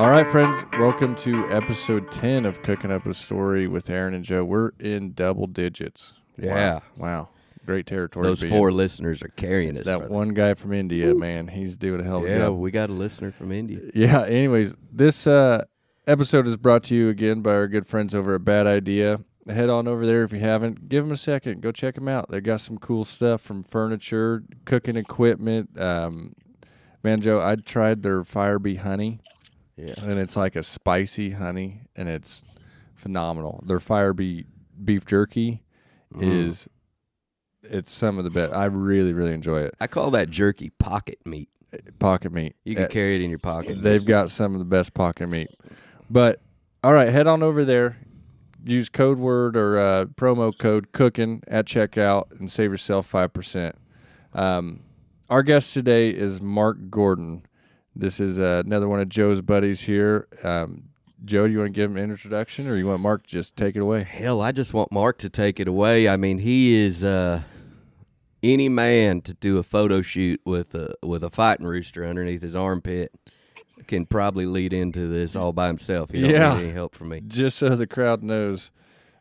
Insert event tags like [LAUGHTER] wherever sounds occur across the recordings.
All right, friends, welcome to episode 10 of Cooking Up a Story with Aaron and Joe. We're in double digits. Yeah. Wow. Wow. Great territory. Those four in. listeners are carrying us. That brother. one guy from India, man, he's doing a hell of a Yeah, job. we got a listener from India. Yeah, anyways, this uh, episode is brought to you again by our good friends over at Bad Idea. Head on over there if you haven't. Give them a second. Go check them out. They got some cool stuff from furniture, cooking equipment. Um, man, Joe, I tried their Fire Bee honey. Yeah. and it's like a spicy honey, and it's phenomenal. Their Fire Bee beef jerky Mm. is it's some of the best. I really, really enjoy it. I call that jerky pocket meat. Pocket meat. You can Uh, carry it in your pocket. They've got some of the best pocket meat. But all right, head on over there. Use code word or uh, promo code cooking at checkout and save yourself five percent. Um, our guest today is Mark Gordon. This is uh, another one of Joe's buddies here. Um, Joe, do you want to give him an introduction, or you want Mark to just take it away? Hell, I just want Mark to take it away. I mean, he is uh, any man to do a photo shoot with a with a fighting rooster underneath his armpit can probably lead into this all by himself. He don't Yeah. need any help from me. Just so the crowd knows,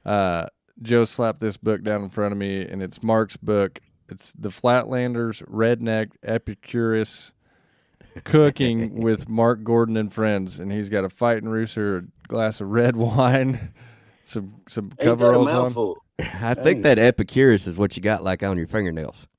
uh, Joe slapped this book down in front of me, and it's Mark's book. It's the Flatlanders Redneck Epicurus Cooking [LAUGHS] with Mark Gordon and Friends, and he's got a fighting rooster, a glass of red [LAUGHS] wine, some some Ain't that a coveralls on. I think that Epicurus is what you got like on your fingernails. [LAUGHS]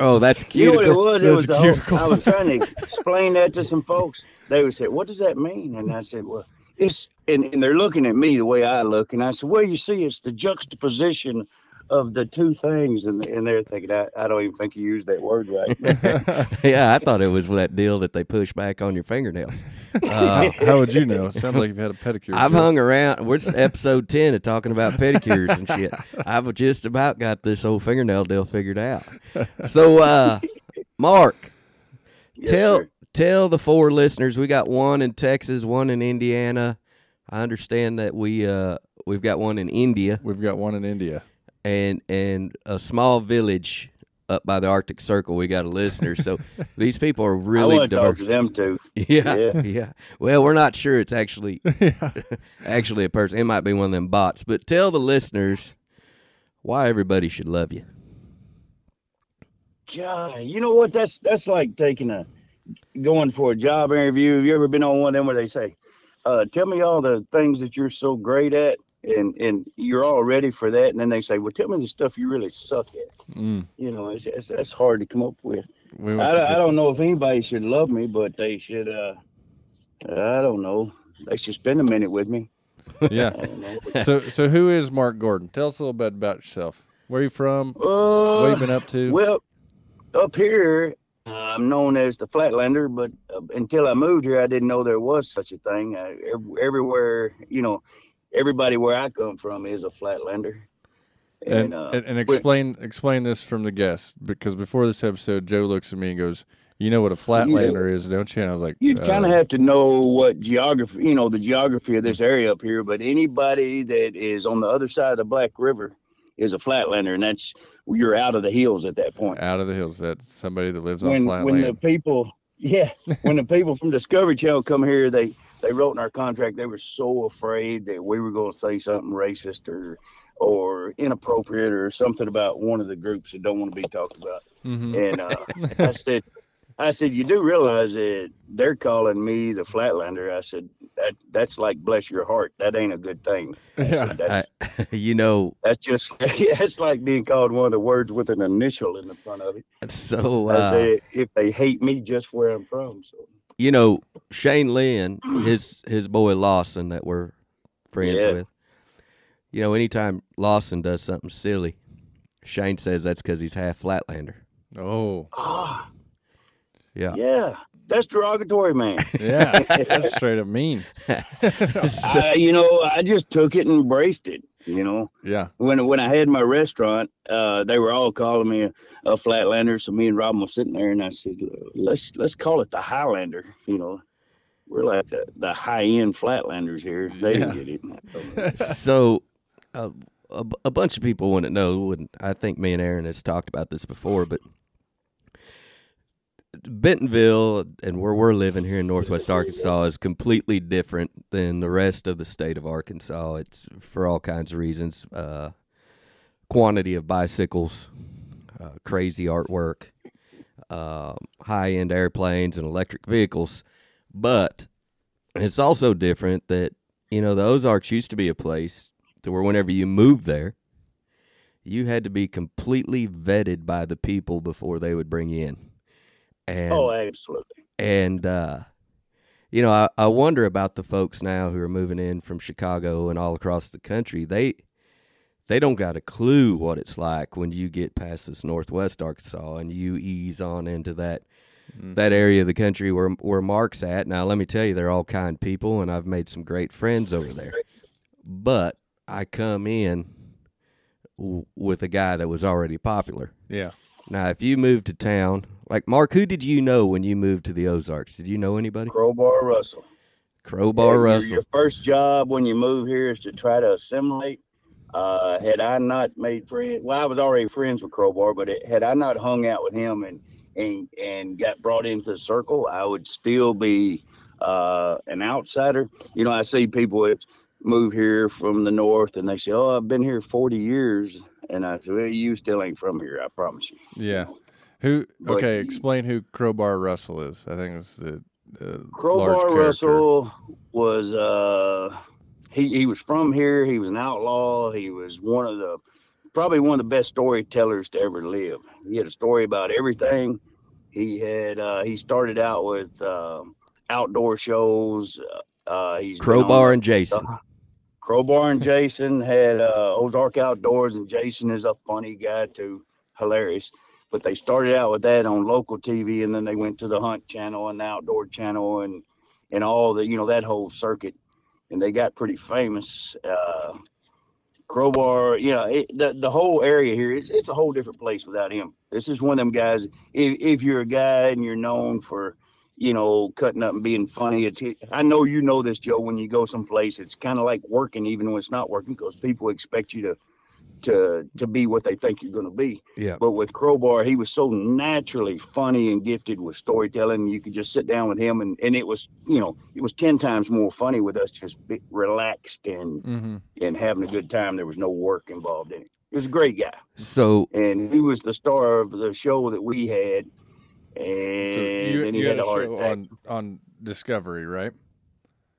Oh, that's You know what it cute. was? It That's was the cuticle. whole, I was trying to explain that to some folks. They would say, "What does that mean?" And I said, "Well, it's," and, and they're looking at me the way I look, and I said, "Well, you see, it's the juxtaposition of the two things," and and they're thinking, "I, I don't even think you used that word right." [LAUGHS] [LAUGHS] yeah, I thought it was that deal that they push back on your fingernails. Uh, How would you know? it Sounds like you've had a pedicure. I've hung around. We're episode ten of talking about pedicures and shit. I've just about got this whole fingernail deal figured out. So, uh, Mark, Yes, tell sir. tell the four listeners we got one in Texas, one in Indiana. I understand that we uh we've got one in India We've got one in India. And and a small village up by the Arctic Circle. We got a listener. So [LAUGHS] these people are really. I really want to talk to them too. [LAUGHS] Yeah, Yeah. yeah, Well, we're not sure it's actually [LAUGHS] actually a person. It might be one of them bots. But tell the listeners why everybody should love you. God, you know what? That's that's like taking a going for a job interview. Have you ever been on one of them where they say, uh, "Tell me all the things that you're so great at," and and you're all ready for that, and then they say, "Well, tell me the stuff you really suck at." Mm, You know, it's, it's that's hard to come up with. we I, don't- I don't know if anybody should love me, but they should. uh I don't know. They should spend a minute with me. [LAUGHS] Yeah. I. So so who is Mark Gordon? Tell us a little bit about yourself. Where are you from? Uh, What you been up to? Well, up here, uh, I'm known as the Flatlander, but uh, until I moved here, I didn't know there was such a thing. Ev- everywhere, you know, everybody where I come from is a Flatlander. and, uh, and, and we- explain explain this from the guest because before this episode, Joe looks at me and goes, "You know what a flatlander is, don't you?" And I was like, You'd uh, kind of have to know what geography, you know, the geography of this area up here. But anybody that is on the other side of the Black River is a Flatlander, and that's you're out of the hills at that point. out of the hills. That's somebody that lives on when flat when the people yeah when the people from discovery channel come here they they wrote in our contract they were so afraid that we were going to say something racist or or inappropriate or something about one of the groups that don't want to be talked about. Hmm and uh, i said i said you do realize that they're calling me the flatlander i said that that's like bless your heart that ain't a good thing. I Yeah. said, that's, [LAUGHS] I, you know, that's just [LAUGHS] that's like being called one of the words with an initial in the front of it. So as uh, they, if they hate me just where I'm from. So you know Shane Lynn, his his boy Lawson that we're friends Yeah. with. You know, anytime Lawson does something silly, Shane says that's because he's half Flatlander. Oh, ah, Yeah. yeah, that's derogatory, man. [LAUGHS] yeah. That's straight up mean. I, [LAUGHS] you know, I just took it and embraced it. You know, Yeah. when when I had my restaurant, uh, they were all calling me a, a Flatlander. So me and Robin was sitting there, and I said, "Let's let's call it the Highlander." You know, we're like the, the high end Flatlanders here. They didn't get it. [LAUGHS] so uh, a, a bunch of people wouldn't know and i think me and aaron has talked about this before but Bentonville and where we're living here in Northwest Arkansas is completely different than the rest of the state of Arkansas. It's for all kinds of reasons. Uh, quantity of bicycles, uh, crazy artwork, uh, high end airplanes, and electric vehicles. But it's also different that, you know, the Ozarks used to be a place to where whenever you moved there, you had to be completely vetted by the people before they would bring you in. And Oh, absolutely. and uh, you know, I, I wonder about the folks now who are moving in from Chicago and all across the country. They they don't got a clue what it's like when you get past this Northwest Arkansas and you ease on into that that area of the country where where Mark's at. Now, let me tell you, they're all kind people, and I've made some great friends over there. But I come in w- with a guy that was already popular. Yeah. Now, if you move to town, like Mark, who did you know when you moved to the Ozarks? Did you know anybody? Crowbar Russell. Crowbar Yeah, your- Russell. Your first job when you move here is to try to assimilate. Uh, had I not made friends, well, I was already friends with Crowbar, but it, had I not hung out with him and and and got brought into the circle, I would still be uh, an outsider. You know, I see people that move here from the north, and they say, "Oh, I've been here 40 years," and I say, "Well, you still ain't from here, I promise you." Yeah. Who? But Okay, he- explain who Crowbar Russell is. I think it's the, the large Crowbar character. Russell was uh he he was from here. He was an outlaw. He was one of the probably one of the best storytellers to ever live. He had a story about everything. He had uh he started out with um outdoor shows. Uh he's been on Crowbar and Jason. [LAUGHS] Crowbar and Jason had uh, Ozark Outdoors, and Jason is a funny guy too, hilarious. But they started out with that on local TV, and then they went to the Hunt Channel and the Outdoor Channel, and and all the you know that whole circuit, and they got pretty famous. Uh, Crowbar, you know, it, the the whole area here, it's it's a whole different place without him. This is one of them guys. If if you're a guy and you're known for you know, cutting up and being funny. It's I know you know this, Joe. When you go someplace, it's kind of like working, even when it's not working, because people expect you to to to be what they think you're going to be. Yeah. But with Crowbar, he was so naturally funny and gifted with storytelling. You could just sit down with him, and and it was you know it was ten times more funny with us just be relaxed and Mm-hmm. and having a good time. There was no work involved in it. He was a great guy, So and he was the star of the show that we had. So And you, then he you had, had a heart show attack. on on Discovery, right?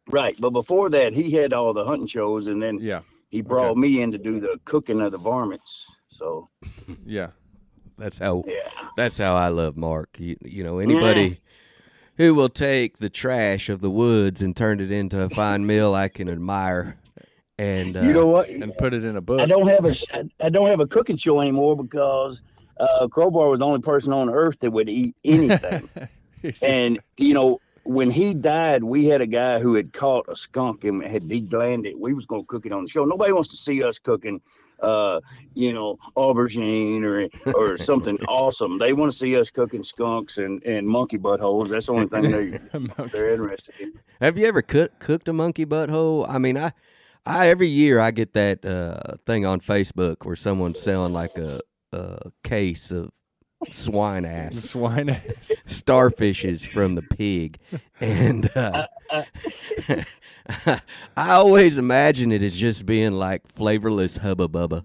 Right, but before that, he had all the hunting shows, and then Yeah. He brought me in to do the cooking of the varmints. So [LAUGHS] Yeah. that's how yeah, that's how I love Mark. You, you know, anybody who will take the trash of the woods and turn it into a fine [LAUGHS] meal, I can admire. And uh, you know what? And put it in a book. I don't have a I- I don't have a cooking show anymore because uh, Crowbar was the only person on earth that would eat anything. [LAUGHS] and you know, when he died, we had a guy who had caught a skunk and had deglanded it. We was gonna cook it on the show. Nobody wants to see us cooking, uh, you know, aubergine or or [LAUGHS] something awesome. They want to see us cooking skunks and, and monkey buttholes. That's the only thing they [LAUGHS] they're interested in. Have you ever cook, cooked a monkey butthole? I mean, I, I every year I get that uh, thing on Facebook where someone's selling like a, a case of swine ass, Swine ass. [LAUGHS] starfishes from the pig, and uh, [LAUGHS] I always imagine it as just being like flavorless hubba bubba.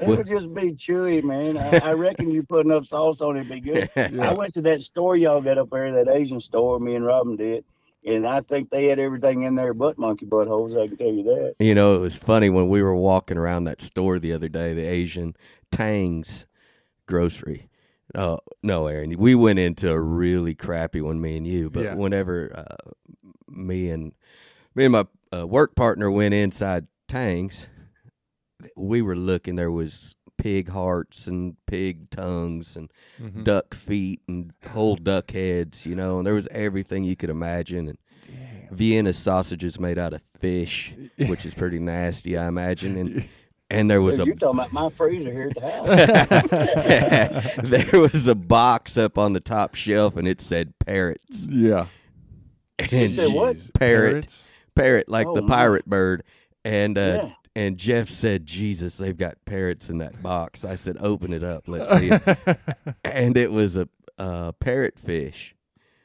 It would just be chewy, man. I, I reckon you put enough sauce on it, it'd be good. I went to that store y'all got up there, that Asian store. Me and Robin did, and I think they had everything in there but monkey buttholes. I can tell you that. You know, it was funny when we were walking around that store the other day, the Asian Tang's grocery. Oh no, Aaron, we went into a really crappy one, me and you. But Yeah. whenever uh, me and me and my uh, work partner went inside Tang's, we were looking. There was pig hearts and pig tongues and Mhm. duck feet and whole duck heads. You know, and there was everything you could imagine. And Vienna sausages made out of fish, [LAUGHS] which is pretty nasty, I imagine. And [LAUGHS] and there was a You're talking about my freezer here at the house. [LAUGHS] there was a box up on the top shelf, and it said parrots. Yeah. You And said what? Parrot. Parrots? parrot, like Oh, the my. pirate bird. And uh, Yeah. and Jeff said, "Jesus, they've got parrots in that box." I said, "Open it up, let's see." it. [LAUGHS] and it was a uh, parrotfish,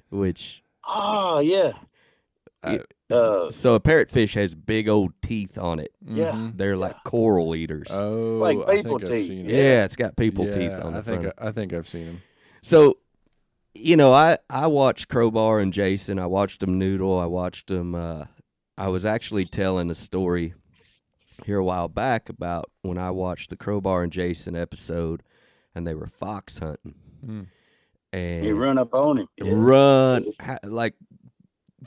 which Oh yeah, Uh, uh, so a parrotfish has big old teeth on it. Yeah. mhm. They're like coral eaters. Oh, Like people think I've teeth. seen it. yeah, it's got people Yeah, teeth on the I think front. I think I've seen them. So, you know, I I watched Crowbar and Jason. I watched them noodle. I watched them. Uh, I was actually telling a story here a while back about when I watched the Crowbar and Jason episode, and they were fox hunting, Mm. and you run up on him. Yeah. run like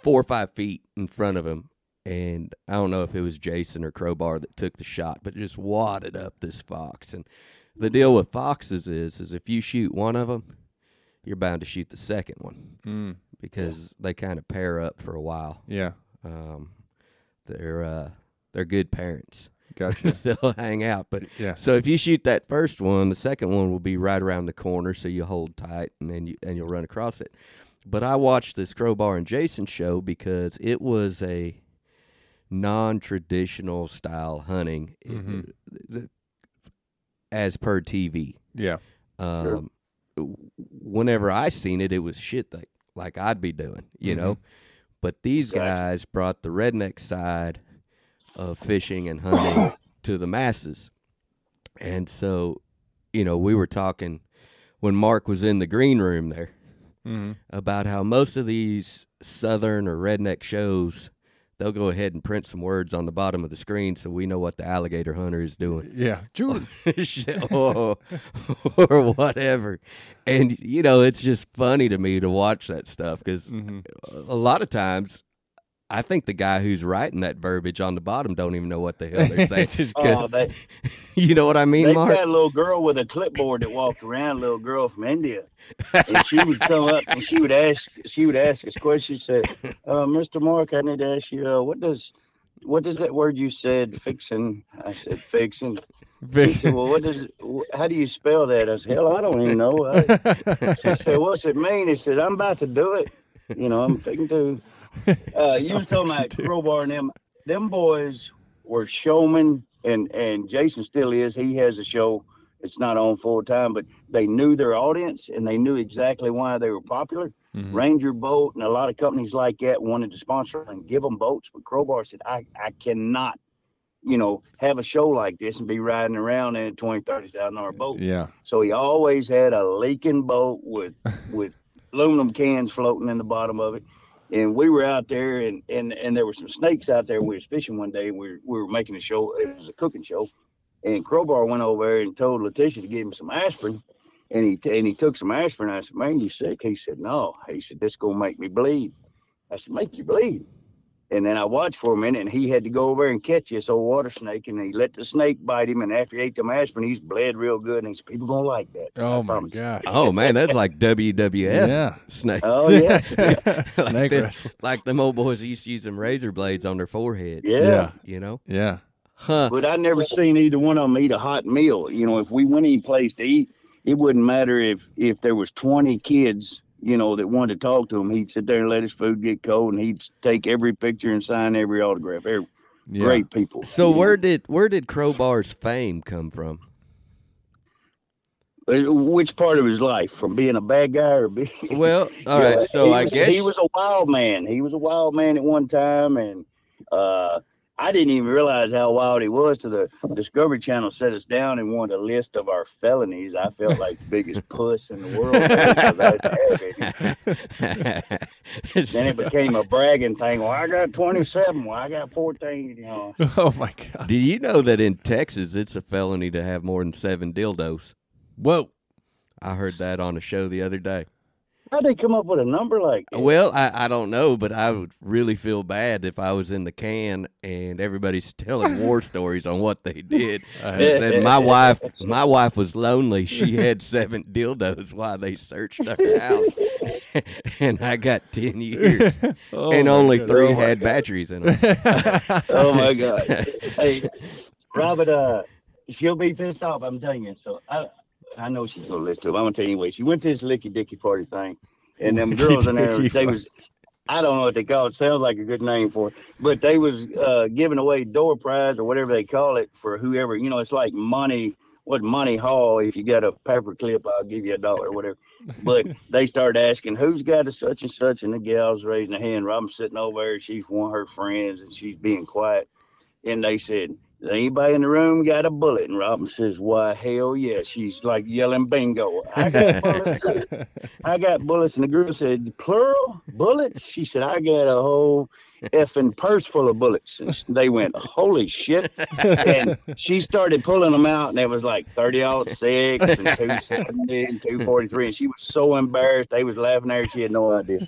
four or five feet in front of him. And I don't know if it was Jason or Crowbar that took the shot, but just wadded up this fox. And the deal with foxes is, is if you shoot one of them, you're bound to shoot the second one Mm. because they kind of pair up for a while. Yeah, Um, they're uh, they're good parents. gotcha. [LAUGHS] They'll hang out, but yeah, so if you shoot that first one, the second one will be right around the corner, so you hold tight and then you and you'll run across it. But I watched this Crowbar and Jason show because it was a non-traditional style hunting, it- Mhm. the- as per TV. yeah, Sure. Um, Whenever I seen it, it was shit like like I'd be doing, you know. But these Gotcha. guys brought the redneck side of fishing and hunting [COUGHS] to the masses. And so, you know, we were talking when Mark was in the green room there hmm about how most of these southern or redneck shows they'll go ahead and print some words on the bottom of the screen so we know what the alligator hunter is doing yeah. Julie. [LAUGHS] or, or whatever. And you know, it's just funny to me to watch that stuff because hmm a lot of times I think the guy who's writing that verbiage on the bottom don't even know what the hell they're saying. [LAUGHS] Just Oh, 'Cause- they, [LAUGHS] you know what I mean, they Mark? got a little girl with a clipboard that walked around, a little girl from India, and she would come up and she would ask, she would ask us questions. She said, uh, "Mr. Mark, I need to ask you, uh, what does, what does that word you said, fixing?" I said, "Fixing." She said, "Well, what does, how do you spell that?" I said, "Hell, I don't even know." I, she said, "What's it mean?" He said, "I'm about to do it. You know, I'm fixing to." Uh, [LAUGHS] you was talking about crowbar and them. Them boys were showmen, and and Jason still is. He has a show. It's not on full time, but they knew their audience and they knew exactly why they were popular. Mhm. Ranger Boat and a lot of companies like that wanted to sponsor and give them boats, but Crowbar said, "I I cannot." You know, have a show like this and be riding around in a twenty, thirty thousand dollar boat. Yeah. So he always had a leaking boat with [LAUGHS] with aluminum cans floating in the bottom of it. And we were out there and, and, and there were some snakes out there. We was fishing one day. We were, we were making a show. It was a cooking show. And Crowbar went over there and told Letitia to give him some aspirin. And he t- and he took some aspirin. I said, "Man, you sick?" He said, "No." He said, "This gonna make me bleed." I said, "Make you bleed?" And then I watched for a minute, and he had to go over and catch this old water snake, and he let the snake bite him. And after he ate the aspirin, he's bled real good. And he said, "People gonna like that." I Oh my promise gosh. oh man, that's like WWF Yeah. snake. Oh [LAUGHS] yeah, Snake that- wrestling. Like them old boys used to use them razor blades on their forehead. yeah. Yeah. You know? Yeah. Huh. But I never seen either one of them eat a hot meal. You know, if we went any place to eat, it wouldn't matter if if there was twenty kids, you know, that wanted to talk to him. He'd sit there and let his food get cold, and he'd take every picture and sign every autograph. They're Yeah. great people. So where did where did Crowbar's fame come from? Uh, which part of his life, from being a bad guy or being? [LAUGHS] Well, all right. So I was, guess he was a wild man. He was a wild man at one time, and uh, I didn't even realize how wild he was. To the Discovery Channel set us down and wanted a list of our felonies. I felt like the biggest [LAUGHS] puss in the world. [LAUGHS] then it became a bragging thing. Well, I got twenty-seven. Well, I got fourteen. You know. [LAUGHS] Oh my god. Did you know that in Texas it's a felony to have more than seven dildos? Whoa. I heard that on a show the other day. How'd they come up with a number like that? Well, I, I don't know, but I would really feel bad if I was in the can and everybody's [LAUGHS] telling war [LAUGHS] stories on what they did. [LAUGHS] I said my wife, my wife was lonely. She had seven dildos while they searched her house, and I got ten years, Oh and only God. three Oh, had God. batteries in them. oh my god. hey, Robert, uh, she'll be pissed off. I'm telling you. So I, I know she's gonna listen to him. I'm gonna tell you anyway. She went to this licky dicky party thing, and them [LAUGHS] girls in there, they was. I don't know what they call it. Sounds like a good name for it, but they was uh, giving away door prize or whatever they call it for whoever. You know, it's like money what Monty Hall. If you got a paper clip, I'll give you a dollar or whatever. But [LAUGHS] they started asking who's got a such and such, and the gal's raising her hand. Robin's sitting over there. She's one of her friends, and she's being quiet. And they said, "Does anybody in the room got a bullet?" And Robin says, "Why, hell yeah!" She's like yelling, "Bingo! I got [LAUGHS] bullets! I got bullets!" And the girl said, "Plural bullets?" She said, "I got a whole effing purse full of bullets." And they went, "Holy shit!" And she started pulling them out, and it was like thirty out six and two seventy and two forty three, and she was so embarrassed. They was laughing at her. She had no idea.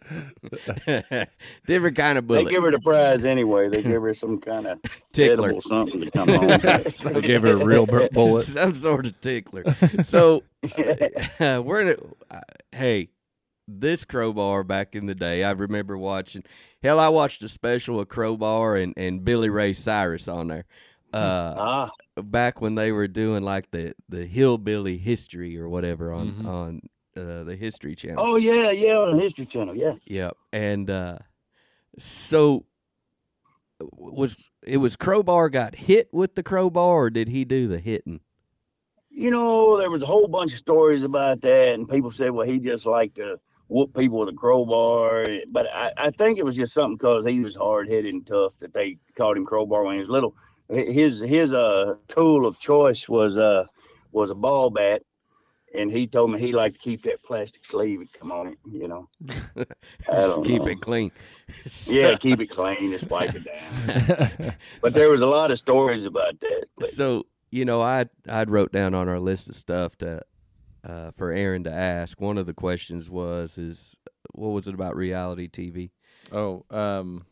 [LAUGHS] Different kind of bullet. They give her the prize anyway. They give her some kind of [LAUGHS] Tickler. edible something to come on. [LAUGHS] They gave her a real bu- bullet. Some sort of tickler. So we're in a, uh, hey, this crowbar back in the day, I remember watching. Hell, I watched a special of Crowbar and, and Billy Ray Cyrus on there. Uh, ah, back when they were doing like the, the hillbilly history or whatever on Mhm. on uh, the History Channel. oh yeah, yeah, on the History Channel, yeah. Yep. And uh so was it was Crowbar got hit with the crowbar or did he do the hitting? You know, there was a whole bunch of stories about that, and people said, well, he just liked to whoop people with a crowbar. But I, I think it was just something because he was hard headed and tough that they called him crowbar when he was little. His his uh tool of choice was uh was a ball bat. And he told me he liked to keep that plastic sleeve and come on it, you know. [LAUGHS] Just keep know. it clean. Yeah, [LAUGHS] keep it clean, just wipe it down. [LAUGHS] But there was a lot of stories about that. But So, you know, I I'd wrote down on our list of stuff to uh, for Aaron to ask. One of the questions was is what was it about reality TV? oh, um,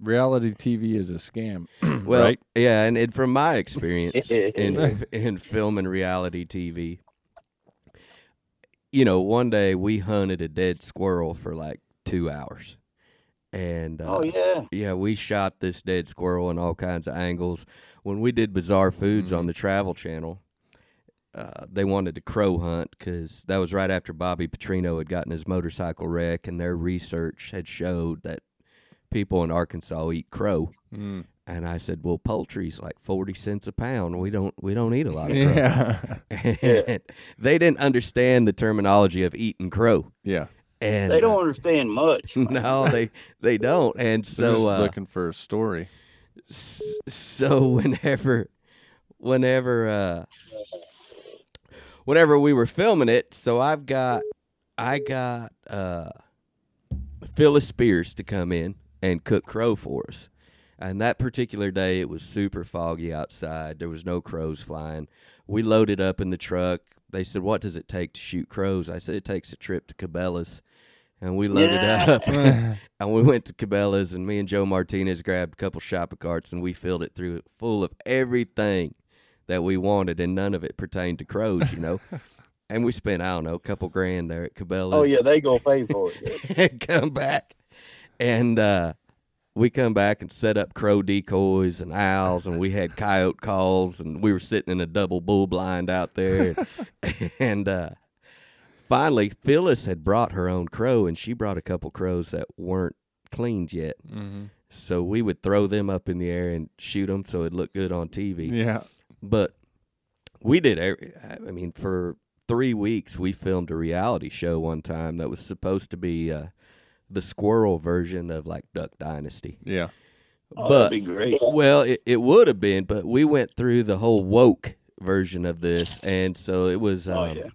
reality TV is a scam. [CLEARS THROAT] Well, right? yeah, and, and from my experience in in film and reality TV, you know, one day we hunted a dead squirrel for like two hours, and uh, oh yeah. yeah, we shot this dead squirrel in all kinds of angles. When we did Bizarre Foods on the Travel Channel, uh, they wanted to crow hunt because that was right after Bobby Petrino had gotten his motorcycle wreck, and their research had showed that people in Arkansas eat crow. Mm. And I said, "Well, poultry's like forty cents a pound. We don't we don't eat a lot of [LAUGHS] crow." Yeah. And they didn't understand the terminology of eating crow, yeah. and They don't understand much. [LAUGHS] no, they they don't. And They're so just uh, looking for a story. So whenever whenever uh whenever we were filming it so i've got i got uh phyllis spears to come in and cook crow for us and that particular day it was super foggy outside there was no crows flying we loaded up in the truck they said what does it take to shoot crows i said it takes a trip to cabela's and we loaded Yeah. up [LAUGHS] [LAUGHS] and we went to Cabela's, and me and Joe Martinez grabbed a couple shopping carts, and we filled it through full of everything that we wanted, and none of it pertained to crows, you know. [LAUGHS] and we spent I don't know a couple grand there at Cabela's. Oh yeah, they gonna pay for it. yeah. and come back, and uh, we come back and set up crow decoys and owls, and we had coyote calls, and we were sitting in a double bull blind out there, [LAUGHS] and uh, finally Phyllis had brought her own crow, and she brought a couple crows that weren't cleaned yet. hmm So we would throw them up in the air and shoot them so it looked good on TV. Yeah. But we did every, I mean for 3 weeks we filmed a reality show one time that was supposed to be uh, the squirrel version of like Duck Dynasty. Yeah. Oh, but that'd be great. well, it, it would have been, but we went through the whole woke version of this and so it was um, Oh yeah,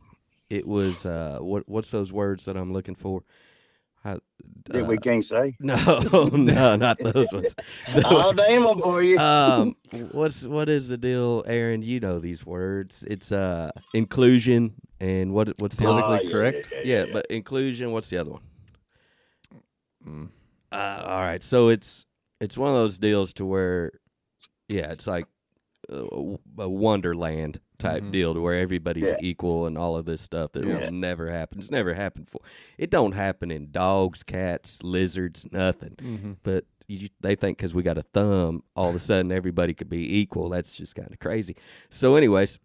it was uh what what's those words that I'm looking for? How, that uh, we can't say. [LAUGHS] no, no, not those ones. [LAUGHS] I'll name them for you. um what's what is the deal aaron you know these words it's uh inclusion and what what's the other Ah, politically yeah, correct? yeah, yeah, yeah. but inclusion what's the other one Mm. uh, all right so it's it's one of those deals to where yeah it's like a, a wonderland type Mhm. deal to where everybody's Yeah. equal and all of this stuff that Yeah. will never happen it's never happened for it don't happen in dogs cats lizards nothing hmm but you, they think because we got a thumb, all of a sudden everybody could be equal. That's just kind of crazy. So, anyways,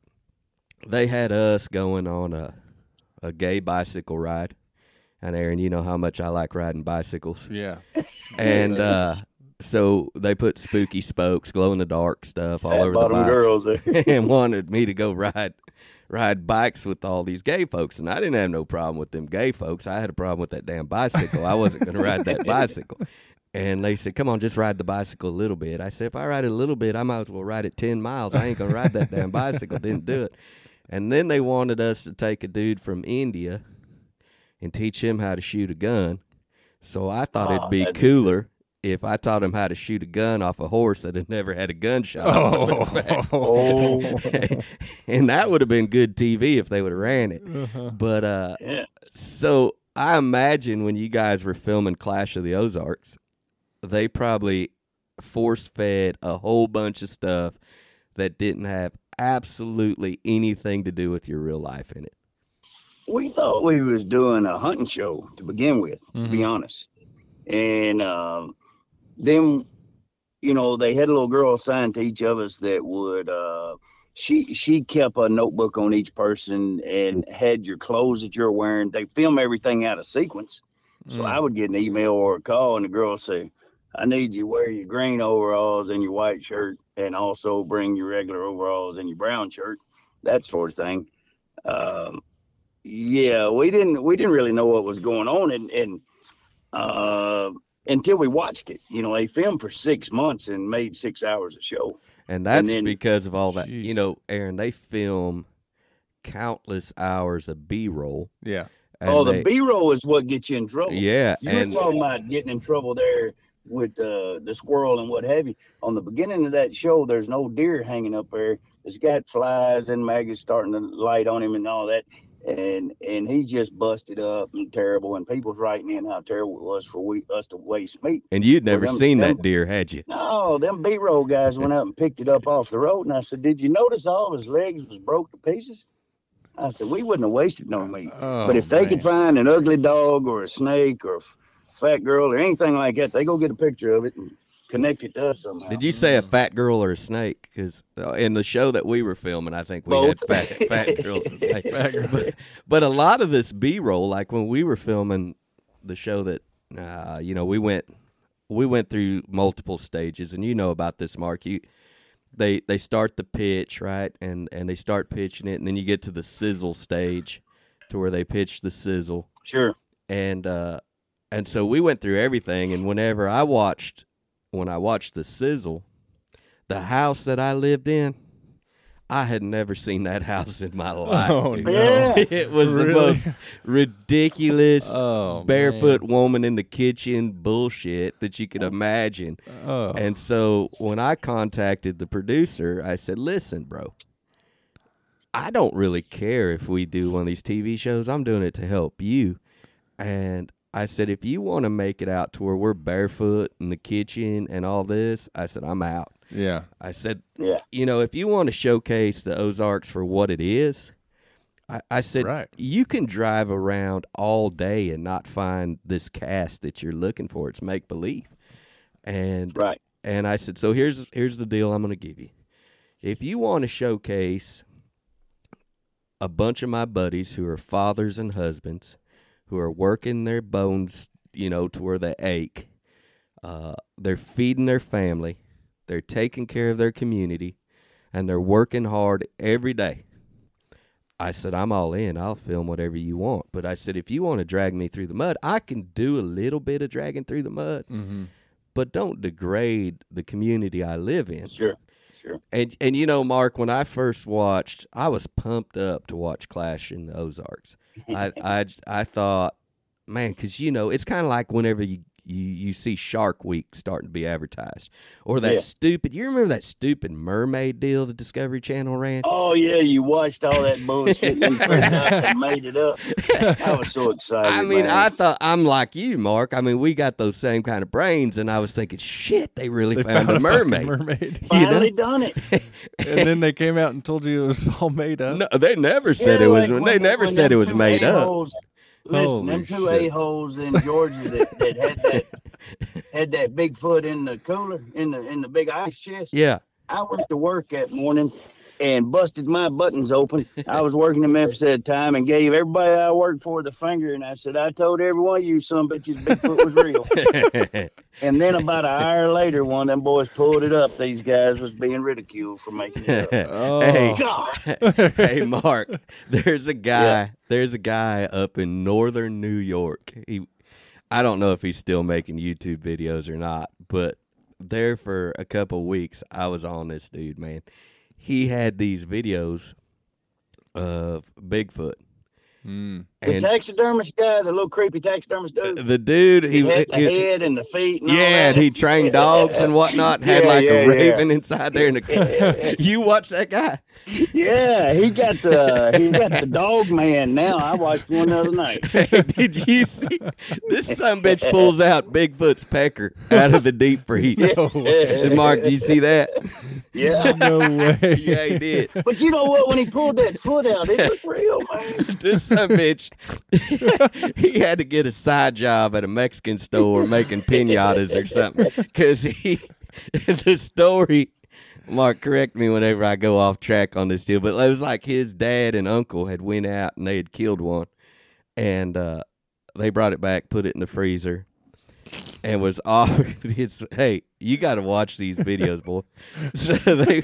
they had us going on a a gay bicycle ride, and Aaron, you know how much I like riding bicycles, Yeah. [LAUGHS] and uh, So they put spooky spokes, glow in the dark stuff all Fat over the bottom bikes, girls. there. [LAUGHS] and wanted me to go ride ride bikes with all these gay folks. And I didn't have no problem with them gay folks. I had a problem with that damn bicycle. I wasn't going to ride that [LAUGHS] bicycle. And they said, "Come on, just ride the bicycle a little bit." I said, "If I ride it a little bit, I might as well ride it ten miles. I ain't gonna ride that damn bicycle." Didn't do it. And then they wanted us to take a dude from India and teach him how to shoot a gun. So I thought Oh, it'd be that'd be cooler if I taught him how to shoot a gun off a horse that had never had a gunshot. on its back. Oh, [LAUGHS] [LAUGHS] and that would have been good TV if they would have ran it. Uh-huh. But uh, yeah. so I imagine when you guys were filming Clash of the Ozarks, they probably force fed a whole bunch of stuff that didn't have absolutely anything to do with your real life in it. We thought we was doing a hunting show to begin with, to be honest. And um, then, you know, they had a little girl assigned to each of us that would. Uh, she she kept a notebook on each person and had your clothes that you're wearing. They film everything out of sequence. So Mm. I would get an email or a call, and the girl would say, "I need you to wear your green overalls and your white shirt, and also bring your regular overalls and your brown shirt, that sort of thing." Um, yeah, we didn't we didn't really know what was going on, and and uh, until we watched it, you know, they filmed for six months and made six hours of show. And that's then- because of all that. You know, Aaron, they film countless hours of B roll. Yeah. oh, the B roll is what gets you in trouble. Yeah, You and were talking about getting in trouble there with uh, the squirrel and what have you. On the beginning of that show, there's no deer hanging up there. It's got flies and maggots starting to light on him and all that. And and he just busted up and terrible. And people's writing in how terrible it was for we us to waste meat. and you'd never them- seen them- that deer, had you? No, them B roll guys went up and picked it up off the road. And I said, Did you notice all of his legs was broke to pieces? I said, We wouldn't have wasted no meat. Oh, But if they could find an ugly dog or a snake or a fat girl or anything like that, they go get a picture of it and connect it to us somehow. Did you say a fat girl or a snake? Because in the show that we were filming, I think we Both. had fat, fat [LAUGHS] girls and snakes. But, but a lot of this B roll, like when we were filming the show that, uh, you know, we went we went through multiple stages, and you know about this, Mark. You they they start the pitch right, and and they start pitching it, and then you get to the sizzle stage, to where they pitch the sizzle, Sure. and uh, and so we went through everything. And whenever I watched, when I watched the sizzle, the house that I lived in, I had never seen that [LAUGHS] house in my oh, life. Oh, no. Yeah. [LAUGHS] It was the most ridiculous [LAUGHS] Oh, barefoot woman in the kitchen bullshit that you could imagine. Oh. And so when I contacted the producer, I said, "Listen, bro, I don't really care if we do one of these TV shows. I'm doing it to help you." And I said, "If you want to make it out to where we're barefoot in the kitchen and all this," I said, "I'm out." yeah. I said, Yeah. you know, if you want to showcase the Ozarks for what it is, I, I said, Right. you can drive around all day and not find this cast that you're looking for. It's make believe. And Right. and I said, so here's here's the deal I'm going to give you. If you want to showcase a bunch of my buddies who are fathers and husbands who are working their bones, you know, to where they ache, uh, they're feeding their family, they're taking care of their community, and they're working hard every day. I said, I'm all in. I'll film whatever you want. But I said, if you want to drag me through the mud, I can do a little bit of dragging through the mud, Mm-hmm. but don't degrade the community I live in. Sure. Sure. And and you know, Mark, when I first watched, I was pumped up to watch Clash in the Ozarks. I I I thought, man, because you know, it's kind of like whenever you. You, you see Shark Week starting to be advertised, or that Yeah. stupid. You remember that stupid mermaid deal the Discovery Channel ran? Oh yeah, you watched all that bullshit and you printed out and [LAUGHS] made it up. I was so excited. I mean, man. I thought I'm like you, Mark. I mean, we got those same kind of brains, and I was thinking, shit, they really They found, found a fucking mermaid. mermaid. [LAUGHS] you know? finally done it. [LAUGHS] and then they came out and told you it was all made up. No, they never said Yeah, it was. like they when- never when said it was made up. Listen, Holy them two a holes in Georgia that, that had that [LAUGHS] had that big foot in the cooler in the in the big ice chest. Yeah, I went to work that morning and busted my buttons open. I was working in Memphis at the time and gave everybody I worked for the finger. And I said, I told every one of you some bitches Bigfoot was real. [LAUGHS] and then about an hour later, one of them boys pulled it up. These guys was being ridiculed for making it up. [LAUGHS] Oh. Hey, [LAUGHS] God. hey, Mark. There's a guy. There's a guy up in northern New York. He, I don't know if he's still making YouTube videos or not, but there for a couple weeks, I was on this dude. Man, he had these videos of Bigfoot, Mm. The taxidermist guy, the little creepy taxidermist dude. the dude He, he, had the he- head and the feet. And all yeah, and he trained dogs and whatnot. Had Yeah, like yeah, a yeah. raven inside there. In the [LAUGHS] you watch that guy? Yeah, he got the he got the [LAUGHS] dog man now. I watched one the other night. Hey, did you see this son bitch pulls out Bigfoot's pecker out of the deep freeze? And Mark, do you see that? Yeah. [LAUGHS] No way. Yeah, he did. But you know what? When he pulled that foot out, it looked real, man. This son bitch, [LAUGHS] he had to get a side job at a Mexican store making pinatas or something because he, [LAUGHS] the story. Mark, correct me whenever I go off track on this deal, but it was like his dad and uncle had went out and they had killed one, and uh, they brought it back, put it in the freezer, and was [LAUGHS] offered. Hey, you got to watch these videos, boy. So they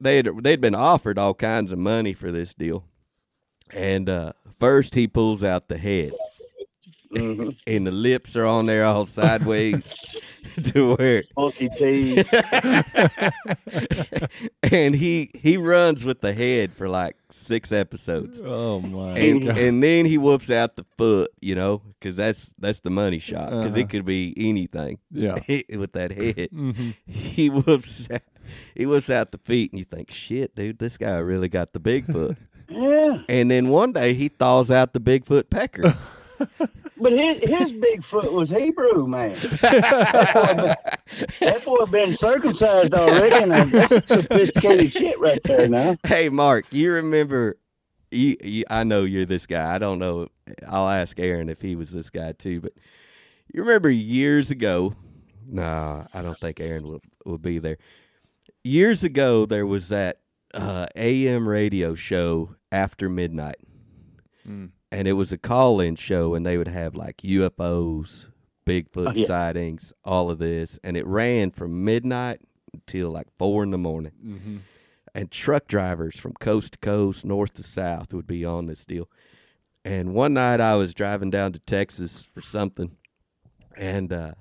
they had they'd been offered all kinds of money for this deal, and uh, first he pulls out the head, Mhm. [LAUGHS] and the lips are on there all sideways [LAUGHS] to where Monkey teeth. [LAUGHS] and he he runs with the head for like six episodes Oh my and, god. and then he whoops out the foot you know because that's that's the money shot because Uh-huh. it could be anything Yeah. with that head Mhm. he whoops out, he whoops out the feet and you think shit dude this guy really got the bigfoot Yeah, and then one day he thaws out the bigfoot pecker [LAUGHS] but his his Bigfoot was Hebrew, man. [LAUGHS] that boy been circumcised already, and that's sophisticated shit right there now. Hey, Mark, you remember? You, you, I know you're this guy. I don't know. I'll ask Aaron if he was this guy too. But you remember years ago? Nah, I don't think Aaron will will be there. Years ago, there was that uh, AM radio show after midnight, Mm. and it was a call-in show, and they would have like UFOs, Bigfoot Oh, yeah. sightings, all of this, and it ran from midnight until like four in the morning Mhm. and truck drivers from coast to coast, north to south would be on this deal. And one night I was driving down to Texas for something, and uh,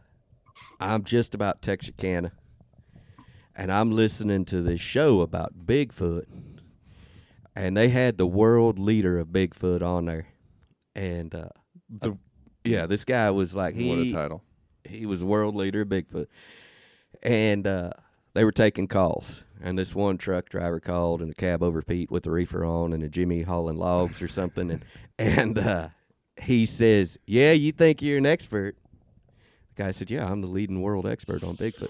I'm just about Texarkana, and I'm listening to this show about Bigfoot, and they had the world leader of Bigfoot on there, and uh, The- yeah, this guy was like he what a title. he was world leader of Bigfoot, and uh, they were taking calls. And this one truck driver called, and a cab over Pete with the reefer on, and a Jimmy hauling logs or something, and [LAUGHS] and uh, he says, "Yeah, you think you're an expert?" The guy said, "Yeah, I'm the leading world expert on Bigfoot."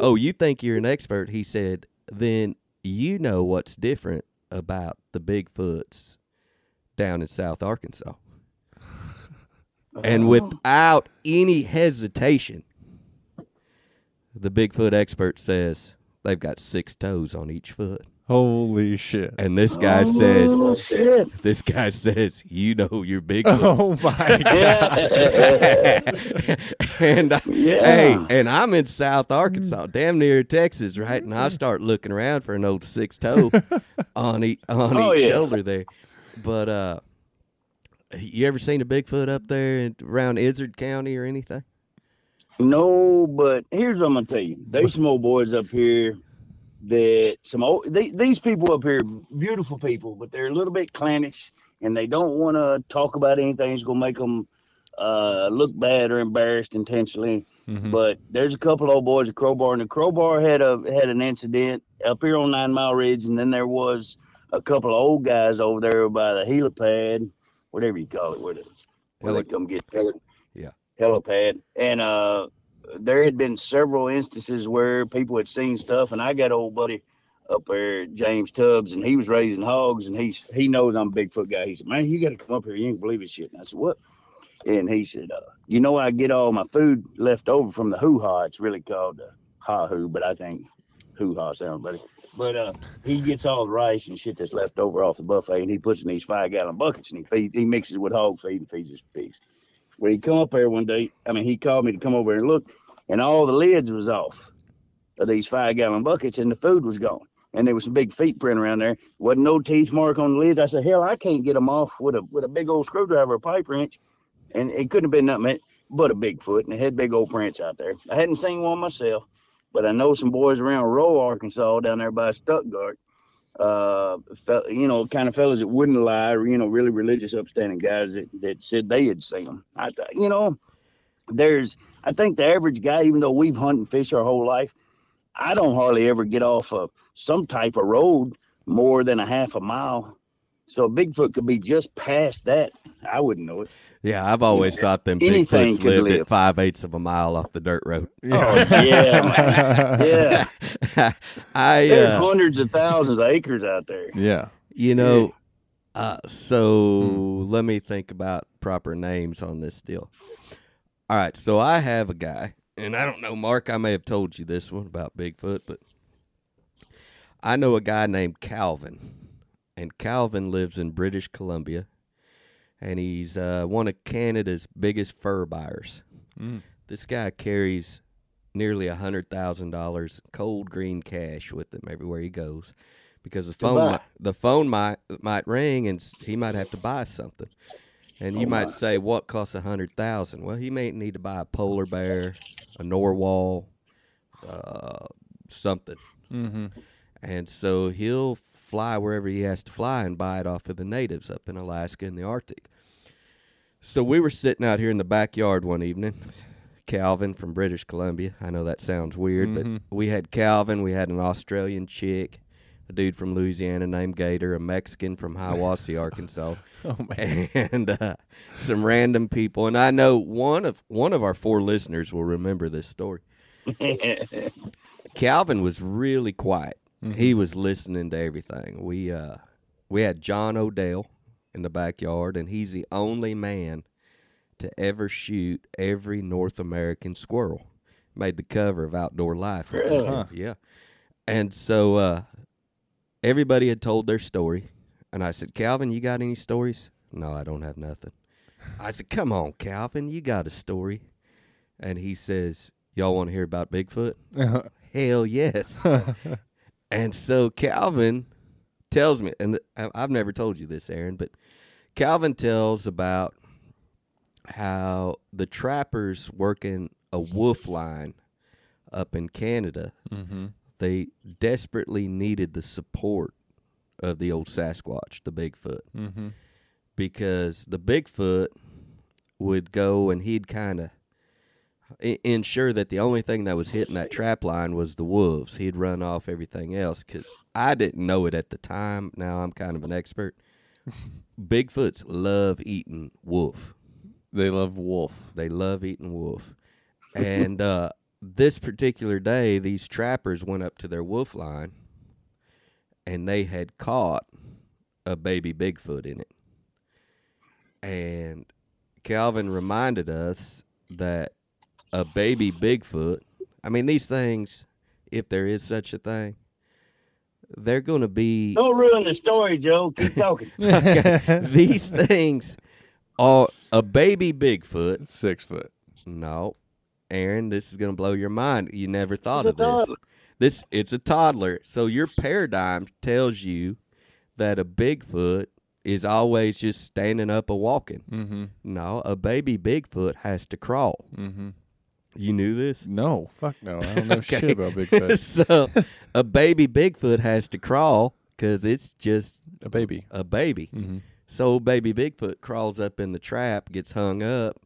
Oh, you think you're an expert? He said, "Then you know what's different about the Bigfoots down in South Arkansas." And oh. without any hesitation, the Bigfoot expert says they've got six toes on each foot. Holy shit. And this guy Oh, says, shit. this guy says, you know your Bigfoot. Oh my [LAUGHS] god. and I, Yeah. hey, and I'm in South Arkansas, damn near Texas, right? And I start looking around for an old six toe [LAUGHS] on each on Oh, each yeah. shoulder there. But uh, you ever seen a Bigfoot up there in, around Izard County or anything? No, but here's what I'm gonna tell you. There's some old boys up here that some old they, these people up here, beautiful people, but they're a little bit clannish and they don't want to talk about anything that's gonna make them uh, look bad or embarrassed intentionally. Mhm. But there's a couple old boys at Crowbar, and the Crowbar had a had an incident up here on Nine Mile Ridge, and then there was a couple of old guys over there by the helipad, whatever you call it, where, the, where they come get heli- Yeah. helipad, and uh, there had been several instances where people had seen stuff, and I got old buddy up there, James Tubbs, and he was raising hogs, and he's he knows I'm a Bigfoot guy. He said, "Man, you got to come up here. You ain't believe this shit." And I said, "What?" And he said, uh, "You know, I get all my food left over from the hoo ha. It's really called the ha hoo, but I think hoo ha sound, buddy. But uh, he gets all the rice and shit that's left over off the buffet, and he puts in these five gallon buckets, and he feed, he mixes it with hog feed and feeds his pigs. When he come up here one day, I mean, he called me to come over here and look, and all the lids was off of these five gallon buckets, and the food was gone. And there was some big feet print around there. Wasn't no teeth mark on the lids. I said, hell, I can't get them off with a with a big old screwdriver or pipe wrench. And it couldn't have been nothing but a Bigfoot, and it had big old prints out there. I hadn't seen one myself, but I know some boys around Roe, Arkansas, down there by Stuttgart. Uh, you know, kind of fellas that wouldn't lie, you know, really religious, upstanding guys that, that said they had seen them. I, th- you know, there's, I think the average guy, even though we've hunted and fished our whole life, I don't hardly ever get off of some type of road more than a half a mile. So Bigfoot could be just past that. I wouldn't know it. Yeah, I've always thought them Anything Bigfoots could lived at five eighths of a mile off the dirt road. Oh [LAUGHS] yeah, yeah. [LAUGHS] I There's uh, hundreds of thousands of acres out there. Yeah. You know, uh, so let me think about proper names on this deal. All right, so I have a guy, and I don't know, Mark, I may have told you this one about Bigfoot, but I know a guy named Calvin, and Calvin lives in British Columbia, and he's uh, one of Canada's biggest fur buyers. Mm. This guy carries nearly a hundred thousand dollars cold green cash with him everywhere he goes, because the phone might, the phone might might ring and he might have to buy something, and you Oh, might say, "What costs a hundred thousand? Well, he may need to buy a polar bear, a narwhal, uh, something, Mm-hmm. and so he'll fly wherever he has to fly and buy it off of the natives up in Alaska and the Arctic. So we were sitting out here in the backyard one evening. Calvin from British Columbia. I know that sounds weird, Mhm. but we had Calvin, we had an Australian chick, a dude from Louisiana named Gator, a Mexican from Hiwasse, [LAUGHS] Arkansas, Oh man. and uh, some random people. And I know one of one of our four listeners will remember this story. [LAUGHS] Calvin was really quiet. He was listening to everything. We uh we had John Odell in the backyard and he's the only man to ever shoot every North American squirrel. Made the cover of Outdoor Life. Really? Huh. Yeah. And so uh everybody had told their story and I said, "Calvin, you got any stories?" "No, I don't have nothing." I said, "Come on, Calvin, you got a story." And he says, "Y'all want to hear about Bigfoot?" Hell yes. [LAUGHS] and so Calvin tells me, and I've never told you this, Aaron, but Calvin tells about how the trappers working a wolf line up in Canada, mm-hmm. they desperately needed the support of the old Sasquatch, the Bigfoot, Mm-hmm. because the Bigfoot would go and he'd kind of ensure that the only thing that was hitting that trap line was the wolves. He'd run off everything else because I didn't know it at the time. Now I'm kind of an expert. [LAUGHS] Bigfoots love eating wolf. They love wolf. They love eating wolf. And uh, this particular day, these trappers went up to their wolf line and they had caught a baby Bigfoot in it. And Calvin reminded us that a baby Bigfoot, I mean, these things, if there is such a thing, they're going to be. Don't ruin the story, Joe. Keep [LAUGHS] talking. these things are a baby Bigfoot Six foot. no, Aaron, this is going to blow your mind. You never thought It's of a this. This it's a toddler. So your paradigm tells you that a Bigfoot is always just standing up or walking. Mm-hmm. No, a baby Bigfoot has to crawl. Mm-hmm. You knew this? No, fuck no. I don't [LAUGHS] know shit about Bigfoot. [LAUGHS] so a baby Bigfoot has to crawl because it's just A baby. a baby. Mm-hmm. So baby Bigfoot crawls up in the trap, gets hung up,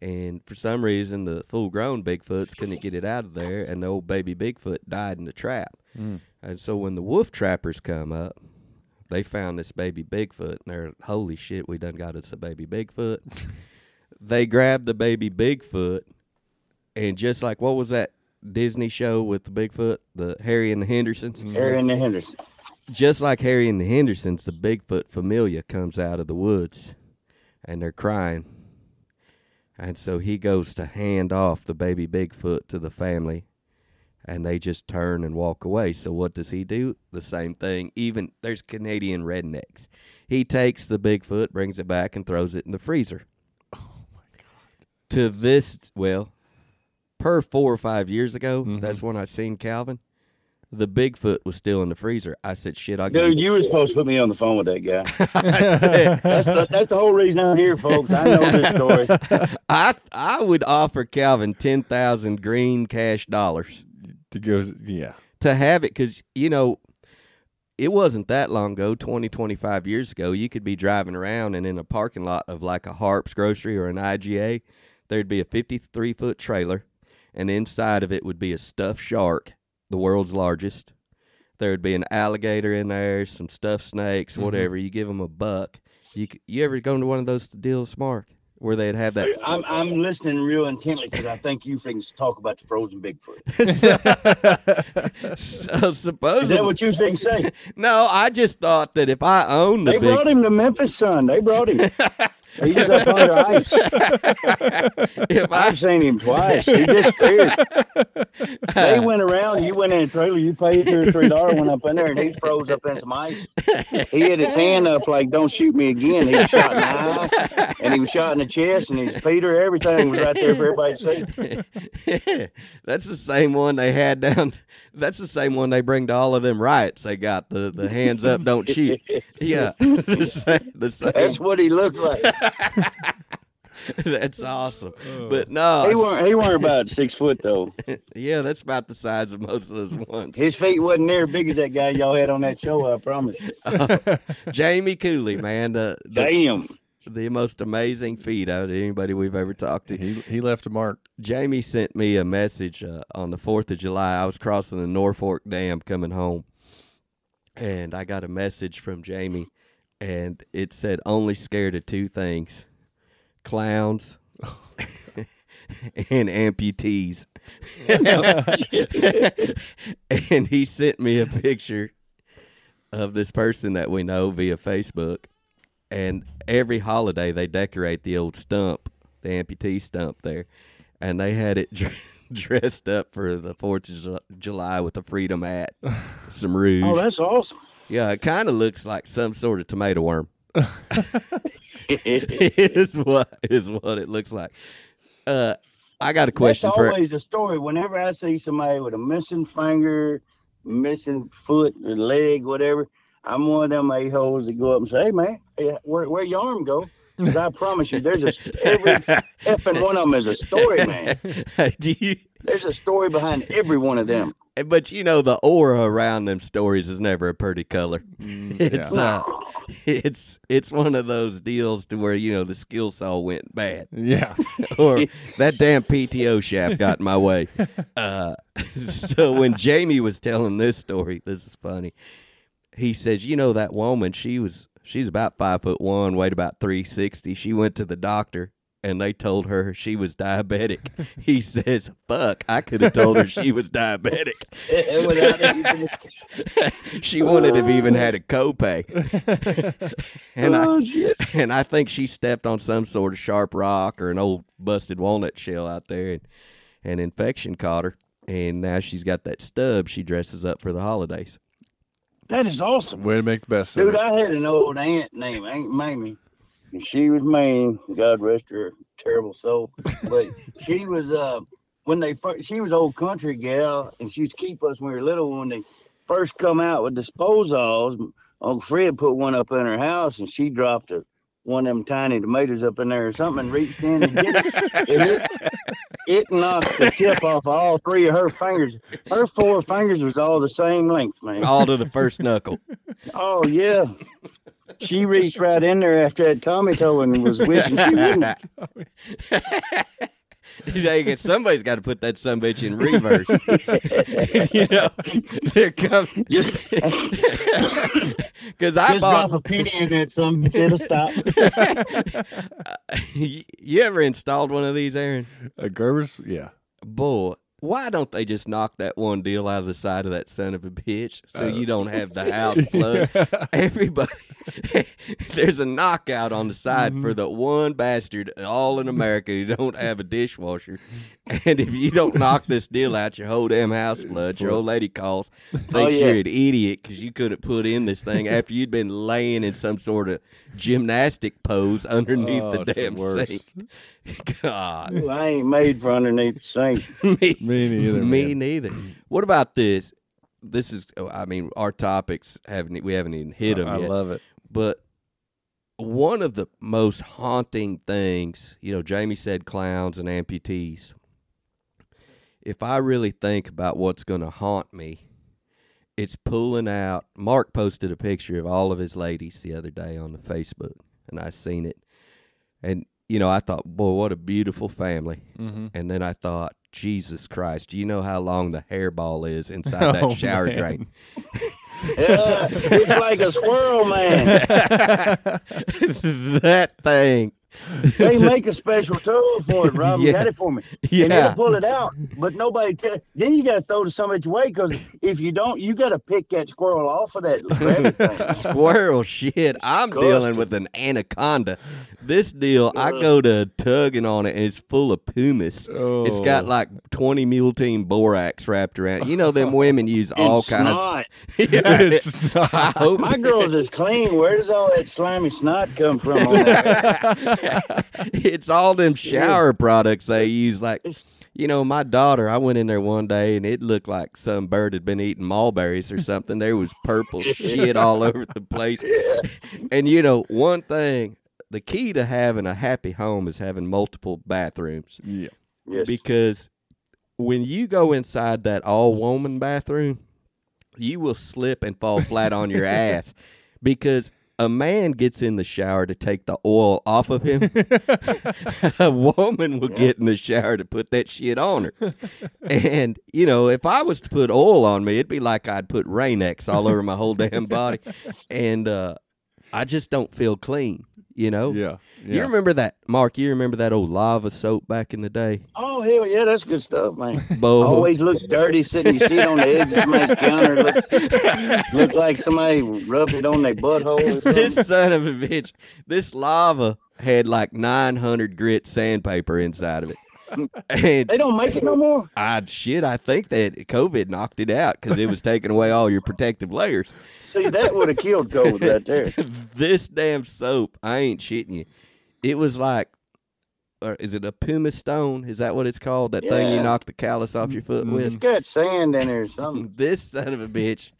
and for some reason the full grown Bigfoots couldn't get it out of there, and the old baby Bigfoot died in the trap. Mm. And so when the wolf trappers come up, they found this baby Bigfoot, and they're holy shit, we done got us a baby Bigfoot. [LAUGHS] they grabbed the baby Bigfoot, and just like what was that Disney show with the Bigfoot, the Harry and the Hendersons? Mm-hmm. Harry and the Hendersons. just like Harry and the Hendersons, the Bigfoot familia comes out of the woods and they're crying. And so he goes to hand off the baby Bigfoot to the family. and they just turn and walk away. So what does he do? The same thing. Even there's Canadian rednecks. He takes the Bigfoot, brings it back, and throws it in the freezer. Oh my god! To this, well, per four or five years ago, mm-hmm. that's when I seen Calvin. The Bigfoot was still in the freezer. I said, "Shit, I Dude, you were supposed to put me on the phone with that guy. [LAUGHS] [LAUGHS] that's, the, that's the whole reason I'm here, folks. I know this story. [LAUGHS] I I would offer Calvin ten thousand green cash dollars To go, yeah. to have it because you know it wasn't that long ago 20 25 years ago you could be driving around and in a parking lot of like a harps grocery or an iga there'd be a 53 foot trailer and inside of it would be a stuffed shark the world's largest there would be an alligator in there some stuffed snakes mm-hmm. whatever you give them a buck you, you ever go into one of those deals mark where they'd have that I'm, I'm listening real intently because I think you things talk about the frozen Bigfoot. [LAUGHS] so Is supposedly that what you things say? [LAUGHS] no i just thought that if i owned the They big brought him to Memphis, son. They brought him. [LAUGHS] He was up under ice. if I I've seen him twice. He disappeared. they went around. You went in a trailer. You paid two or three dollars. Went up in there, and he froze up in some ice. He had his hand up like, "Don't shoot me again." He was shot in the eye, and he was shot in the chest, and his Peter. Everything was right there for everybody to see. that's the same one they had down. That's the same one they bring to all of them riots. They got the, the hands up, don't shoot. Yeah, [LAUGHS] the same. The same. That's what he looked like. [LAUGHS] That's awesome. But no, He weren't. He weren't [LAUGHS] about six foot though. [LAUGHS] yeah, that's about the size of most of those ones. His feet wasn't near as big as that guy y'all had on that show. I promise. Jamie Cooley, man, the the, Damn. the most amazing feat out of anybody we've ever talked to. He he left a mark. Jamie sent me a message uh, on the 4th of July. I was crossing the Norfork Dam coming home. And I got a message from Jamie, and it said, only scared of two things clowns [LAUGHS] and amputees. [LAUGHS] and he sent me a picture of this person that we know via Facebook. And every holiday, they decorate the old stump, the amputee stump there and they had it [LAUGHS] dr- dressed up for the Fourth of Ju- July with a freedom hat, some oh, rouge. Oh, that's awesome. Yeah, it kind of looks like some sort of tomato worm. it [LAUGHS] [LAUGHS] is what is what it looks like. Uh, I got a question That's for always a story. Whenever I see somebody with a missing finger, missing foot, or leg, whatever, I'm one of them a holes that go up and say, "Hey, man, where where your arm go?" Because I promise you, there's a every [LAUGHS] effing one of them is a story, man. Do you? There's a story behind every one of them. But you know the aura around them stories is never a pretty color. Mm, [LAUGHS] It's yeah. uh, it's it's one of those deals to where you know the skill saw went bad. yeah. [LAUGHS] or that damn PTO shaft got in my way. [LAUGHS] Uh, so when Jamie was telling this story, this is funny. He says, "You know that woman? She was she's about five foot one, weighed about three sixty. She went to the doctor." And they told her she was diabetic. [LAUGHS] He says, "Fuck! I could have told her she was diabetic. [LAUGHS] [LAUGHS] She wouldn't have even had a copay." and I, oh shit! and I think she stepped on some sort of sharp rock or an old busted walnut shell out there, and an infection caught her, and now she's got that stub. She dresses up for the holidays. That is awesome, Way to make the best of dude. I had an old aunt named Aunt Mamie, and she was mean. God rest her terrible soul. But [LAUGHS] she was uh when they first she was old country gal, and she used to keep us when we were little. When they first come out with disposals, Uncle Fred put one up in her house, and she dropped a one of them tiny tomatoes up in there or something, and reached in and get it. And it, it knocked the tip off all three of her fingers. Her four fingers was all the same length, man. All to the first knuckle. Oh yeah. She reached right in there after that Tommy toe and was wishing she wouldn't. [LAUGHS] Dang somebody's got to put that some bitch in reverse. [LAUGHS] you know, there comes [LAUGHS] Just, because I just bought. drop a penny in that some it'll stop. you ever installed one of these, Aaron? A Gerber's, yeah. Boy, why don't they just knock that one deal out of the side of that son of a bitch so Uh, you don't have the house flood? [LAUGHS] Everybody, [LAUGHS] there's a knockout on the side Mm-hmm. for the one bastard all in America who don't have a dishwasher. And if you don't knock this deal out, your whole damn house floods. Your old lady calls, thinks Oh, yeah. you're an idiot because you couldn't put in this thing after you'd been laying in some sort of gymnastic pose underneath Oh, the it's the damn sink. [LAUGHS] God. Ooh, I ain't made for underneath the sink. [LAUGHS] Me, [LAUGHS] Me neither. me man. neither. What about this? This is, oh, I mean, our topics haven't we haven't even hit them I yet. love it. but one of the most haunting things, you know, Jamie said clowns and amputees. If I really think about what's going to haunt me, it's pulling out. Mark posted a picture of all of his ladies the other day on the Facebook, and I seen it, and you know, I thought, boy, what a beautiful family. Mm-hmm. And then I thought, Jesus Christ, do you know how long the hairball is inside [LAUGHS] that Oh, shower man. drain? [LAUGHS] Yeah, it's like a squirrel man. [LAUGHS] that thing. [LAUGHS] They make a special tool for it. Rob [LAUGHS] Yeah. got it for me. And Yeah. they'll pull it out, but nobody tell. Then you got to throw it some which way because if you don't, you got to pick that squirrel off of that [LAUGHS] thing. Squirrel shit. I'm Disgusting. dealing with an anaconda. This deal, I go to tugging on it, and it's full of pumice. It's got Oh. like 20 mule team borax wrapped around. it. You know, them women use all And kinds. snot. Yeah, It's not. I hope My girl's is clean. Where does all that slimy snot come from? On [LAUGHS] that? it's all them [LAUGHS] shower products they use. Like, you know, my daughter, I went in there one day and it looked like some bird had been eating mulberries or something. There was purple [LAUGHS] shit all over the place. And, you know, one thing, the key to having a happy home is having multiple bathrooms Yeah. Yes. because when you go inside that all woman bathroom, you will slip and fall flat on your ass because a man gets in the shower to take the oil off of him. [LAUGHS] a woman will get in the shower to put that shit on her. And, you know, if I was to put oil on me, it'd be like I'd put Rain-X all over my whole damn body. And uh, I just don't feel clean, you know? Yeah. You remember that, Mark? You remember that old lava soap back in the day? oh hell yeah, that's good stuff, man. [LAUGHS] Bo, Always look dirty sitting. You see it on the edge of somebody's counter. Looks [LAUGHS] look like somebody rubbed it on their butthole. This son of a bitch, this lava had like 900 grit sandpaper inside of it. [LAUGHS] And They don't make it no more. I shit, I think that COVID knocked it out because it was taking away all your protective layers. See, that would have killed COVID right there. [LAUGHS] this damn soap, I ain't shitting you. It was like, or is it a pumice stone? Is that what it's called? That thing you knock the callus off your foot with? It's got sand in there or something. [LAUGHS] This son of a bitch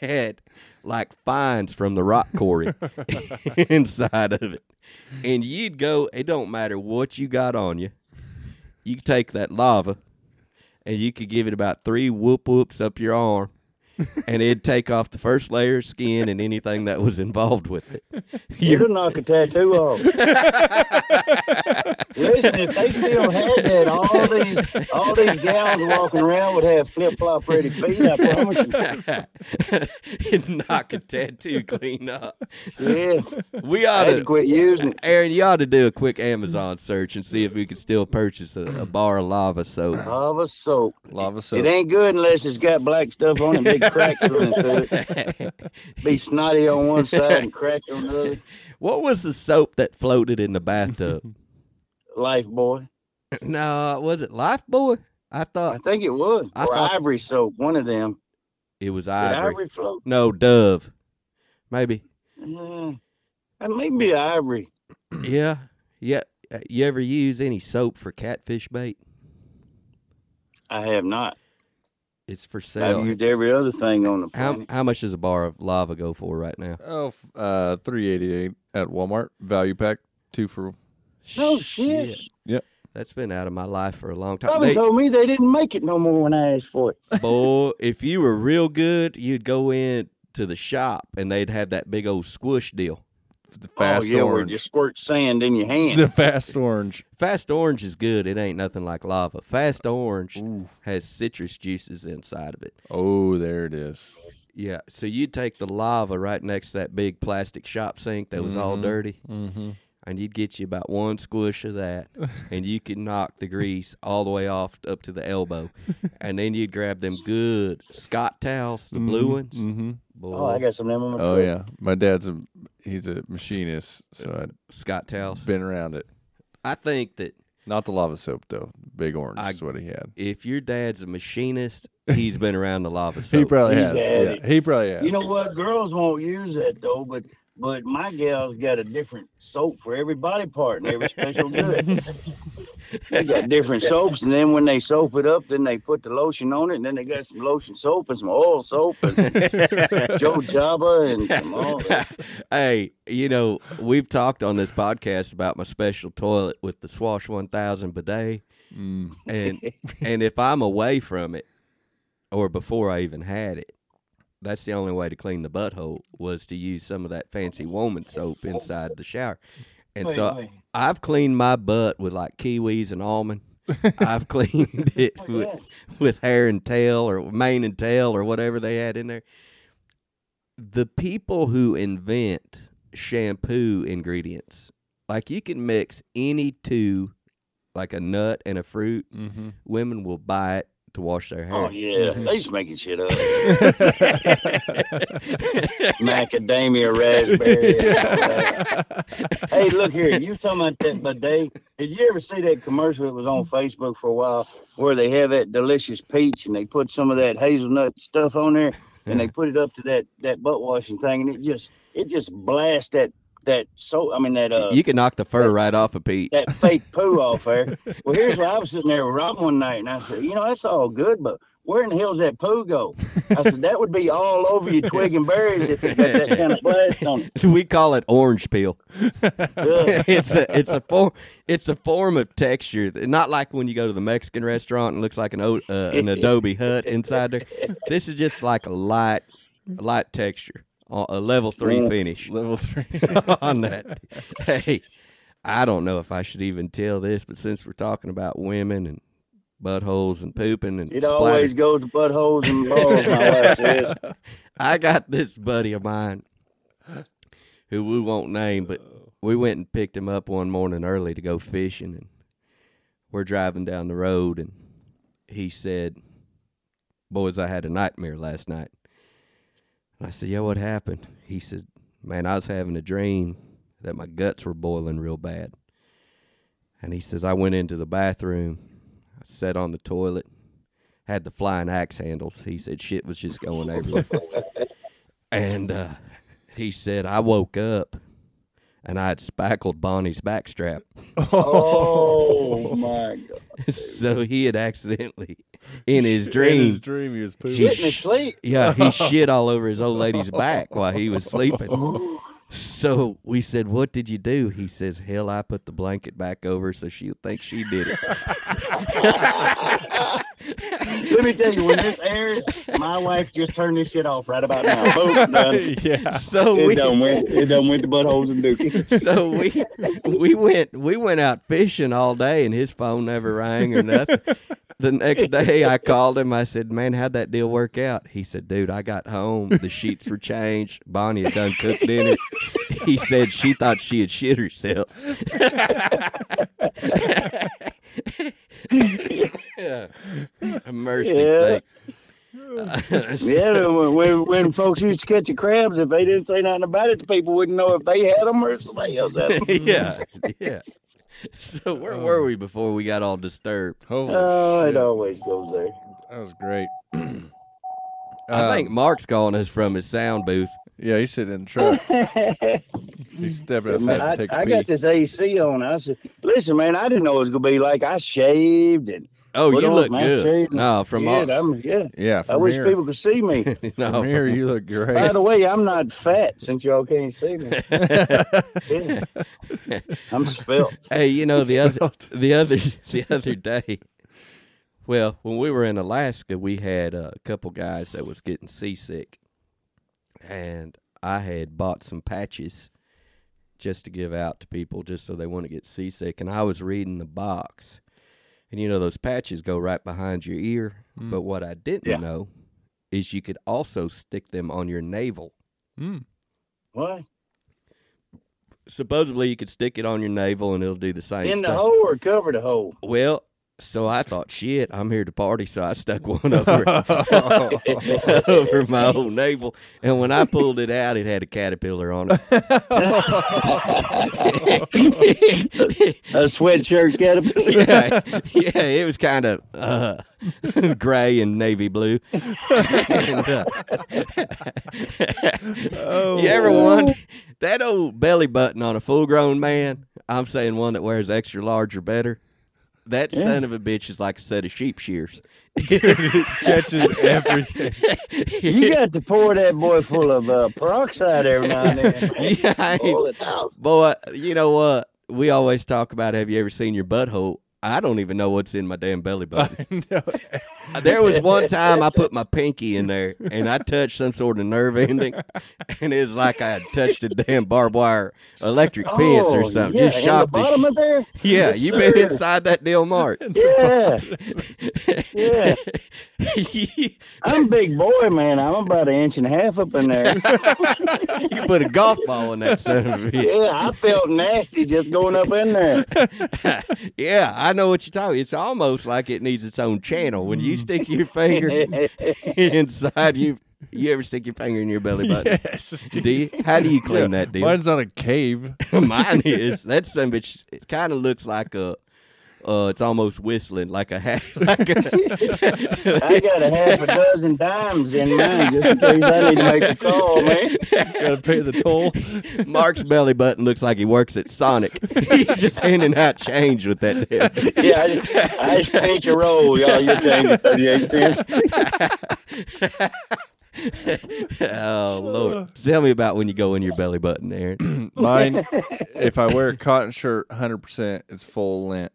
had like fines from the rock quarry inside of it. And you'd go, it don't matter what you got on you. You take that lava and you could give it about three whoop whoops up your arm. [LAUGHS] and it'd take off the first layer of skin and anything that was involved with it. [LAUGHS] You'd knock a tattoo off. [LAUGHS] Listen, if they still had that, all these all these gals walking around would have flip flop ready feet. I promise you. It'd knock a tattoo clean up. Yeah, We ought to to quit using it. Aaron, you ought to do a quick Amazon search and see if we could still purchase a, a bar of lava soap. Lava soap. Lava soap. It ain't good unless it's got black stuff on it, big cracks running through [LAUGHS] it. Be snotty on one side and cracked on the other. what was the soap that floated in the bathtub? [LAUGHS] Lifebuoy. no, was it Lifebuoy? I thought. I think it was. I or thought- ivory soap, one of them. it was Did Ivory. ivory float? No, Dove. Maybe. Uh, it may be ivory. [CLEARS THROAT] Yeah. Yeah. Uh, You ever use any soap for catfish bait? I have not. It's for sale. I've sale. used every other thing on the How planet. how much does a bar of lava go for right now? Oh, uh, three eighty eight at Walmart. Value pack, two for. Oh shit. Yep. That's been out of my life for a long time. Robin They- told me they didn't make it no more when I asked for it. [LAUGHS] [LAUGHS] Boy, if you were real good, you'd go in to the shop and they'd have that big old squish deal. The fast oh, yeah, where orange. you squirt sand in your hand. the fast orange. Fast orange is good. It ain't nothing like lava. Fast orange Ooh. has citrus juices inside of it. Oh, there it is. Yeah. So you take the lava right next to that big plastic shop sink that was all Mhm. dirty. Mm-hmm. And you'd get you about one squish of that, and you could knock the grease all the way off up to the elbow, [LAUGHS] and then you'd grab them good Scott towels, the blue ones. Mm-hmm. Boy, Oh, I got some of them Oh yeah, my dad's a he's a machinist, so I've Scott towels. been around it. I think that Not the lava soap though. Big orange I- is what he had. if your dad's a machinist, he's been around the lava [LAUGHS] soap. He probably He's has. Yeah, he probably has. You know what? Girls won't use that though, but but my gal's got a different soap for every body part and every special good. they got different soaps, and then when they soap it up, then they put the lotion on it, and then they got some lotion soap and some oil soap and some [LAUGHS] Joe Jabba and some all that. hey, you know, we've talked on this podcast about my special toilet with the Swash 1000 bidet. Mm. And and if I'm away from it or before I even had it, that's the only way to clean the butthole was to use some of that fancy woman soap inside the shower. And Wait, so wait. I've cleaned my butt with like kiwis and almond. I've cleaned [LAUGHS] it Oh, with, yeah. with hair and tail or mane and tail or whatever they had in there. The people who invent shampoo ingredients, like you can mix any two, like a nut and a fruit, Mm-hmm. women will buy it to wash their hair. Oh yeah, mm-hmm. they just making shit up. [LAUGHS] Macadamia, raspberry. hey, look here. You was talking about that bidet. Did you ever see that commercial that was on Facebook for a while where they have that delicious peach and they put some of that hazelnut stuff on there and they put it up to that that butt washing thing and it just it just blasts that that so I mean that uh you can knock the fur right off a peach. that fake poo [LAUGHS] off there. Well, here's where I was sitting there with Rob one night, and I said, you know, that's all good, but where in the hell's that poo go? I said that would be all over your twig and berries if it got that kind of blast on it. [LAUGHS] we call it orange peel. It's a it's a form it's a form of texture. Not like when you go to the Mexican restaurant and it looks like an uh, an adobe hut inside there. This is just like a light light texture, Uh, a level three finish [LAUGHS] Level three. [LAUGHS] on that. Hey, I don't know if I should even tell this, but since we're talking about women and buttholes and pooping and It splatter- always goes to buttholes and balls. My. [LAUGHS] I got this buddy of mine who we won't name, but we went and picked him up one morning early to go fishing, and we're driving down the road, and he said, "Boys, I had a nightmare last night." I said, "Yeah, what happened?" He said, "Man, I was having a dream that my guts were boiling real bad." And he says, "I went into the bathroom, I sat on the toilet." Had the flying axe handles. He said shit was just going everywhere. [LAUGHS] And uh, he said, I woke up and I had spackled Bonnie's backstrap. Oh [LAUGHS] my [LAUGHS] god! so he had accidentally, in his [LAUGHS] In dream, his dream, he was pooping. Shit in his sleep. yeah, he shit all over his old lady's back while he was sleeping. [GASPS] So we said, What did you do? He says, Hell, I put the blanket back over so she'll think she did it. Let me tell you, when this airs, my wife just turned this shit off right about now. Boom, done. [LAUGHS] yeah. So It we done went. It done went to buttholes and dookie. [LAUGHS] so we we went we went out fishing all day and his phone never rang or nothing. The next day I called him. I said, "Man, how'd that deal work out?" He said, "Dude, I got home. The sheets were changed. Bonnie had done cooked dinner." He said she thought she had shit herself. [LAUGHS] yeah. [LAUGHS] [LAUGHS] Mercy Yeah. sakes. [LAUGHS] Yeah, when, when when folks used to catch the crabs, if they didn't say nothing about it, the people wouldn't know if they had them or if somebody else had them. yeah, yeah. So where were we before we got all disturbed? Holy Oh, it always goes there. That was great. [CLEARS THROAT] I Um, think Mark's calling us from his sound booth. Yeah, he's sitting in the truck. [LAUGHS] He's stepping outside Man, to I, take a I pee. got this AC on. I said, "Listen, man, I didn't know it was gonna be like I shaved and Oh, put you on look my good. shade and- No, from yeah, all, I'm, yeah. yeah, I from wish here, people could see me. [LAUGHS] no, from here you look great. By great. the way, I'm not fat since y'all can't see me. [LAUGHS] Yeah. I'm svelte. Hey, you know the other the other the other day. Well, when we were in Alaska, we had a couple guys that was getting seasick, and I had bought some patches just to give out to people, just so they want to get seasick. And I was reading the box, and you know those patches go right behind your ear. Mm. But what I didn't Yeah. know is you could also stick them on your navel. Mm. What? supposedly you could stick it on your navel and it'll do the same In the stuff. hole or cover the hole? Well, so I thought, shit, I'm here to party, so I stuck one [LAUGHS] over [LAUGHS] over my old navel, and when I pulled it out, it had a caterpillar on it. [LAUGHS] A sweatshirt caterpillar. yeah, yeah, it was kind of uh, gray and navy blue. And, uh, you ever wonder that old belly button on a full grown man? I'm saying one that wears extra large or better. That son of a bitch is like a set of sheep shears. [LAUGHS] Catches everything. You got to pour that boy full of uh, peroxide every now and then. [LAUGHS] Yeah, I ain't- Pull it out. Boy, you know what? We always talk about have you ever seen your butthole? I don't even know what's in my damn belly button. [LAUGHS] Uh, there was one time I put [LAUGHS] my pinky in there and I touched some sort of nerve ending, [LAUGHS] and it's like I had touched a damn barbed wire electric fence or Oh, something. Yeah, Just in shocked the the bottom of there. Yeah, Yes, you been sir. inside that deal, Mark. Yeah, yeah. I'm a big boy, man. I'm about an inch and a half up in there. you put a golf ball in that son of a bitch. Yeah, I felt nasty just going up in there. Yeah, I know what you're talking. It's almost like it needs its own channel. When you stick your finger [LAUGHS] inside you, you ever stick your finger in your belly button? [LAUGHS] Yes. Do you? How do you clean that deal? Mine's on a cave. [LAUGHS] Mine is. That son of bitch. It kind of looks like a. Uh, it's almost whistling like a hat. [LAUGHS] Like a, [LAUGHS] I got a half a dozen dimes in mine just in case I need to make a call, man. [LAUGHS] Gotta pay the toll. Mark's belly button looks like he works at Sonic. He's just handing out change with that. Deal. Yeah, I just, I just paint your roll, y'all. You're changing 38 cents. oh Lord! Tell me about when you go in your belly button, Aaron. [CLEARS THROAT] Mine, if I wear a cotton shirt, hundred percent, it's full of lint.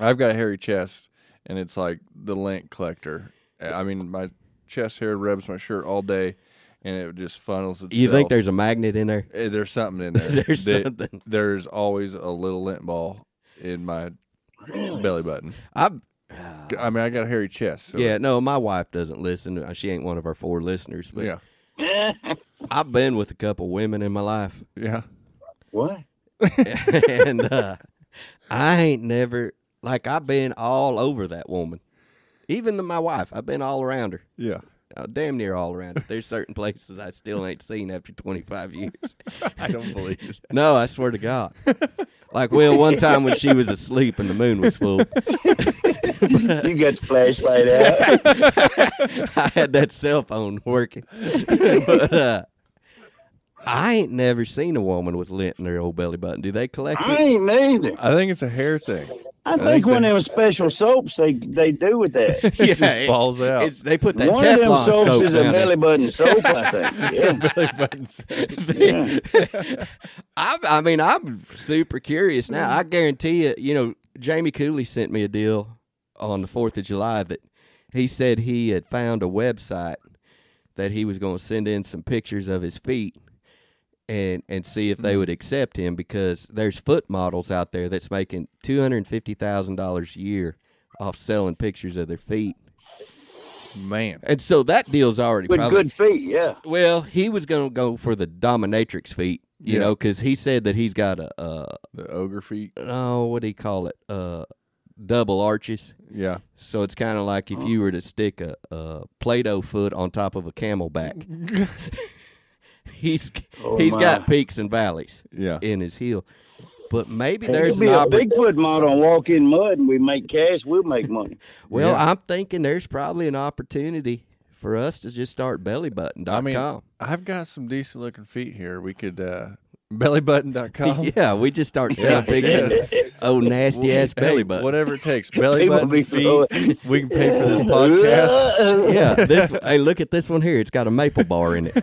I've got a hairy chest, and it's like the lint collector. I mean, my chest hair rubs my shirt all day, and it just funnels itself. You think there's a magnet in there? Eh, there's something in [LAUGHS] there? There's that- something. There's always a little lint ball in my belly button. I I mean, I got a hairy chest. So yeah, no, my wife doesn't listen. Uh, She ain't one of our four listeners, but yeah, [LAUGHS] I've been with a couple women in my life, yeah. What? [LAUGHS] and uh, I ain't never like I've been all over that woman. Even to my wife, I've been all around her. Yeah. Uh, damn near all around her. There's certain places I still ain't seen after 25 years. [LAUGHS] I don't believe it. [LAUGHS] No, I swear to God. Like, well, one time when she was asleep and the moon was full, [LAUGHS] You got the flashlight out. I had that cell phone working. but uh, I ain't never seen a woman with lint in their old belly button. Do they collect I it? ain't neither. I think it's a hair thing. I think think one they- of them special soaps they they do with that. [LAUGHS] It just it- falls out. It's they put that One of them soaps soap is a belly button soap, I think. [LAUGHS] Yeah. belly buttons. there. I, I mean, I'm super curious now. I guarantee you. You know, Jamie Cooley sent me a deal on the Fourth of July that he said he had found a website that he was going to send in some pictures of his feet and and see if they would accept him because there's foot models out there that's making two hundred and fifty thousand dollars a year off selling pictures of their feet. Man. And so that deal's already With probably good feet, yeah. well, he was going to go for the dominatrix feet, you Yeah. know, because he said that he's got a, uh, The ogre feet. oh, what do you call it? Uh, double arches. Yeah. So it's kind of like if you were to stick a, a Play-Doh foot on top of a camelback. [LAUGHS] [LAUGHS] he's Oh, he's my. got peaks and valleys Yeah. in his heel, but maybe Hey, there's There'll an a opportunity. Bigfoot model and walk in mud and we make cash, we'll make money. [LAUGHS] Well, Yeah. I'm thinking there's probably an opportunity for us to just start bellybutton.com. I mean, I've got some decent looking feet here. We could uh bellybutton.com. [LAUGHS] yeah, we just start selling pictures. of Oh, nasty ass Hey, belly button. Whatever it takes. [LAUGHS] Belly button be feet. We can pay for this podcast. [LAUGHS] yeah, this. hey, look at this one here. It's got a maple bar in it.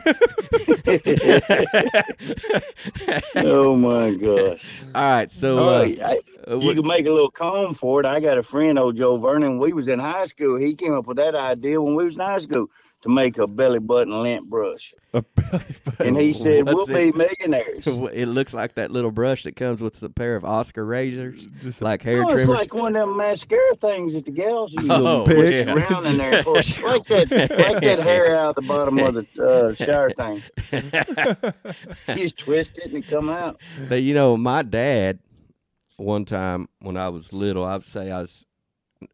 oh my gosh. All right, so Oh, uh, I- uh, you what- can make a little comb for it. I got a friend, old Joe Vernon. We was in high school. He came up with that idea when we was in high school. To make a belly button lint brush. A belly button. [LAUGHS] And he said, What's "We'll it? be millionaires." [LAUGHS] It looks like that little brush that comes with a pair of Oscar razors, Just a- like hair Oh, it's like one of them mascara things that the gals use. Oh, to yeah. around in there, for, [LAUGHS] like that, like that hair out of the bottom of the uh, shower thing. You just twist it and it come out. But you know, my dad, one time when I was little, I'd say I was.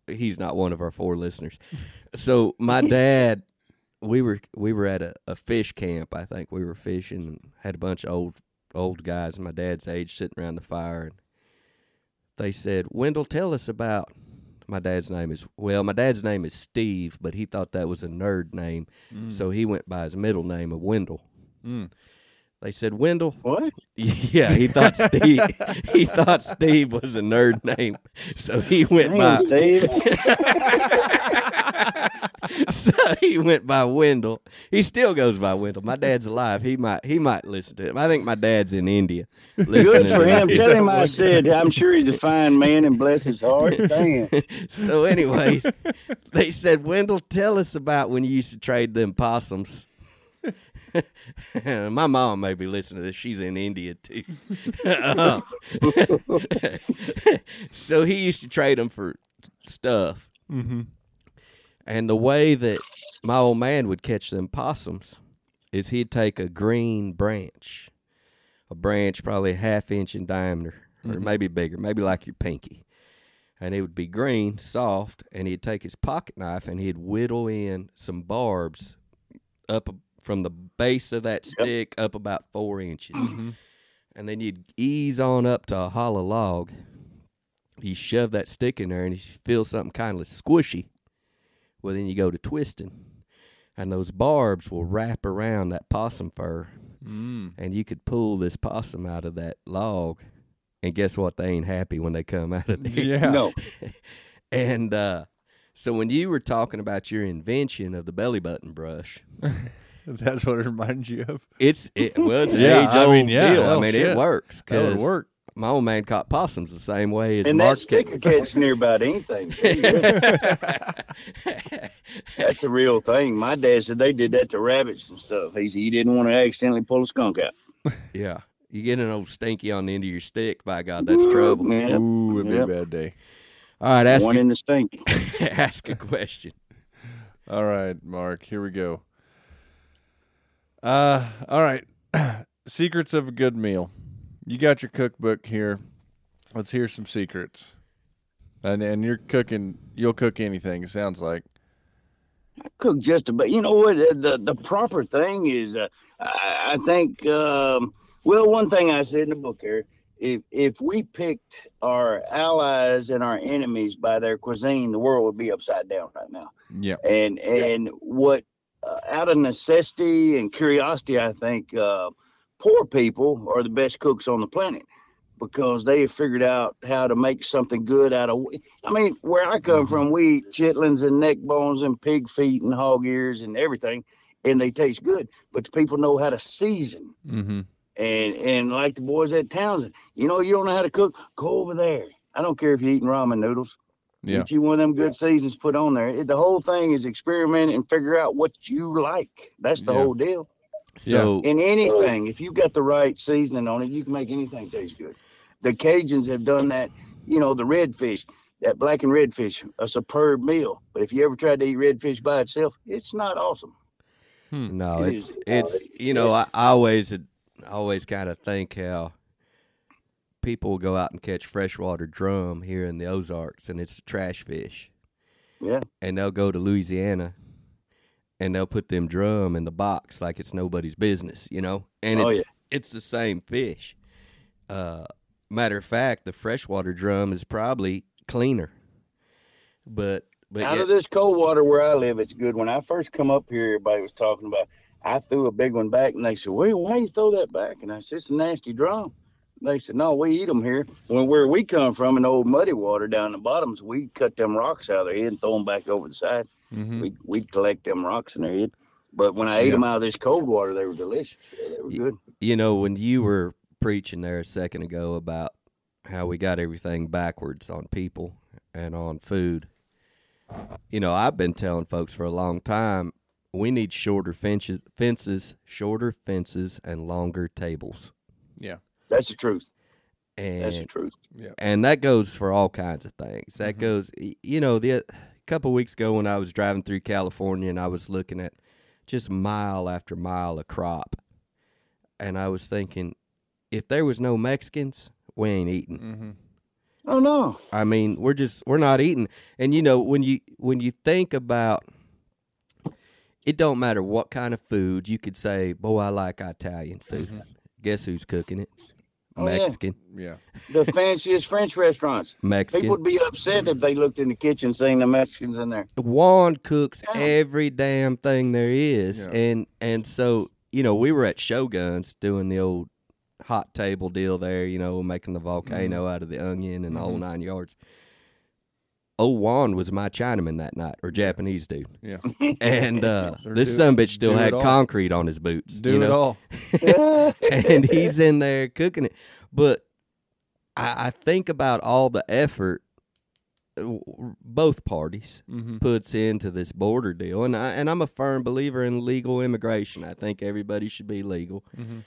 He's not one of our four listeners. So my dad, we were we were at a, a fish camp. I think we were fishing. and Had a bunch of old old guys my dad's age sitting around the fire, and they said, "Wendell, tell us about." My dad's name is well. My dad's name is Steve, but he thought that was a nerd name, so he went by his middle name of Wendell. Mm. They said, "Wendell, [LAUGHS] What? [LAUGHS] yeah, he thought Steve. [LAUGHS] he thought Steve was a nerd name, so he went Damn, by. Steve. [LAUGHS] so he went by Wendell. He still goes by Wendell. My dad's alive. He might. He might listen to him. I think my dad's in India. Good listening for him. Tell him I said I'm sure he's a fine man and bless his heart. Damn. [LAUGHS] So, anyways, they said, Wendell, tell us about when you used to trade them possums. [LAUGHS] My mom may be listening to this. She's in India too. Uh, so he used to trade them for stuff. Mm-hmm. And the way that my old man would catch them possums is he'd take a green branch, a branch probably a half inch in diameter, or mm-hmm. maybe bigger, maybe like your pinky. And it would be green, soft, and he'd take his pocket knife and he'd whittle in some barbs up from the base of that stick up about four inches. Mm-hmm. And then you'd ease on up to a hollow log. You shove that stick in there and you feel something kind of squishy. Well, then you go to twisting, and those barbs will wrap around that possum fur, Mm. and you could pull this possum out of that log. And guess what? They ain't happy when they come out of there. Yeah. No. [LAUGHS] And uh, so when you were talking about your invention of the belly button brush, [LAUGHS] That's what it reminds you of. it's it was [LAUGHS] an Yeah, age I mean, yeah, deal. I mean, shit. it works. 'cause work. My old man caught possums the same way as And that Mark. stick will catch near about anything. [LAUGHS] That's a real thing. My dad said they did that to rabbits and stuff. He said he didn't want to accidentally pull a skunk out. yeah, you get an old stinky on the end of your stick. By God, that's trouble. Yep. Ooh, it'd be Yep. a bad day. All right, ask One a, in the stink. [LAUGHS] ask a question. All right, Mark, here we go. Uh, all right. [CLEARS THROAT] secrets of a good meal. You got your cookbook here. Let's hear some secrets. And and you're cooking. You'll cook anything. It sounds like. I cook just about. You know what? The the proper thing is, uh, I, I think. Um, well, one thing I said in the book here: if if we picked our allies and our enemies by their cuisine, the world would be upside down right now. Yeah. And and what uh, out of necessity and curiosity, I think uh, poor people are the best cooks on the planet because they have figured out how to make something good out of. I mean, where I come from, we eat chitlins and neck bones and pig feet and hog ears and everything, and they taste good. But the people know how to season. Mm-hmm. And and like the boys at Townsend, you know, you don't know how to cook, go over there. I don't care if you're eating ramen noodles. Yeah. Get you one of them good seasons put on there. It, the whole thing is experiment and figure out what you like. That's the Yeah. whole deal. So In anything, if you've got the right seasoning on it, you can make anything taste good. The Cajuns have done that. You know, the redfish, that black and redfish, a superb meal. But if you ever tried to eat redfish by itself, it's not awesome. Hmm. No, It it's is. it's you know I, I always I always kind of think how people go out and catch freshwater drum here in the Ozarks and it's trash fish, Yeah. and they'll go to Louisiana and they'll put them drum in the box like it's nobody's business, you know, and Oh, it's yeah. it's the same fish. Uh, matter of fact, the freshwater drum is probably cleaner, but but Out yet- of this cold water where I live, it's good. When I first come up here, everybody was talking about. I threw a big one back, and they said, "Well, why you throw that back?" And I said, "It's a nasty drum." They said, "No, we eat them here. When where we come from, in old muddy water down the bottoms, we cut them rocks out of their head and throw them back over the side. Mm-hmm. We we'd collect them rocks in their head. But when I ate Yeah. them out of this cold water, they were delicious. Yeah, they were good. you know, when you were preaching there a second ago about how we got everything backwards on people and on food, you know, I've been telling folks for a long time we need shorter fences, fences, shorter fences, and longer tables. Yeah. That's the truth. And That's the truth. Yeah, and that goes for all kinds of things. That Mhm. goes, you know, the a couple weeks ago when I was driving through California and I was looking at just mile after mile of crop, and I was thinking, if there was no Mexicans, we ain't eating. Mm-hmm. Oh no. I mean, we're just we're not eating. And you know, when you when you think about it don't matter what kind of food, you could say, Boy, I like Italian food. Guess who's cooking it? Oh, yeah. Mexican. Yeah. The fanciest French restaurants. Mexican. People would be upset if they looked in the kitchen seeing the Mexicans in there. Juan cooks Yeah. every damn thing there is. Yeah. And and so, you know, we were at Shoguns doing the old hot table deal there, you know, making the volcano Mm-hmm. out of the onion and the whole Mhm. nine yards. Old Juan was my Chinaman that night, or Japanese dude. Yeah. [LAUGHS] And uh, this son bitch still had concrete on his boots. Do you it know? all. [LAUGHS] and he's in there cooking it. But I, I think about all the effort uh, both parties Mm-hmm. puts into this border deal, and I, and I'm a firm believer in legal immigration. I think everybody should be legal. Mm-hmm.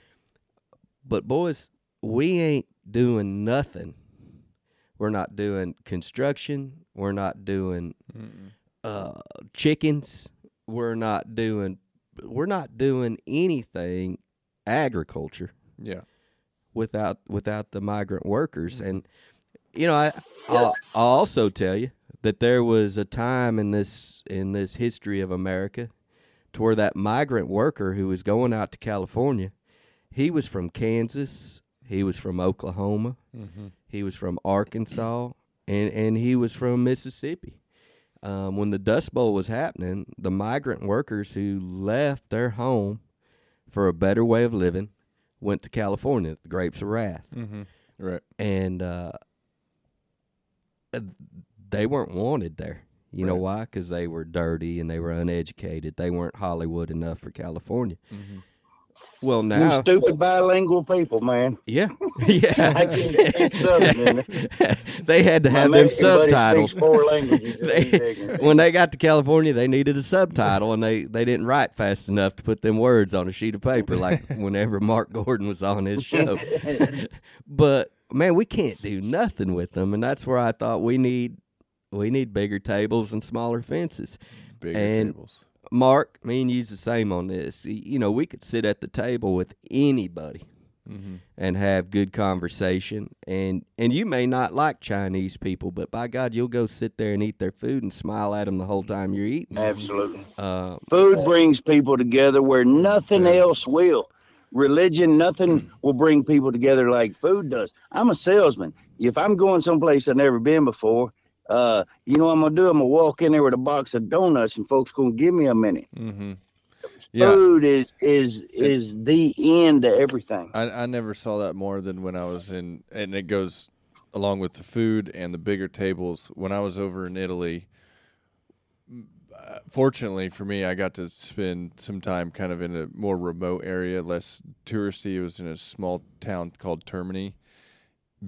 But boys, we ain't doing nothing. We're not doing construction. We're not doing uh, chickens. We're not doing. We're not doing anything agriculture Yeah. without without the migrant workers. And you know, I I'll, I'll also tell you that there was a time in this in this history of America to where that migrant worker who was going out to California, he was from Kansas, he was from Oklahoma, Mm-hmm. He was from Arkansas, and and he was from Mississippi. Um, when the Dust Bowl was happening, the migrant workers who left their home for a better way of living went to California, the Grapes of Wrath, Mm-hmm. Right. and uh, they weren't wanted there. You know why? Because they were dirty and they were uneducated. They weren't Hollywood enough for California. Mm-hmm. Well, You now, stupid bilingual people, man. yeah, [LAUGHS] [LAUGHS] yeah, I can't speak Southern, [LAUGHS] they had to My have them Mexican subtitles. speaks four languages. They- when they got to California, they needed a subtitle, and they, they didn't write fast enough to put them words on a sheet of paper, like whenever Mark Gordon was on his show. but man, we can't do nothing with them, and that's where I thought we need we need bigger tables and smaller fences. Bigger And- tables. Mark, me and you's the same on this. You know, we could sit at the table with anybody Mm-hmm. and have good conversation. And and you may not like Chinese people, but by God, you'll go sit there and eat their food and smile at them the whole time you're eating. Absolutely. Uh, Food brings people together where nothing Yes. else will. Religion, nothing [CLEARS THROAT] will bring people together like food does. I'm a salesman. If I'm going someplace I've never been before, uh, you know what I'm gonna do? I'm gonna walk in there with a box of donuts and folks gonna give me a minute. Mm-hmm. Yeah. Food is is is the end to everything. I, I never saw that more than when I was in, and it goes along with the food and the bigger tables. When I was over in Italy, uh, fortunately for me, I got to spend some time kind of in a more remote area, less touristy. It was in a small town called Termini.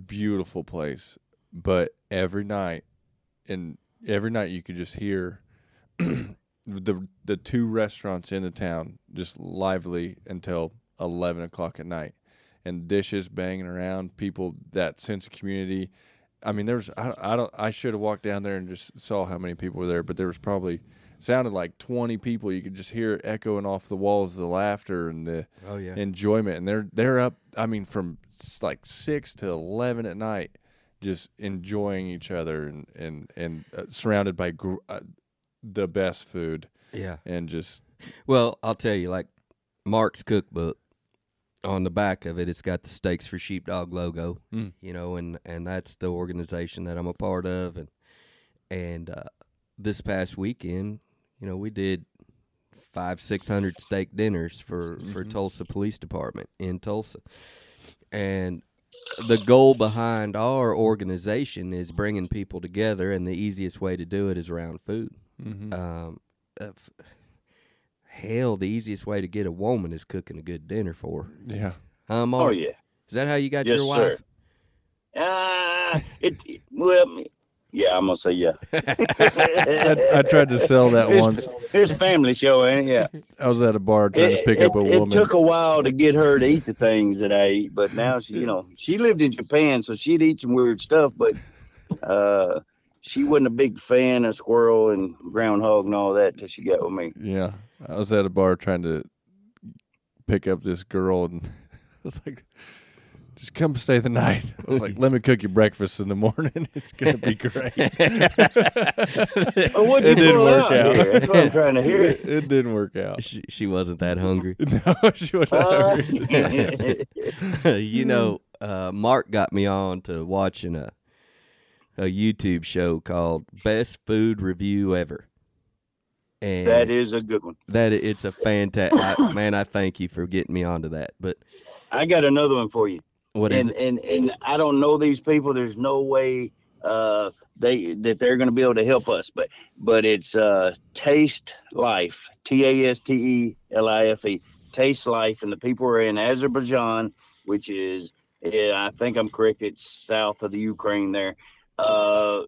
Beautiful place, but every night, and every night you could just hear the the two restaurants in the town just lively until eleven o'clock at night, and dishes banging around. People that sense of community. I mean, there's I, I don't I should have walked down there and just saw how many people were there, but there was probably sounded like twenty people. You could just hear it echoing off the walls, the laughter and the oh yeah, enjoyment, and they're they're up. I mean, from like six to eleven at night, just enjoying each other and and and uh, surrounded by gr- uh, the best food yeah. and just Well, I'll tell you, like Mark's cookbook, on the back of it, it's got the Steaks for Sheepdog logo. Mm. You know, and and that's the organization that I'm a part of, and and uh, this past weekend, you know, we did five six hundred steak dinners for for Mhm. Tulsa Police Department in Tulsa, and the goal behind our organization is bringing people together, and the easiest way to do it is around food. mhm. Um, uh, hell, the easiest way to get a woman is cooking a good dinner for her. yeah. Huh, Oh Mark? yeah. Is that how you got Yes, your sir. wife? Ah, it, it- well, Yeah, I'm gonna say yeah. [LAUGHS] I, I tried to sell that It's- once. It's a family show, ain't it? Yeah. I was at a bar trying to pick up a woman. it took a while to get her to eat the things that I eat, but now she, you know, she lived in Japan, so she'd eat some weird stuff, but uh, she wasn't a big fan of squirrel and groundhog and all that till she got with me. Yeah, I was at a bar trying to pick up this girl, and [LAUGHS] I was like, "Just come stay the night." I was like, "Let me cook you breakfast in the morning. [LAUGHS] It's gonna be great." What'd you It didn't work out out. That's what I'm trying to hear. it didn't work out. She, she wasn't that hungry. [LAUGHS] No, she was not Uh, hungry. [LAUGHS] you know, uh, Mark got me on to watching a a YouTube show called Best Food Review Ever. And that is a good one. that it's a fantastic man. I thank you for getting me onto that. But I got another one for you. What is and, it? and and I don't know these people. There's no way uh, they that they're going to be able to help us. But but it's uh, Taste Life, T A S T E L I F E, Taste Life, and the people are in Azerbaijan, which is yeah, I think I'm correct. It's south of the Ukraine there. Uh,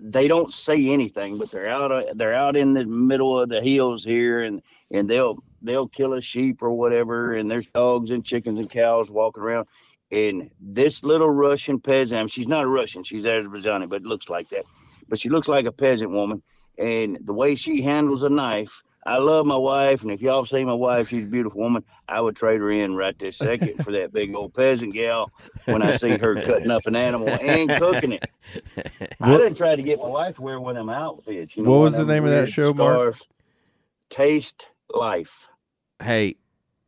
they don't say anything, but they're out. uh, They're out in the middle of the hills here, and and they'll they'll kill a sheep or whatever, and there's dogs and chickens and cows walking around. And this little Russian peasant, she's not a Russian, she's Azerbaijani, but looks like that. But she looks like a peasant woman. And the way she handles a knife, I love my wife. And if y'all see my wife, she's a beautiful woman. I would trade her in right this second for that big old peasant gal when I see her cutting up an animal and cooking it. I didn't try to get my wife to wear one of them outfits. You know, What was the name of that show, Mark? Taste Life. Hey,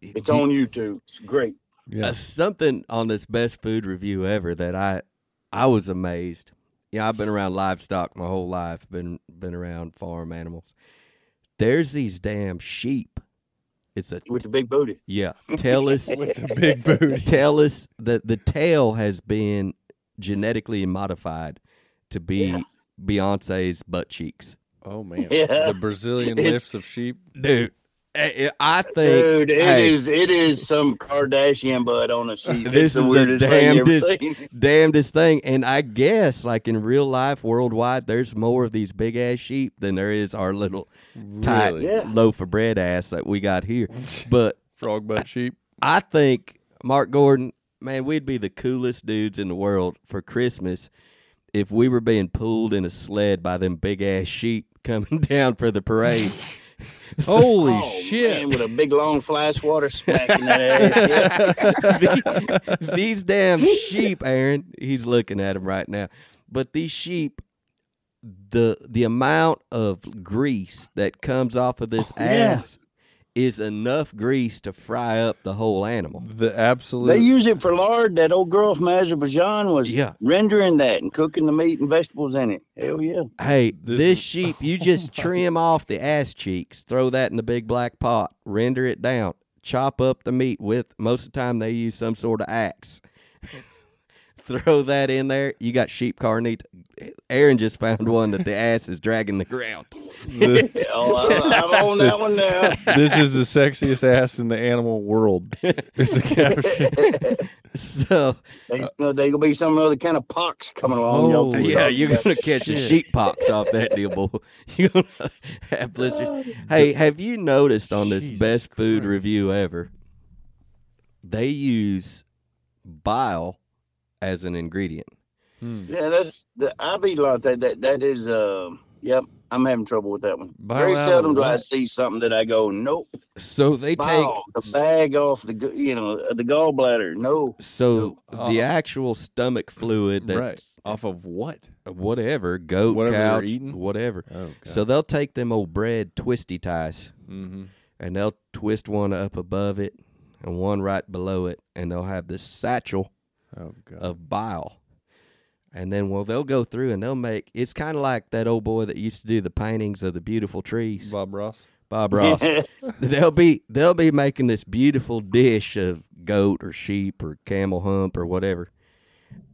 It's on YouTube. It's great. Yeah, uh, something on this best food review ever that I I was amazed. Yeah, I've been around livestock my whole life. Been been around farm animals. There's these damn sheep. It's a With the big booty. yeah. Tell us [LAUGHS] with the big booty. tell us that the tail has been genetically modified to be Yeah. Beyonce's butt cheeks. Oh man, [LAUGHS] Yeah. the Brazilian It's- lifts of sheep. Dude, I I think Dude, it is hey, it is some Kardashian butt on a sheep. [LAUGHS] This it's the is the weirdest thing you ever damnedest- seen. [LAUGHS] damnedest thing. And I guess, like in real life, worldwide, there's more of these big ass sheep than there is our little tight Really, Yeah. loaf of bread ass that we got here. But [LAUGHS] frog butt sheep. I think Mark Gordon, man, we'd be the coolest dudes in the world for Christmas if we were being pulled in a sled by them big ass sheep coming down for the parade. [LAUGHS] Holy Oh, shit! Man, with a big long fly swatter smacking that ass. Yeah. [LAUGHS] these, these damn sheep, Aaron. He's looking at them right now. But these sheep, the the amount of grease that comes off of this Oh, yeah. ass is enough grease to fry up the whole animal. The absolute. They use it for lard. That old girl from Azerbaijan was Yeah. rendering that and cooking the meat and vegetables in it. Hell yeah. Hey, This this, is- [LAUGHS] sheep, you just [LAUGHS] trim off the ass cheeks, throw that in the big black pot, render it down, chop up the meat with. Most of the time, they use some sort of axe. [LAUGHS] throw that in there. You got sheep carnita. Aaron just found one that the ass is dragging the ground. the- Oh, I, I'm on that one now. this is the sexiest ass in the animal world. It's the caption. [LAUGHS] So They, you know, gonna be some other kind of pox coming along. y'all. Oh, yeah, you're gonna catch a sheep pox off that deal, boy. [LAUGHS] You're gonna have blisters. Hey, have you noticed on this Jesus best food Christ. review ever? They use bile as an ingredient. Hmm. Yeah, that's the I eat a lot of that. That that is uh yep. I'm having trouble with that one. Bile Very seldom do I see something that I go, nope. So they Bile, take the bag off the you know the gallbladder. No, so Oh. the actual stomach fluid that right off of what? whatever goat Whatever you're couch eating? whatever. Oh, So they'll take them old bread twisty ties mm-hmm. and they'll twist one up above it and one right below it, and they'll have this satchel oh god. of bile. And then, well, they'll go through and they'll make. It's kind of like that old boy that used to do the paintings of the beautiful trees, Bob Ross. Bob Ross. [LAUGHS] [LAUGHS] they'll be they'll be making this beautiful dish of goat or sheep or camel hump or whatever,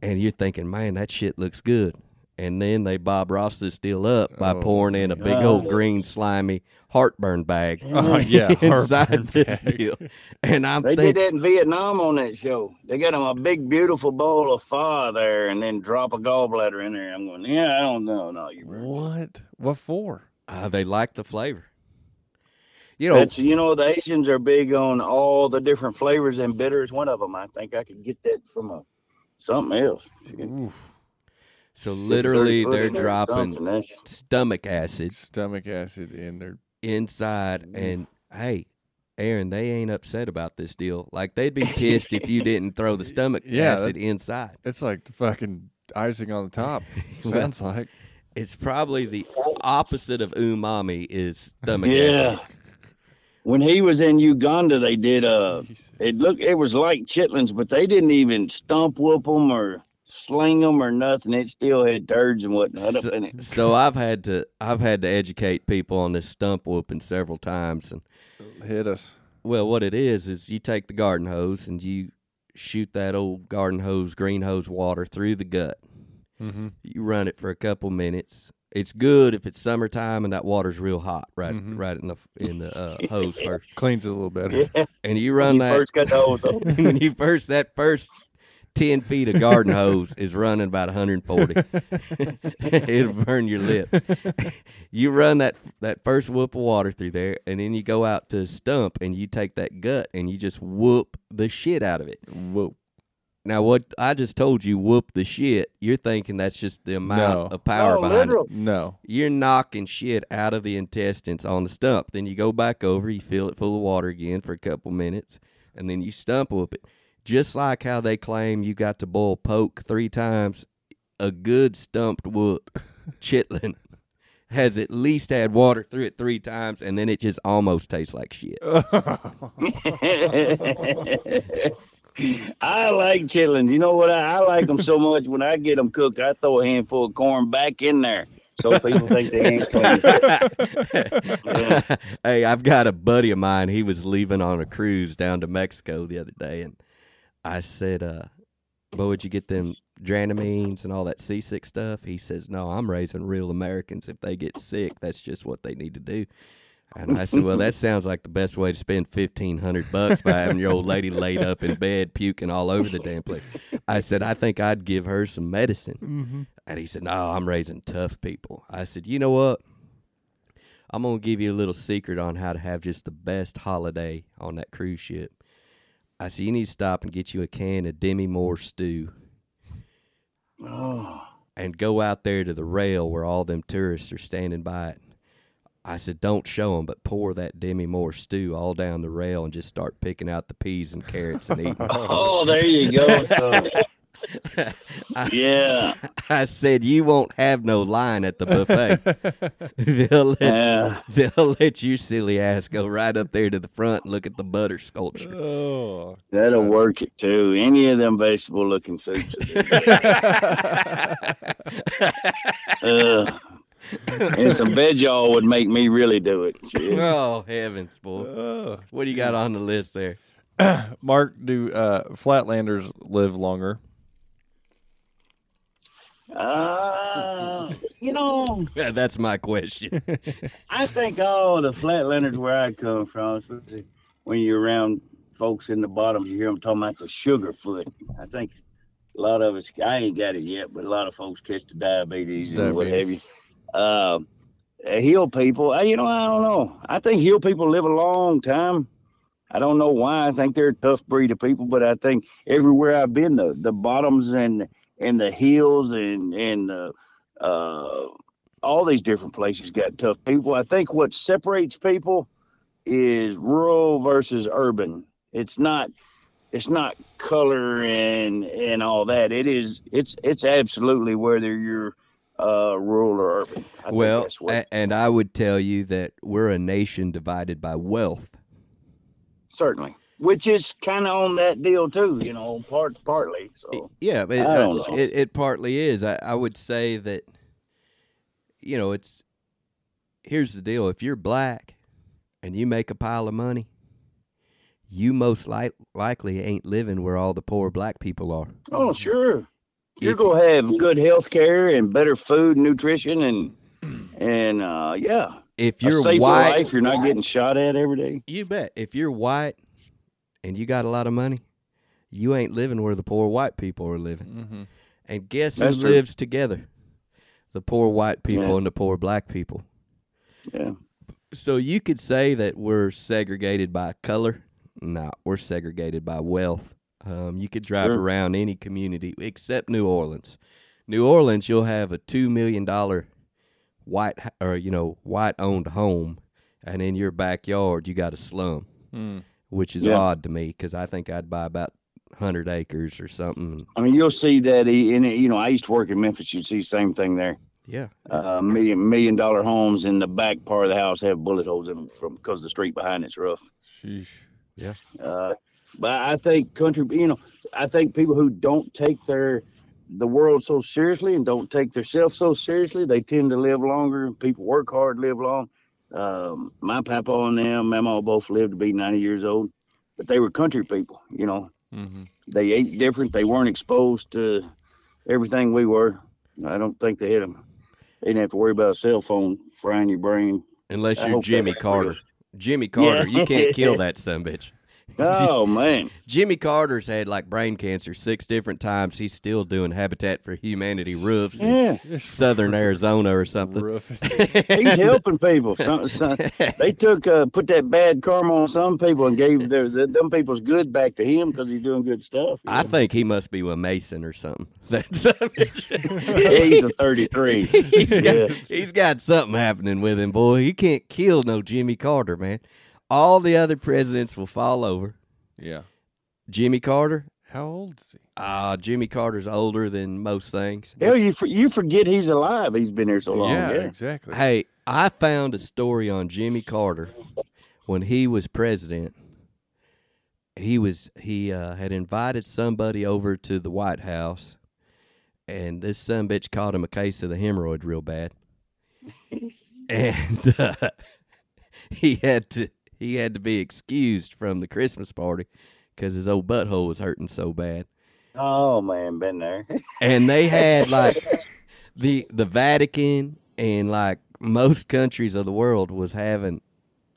and you're thinking, man, that shit looks good. And then they Bob Ross this deal up by Oh, pouring in a big God. old green slimy heartburn bag [LAUGHS] Oh yeah, [LAUGHS] inside heartburn this bag. deal. And I'm They thinking, did that in Vietnam on that show. They got them a big, beautiful bowl of pho there, and then drop a gallbladder in there. I'm going, yeah, I don't know. No, you. What? What for? uh, they like the flavor. You know, That's you know the Asians are big on all the different flavors, and bitter is one of them. I think I could get that from a something else. Oof. So literally 30 foot they're in there or dropping stomach acid Stomach acid in their. inside, and hey. Aaron, they ain't upset about this deal. Like they'd be pissed if you didn't throw the [LAUGHS] stomach Yeah, acid inside. It's like the fucking icing on the top. [LAUGHS] Well, Sounds like. It's probably the opposite of umami is stomach acid. Yeah. acid. When he was in Uganda, they did uh It looked it was like chitlins, but they didn't even stump whoop them or sling them or nothing. It still had turds and whatnot So, up in it. so I've had to I've had to educate people on this stump whooping several times and Hit us. well what it is is you take the garden hose and you shoot that old garden hose green hose water through the gut. Mm-hmm. You run it for a couple minutes. It's good if it's summertime and that water's real hot right Mhm. right in the in the uh, hose [LAUGHS] first. Cleans it a little better. Yeah, And you when run you that first got the hose open. [LAUGHS] when you first that first 10 feet of garden [LAUGHS] hose is running about 140 [LAUGHS] it'll burn your lips [LAUGHS] you run that that first whoop of water through there and then you go out to a stump and you take that gut and you just whoop the shit out of it Whoop. now what i just told you whoop the shit you're thinking that's just the amount No. of power Oh, behind literal. it No. you're knocking shit out of the intestines on the stump. Then you go back over, you fill it full of water again for a couple minutes, and then you stump whoop it. Just like how they claim you got to boil poke three times, a good stumped wood [LAUGHS] chitlin has at least had water through it three times, and then it just almost tastes like shit. [LAUGHS] [LAUGHS] I like chitlins. You know what? I, I like them so much. When I get them cooked, I throw a handful of corn back in there so people think they ain't clean. hey, I've got a buddy of mine. He was leaving on a cruise down to Mexico the other day, and I said, uh, "Boy, would you get them Dramamines and all that seasick stuff?" He says, "No, I'm raising real Americans. If they get sick, that's just what they need to do." And I said, "Well, that sounds like the best way to spend fifteen hundred bucks by having your old lady laid up in bed puking all over the damn place." I said, "I think I'd give her some medicine." Mm-hmm. And he said, No, I'm raising tough people. I said, You know what? I'm going to give you a little secret on how to have just the best holiday on that cruise ship. I said, You need to stop and get you a can of Dinty Moore stew Oh, and go out there to the rail where all them tourists are standing by it. I said, Don't show them, but pour that Dinty Moore stew all down the rail and just start picking out the peas and carrots and eating. [LAUGHS] oh, there you go. [LAUGHS] [LAUGHS] son. yeah, I said, You won't have no line at the buffet. [LAUGHS] they'll, let Yeah. you, they'll let your silly ass go right up there to the front and look at the butter sculpture. Oh. that'll work it too. Any of them vegetable looking soups. uh, [LAUGHS] and some Veg-All would make me really do it. Shit. oh, heavens, boy. Oh. What do you got on the list there? [CLEARS THROAT] Mark, do uh, flatlanders live longer? Uh, you know, [LAUGHS] Yeah, that's my question. I think all the flatlanders where I come from, especially when you're around folks in the bottom, you hear them talking about the sugar foot. I think a lot of us, I ain't got it yet, but a lot of folks catch the diabetes, and what have you. Diabetes. Uh, hill people, uh, you know, I don't know. I think hill people live a long time. I don't know why. I think they're a tough breed of people, but I think everywhere I've been, the the bottoms and and the hills and and the uh, all these different places got tough people. I think what separates people is rural versus urban. It's not it's not color and and all that. It is it's it's absolutely whether you're uh, rural or urban. I think well, that's what, a- and I would tell you that we're a nation divided by wealth. certainly, which is kind of on that deal too. You know, part partly. So Yeah, but it, I don't uh, know. it it partly is. I, I would say that you know, it's here's the deal. If you're black and you make a pile of money, you most li- likely ain't living where all the poor black people are. oh sure, you're If- gonna have good health care and better food and nutrition and and uh, yeah, if you're white, life. You're not getting shot at every day. you bet. If you're white and you got a lot of money, you ain't living where the poor white people are living. Mm-hmm. And guess That's who true. lives together? The poor white people Yeah. and the poor black people. Yeah, So you could say that we're segregated by color. No, we're segregated by wealth. Um, you could drive Sure. around any community except New Orleans. New Orleans, you'll have a two million dollar white or you know white owned home, and in your backyard you got a slum, Mm. Which is Yeah. odd to me because I think I'd buy about hundred acres or something. I mean you'll see that in you know I used to work in Memphis. You'd see the same thing there. Yeah, Uh, million million dollar homes in the back part of the house have bullet holes in them from because the street behind it's rough. Sheesh. Uh, but I think country, you know, I think people who don't take their the world so seriously and don't take themselves so seriously, they tend to live longer. People work hard, live long. Um, my papa and them, Mama both lived to be 90 years old, but they were country people. You know, Mm-hmm. they ate different. They weren't exposed to everything we were. I don't think they had them. They didn't have to worry about a cell phone frying your brain. unless I you're hope that Jimmy Carter. real. Jimmy Carter, you can't kill that son bitch. Oh [LAUGHS] man, Jimmy Carter's had like brain cancer six different times. He's still doing Habitat for Humanity roofs in southern Arizona or something. Rough. [LAUGHS] He's helping people. Some, some, they took uh, put that bad karma on some people and gave their, the, them people's good back to him because he's doing good stuff. I know. think he must be a Mason or something. [LAUGHS] That's he's a 33. he's got, Yeah. he's got something happening with him, boy. He can't kill no Jimmy Carter, man. All the other presidents will fall over. Yeah. Jimmy Carter, How old is he? ah, Jimmy Carter's older than most things. Hell, you for, you forget he's alive. He's been here so long. yeah, Yeah, exactly. Hey, I found a story on Jimmy Carter when he was president. He was he uh, had invited somebody over to the White House, and this son bitch caught him a case of the hemorrhoid real bad, [LAUGHS] and uh, [LAUGHS] he had to he had to be excused from the Christmas party because his old butthole was hurting so bad Oh man, been there. [LAUGHS] and they had like the the Vatican and like most countries of the world was having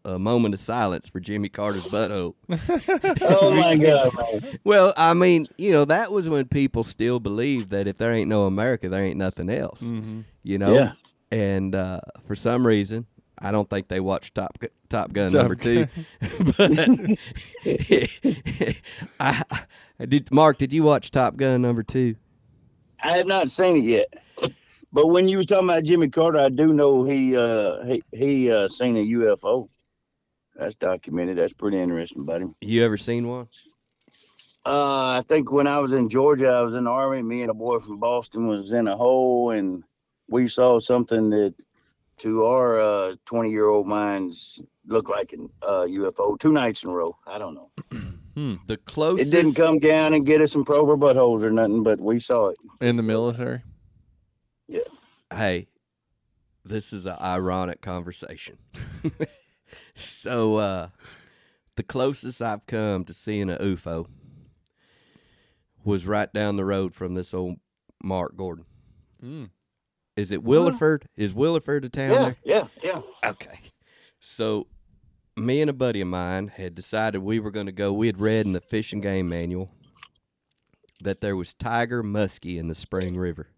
a moment of silence for Jimmy Carter's butthole. [LAUGHS] oh my [LAUGHS] god, man. Well, I mean, you know, that was when people still believed that if there ain't no America, there ain't nothing else. Mm-hmm. You know, Yeah. and uh, for some reason, I don't think they watched Top Top Gun Top number two. [LAUGHS] but [LAUGHS] I, I did. Mark, did you watch Top Gun number two? I have not seen it yet. But when you was talking about Jimmy Carter, I do know he uh, he he uh, seen a UFO. That's documented. That's pretty interesting about him. You ever seen one? Uh, I think when I was in Georgia, I was in the army. Me and a boy from Boston was in a hole, and we saw something that, to our uh, twenty-year-old minds, look like an uh, UFO. Two nights in a row. I don't know. [CLEARS THROAT] The closest. It didn't come down and get us and probe our buttholes or nothing, but we saw it. In the military? Yeah. Hey, this is an ironic conversation. [LAUGHS] so, uh, the closest I've come to seeing a UFO was right down the road from this old Mark Gordon. Mm. Is it Williford? Is Williford a town Yeah, there? yeah, yeah. Okay. So, me and a buddy of mine had decided we were going to go. We had read in the fish and game manual that there was tiger muskie in the Spring River.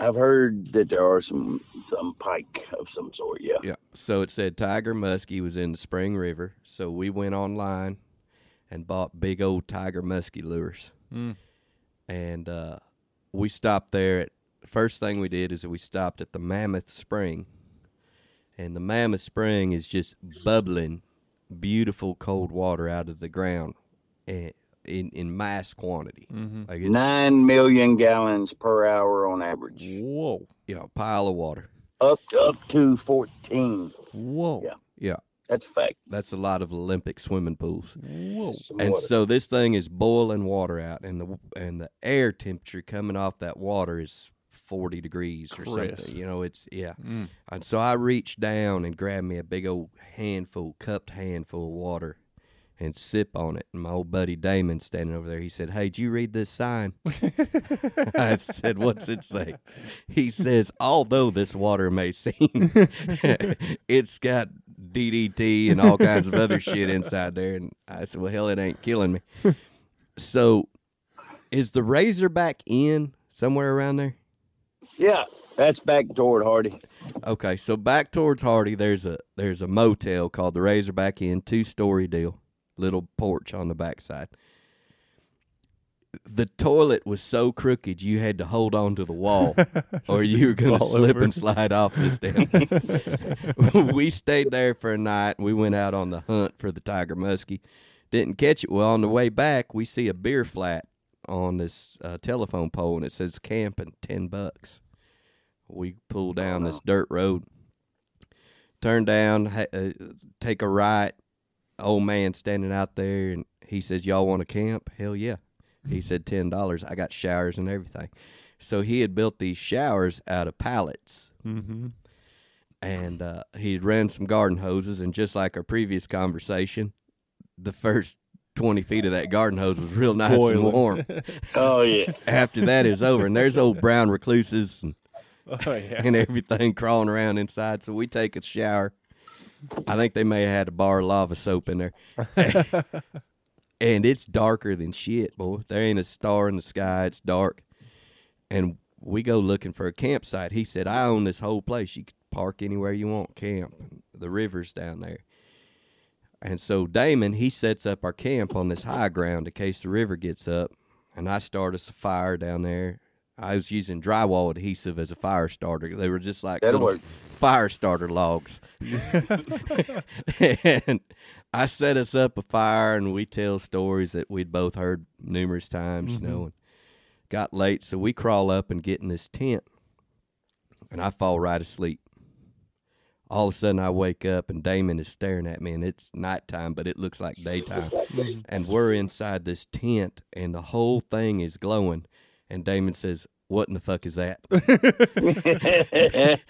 I've heard that there are some some pike of some sort. Yeah. Yeah. So it said Tiger Muskie was in the Spring River. So we went online and bought big old Tiger Muskie lures. Mm. And uh, we stopped there. At, first thing we did is we stopped at the Mammoth Spring. And the Mammoth Spring is just bubbling, beautiful cold water out of the ground in, in, in mass quantity. Mm-hmm. Like Nine million gallons per hour on average. Whoa. you know, a pile of water. Up up to fourteen. Whoa. Yeah. Yeah. That's a fact. That's a lot of Olympic swimming pools. Whoa. Some and water. so this thing is boiling water out, and the and the air temperature coming off that water is forty degrees or Crisp. something. You know, it's yeah. Mm. And so I reached down and grabbed me a big old handful, cupped handful of water, and sip on it. And my old buddy Damon standing over there, he said, Hey, did you read this sign? [LAUGHS] I said, What's it say? He says, Although this water may seem, [LAUGHS] it's got DDT and all kinds of other shit inside there. And I said, Well, hell, it ain't killing me. [LAUGHS] So, is the Razorback Inn somewhere around there? Yeah, that's back toward Hardy. Okay, so back towards Hardy, there's a there's a motel called the Razorback Inn, two story deal, little porch on the backside. The toilet was so crooked you had to hold on to the wall, [LAUGHS] or you were gonna Fall slip over. and slide off this damn. thing. we stayed there for a night. We went out on the hunt for the tiger muskie. Didn't catch it. Well, on the way back, we see a beer flat on this uh, telephone pole, and it says camping ten bucks we pull down this dirt road, turn down, ha- uh, take a right. Old man standing out there, and he says, "Y'all want to camp? Hell yeah!" He [LAUGHS] said ten dollars. I got showers and everything. So he had built these showers out of pallets, Mm-hmm. and uh, he'd ran some garden hoses. And just like our previous conversation, the first twenty feet of that garden hose was real nice and warm. [LAUGHS] Oh yeah. After that is over, and there's old brown recluses and [LAUGHS] Oh yeah. and everything crawling around inside. So we take a shower. I think they may have had a bar of lava soap in there. [LAUGHS] and it's darker than shit, boy. There ain't a star in the sky. It's dark. And we go looking for a campsite. He said, I own this whole place. You can park anywhere you want, camp. The river's down there. And so Damon, he sets up our camp on this high ground in case the river gets up. And I start us a fire down there. I was using drywall adhesive as a fire starter. They were just like fire starter logs. [LAUGHS] [LAUGHS] and I set us up a fire, and we tell stories that we'd both heard numerous times, you know. And got late, so we crawl up and get in this tent, and I fall right asleep. All of a sudden, I wake up, and Damon is staring at me, and it's nighttime, but it looks like daytime. and we're inside this tent, and the whole thing is glowing. And Damon says, "What in the fuck is that?" [LAUGHS]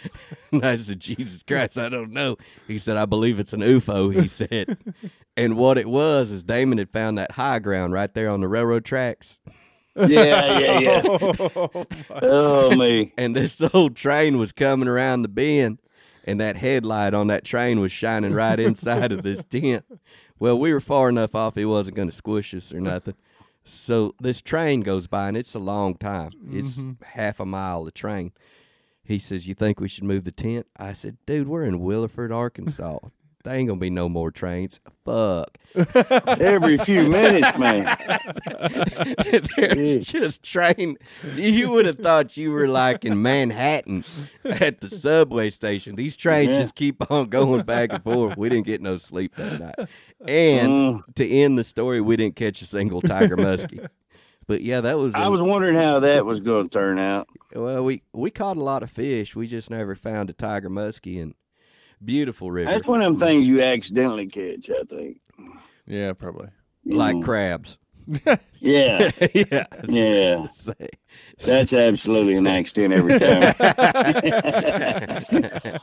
And I said, Jesus Christ, I don't know. He said, I believe it's an UFO, he said. and what it was is Damon had found that high ground right there on the railroad tracks. yeah, yeah, yeah. [LAUGHS] Oh, oh me. And this old train was coming around the bend, and that headlight on that train was shining right inside of this tent. Well, we were far enough off, he wasn't going to squish us or nothing. So this train goes by, and it's a long time. It's mm-hmm. half a mile, the train. He says, You think we should move the tent? I said, Dude, we're in Williford, Arkansas. There ain't gonna be no more trains. Fuck. [LAUGHS] Every few minutes, man. [LAUGHS] There's just train. You would have thought you were like in Manhattan at the subway station. These trains Yeah. just keep on going back and forth. We didn't get no sleep that night. And Mm. to end the story, we didn't catch a single tiger [LAUGHS] muskie. But yeah, that was. I was wondering how that was going to turn out. well, we we caught a lot of fish. We just never found a tiger muskie and beautiful river That's one of them things you accidentally catch. I think. Yeah, probably. You like crabs. [LAUGHS] Yeah, [LAUGHS] yeah, Yeah. Say- that's absolutely an accident every time. [LAUGHS]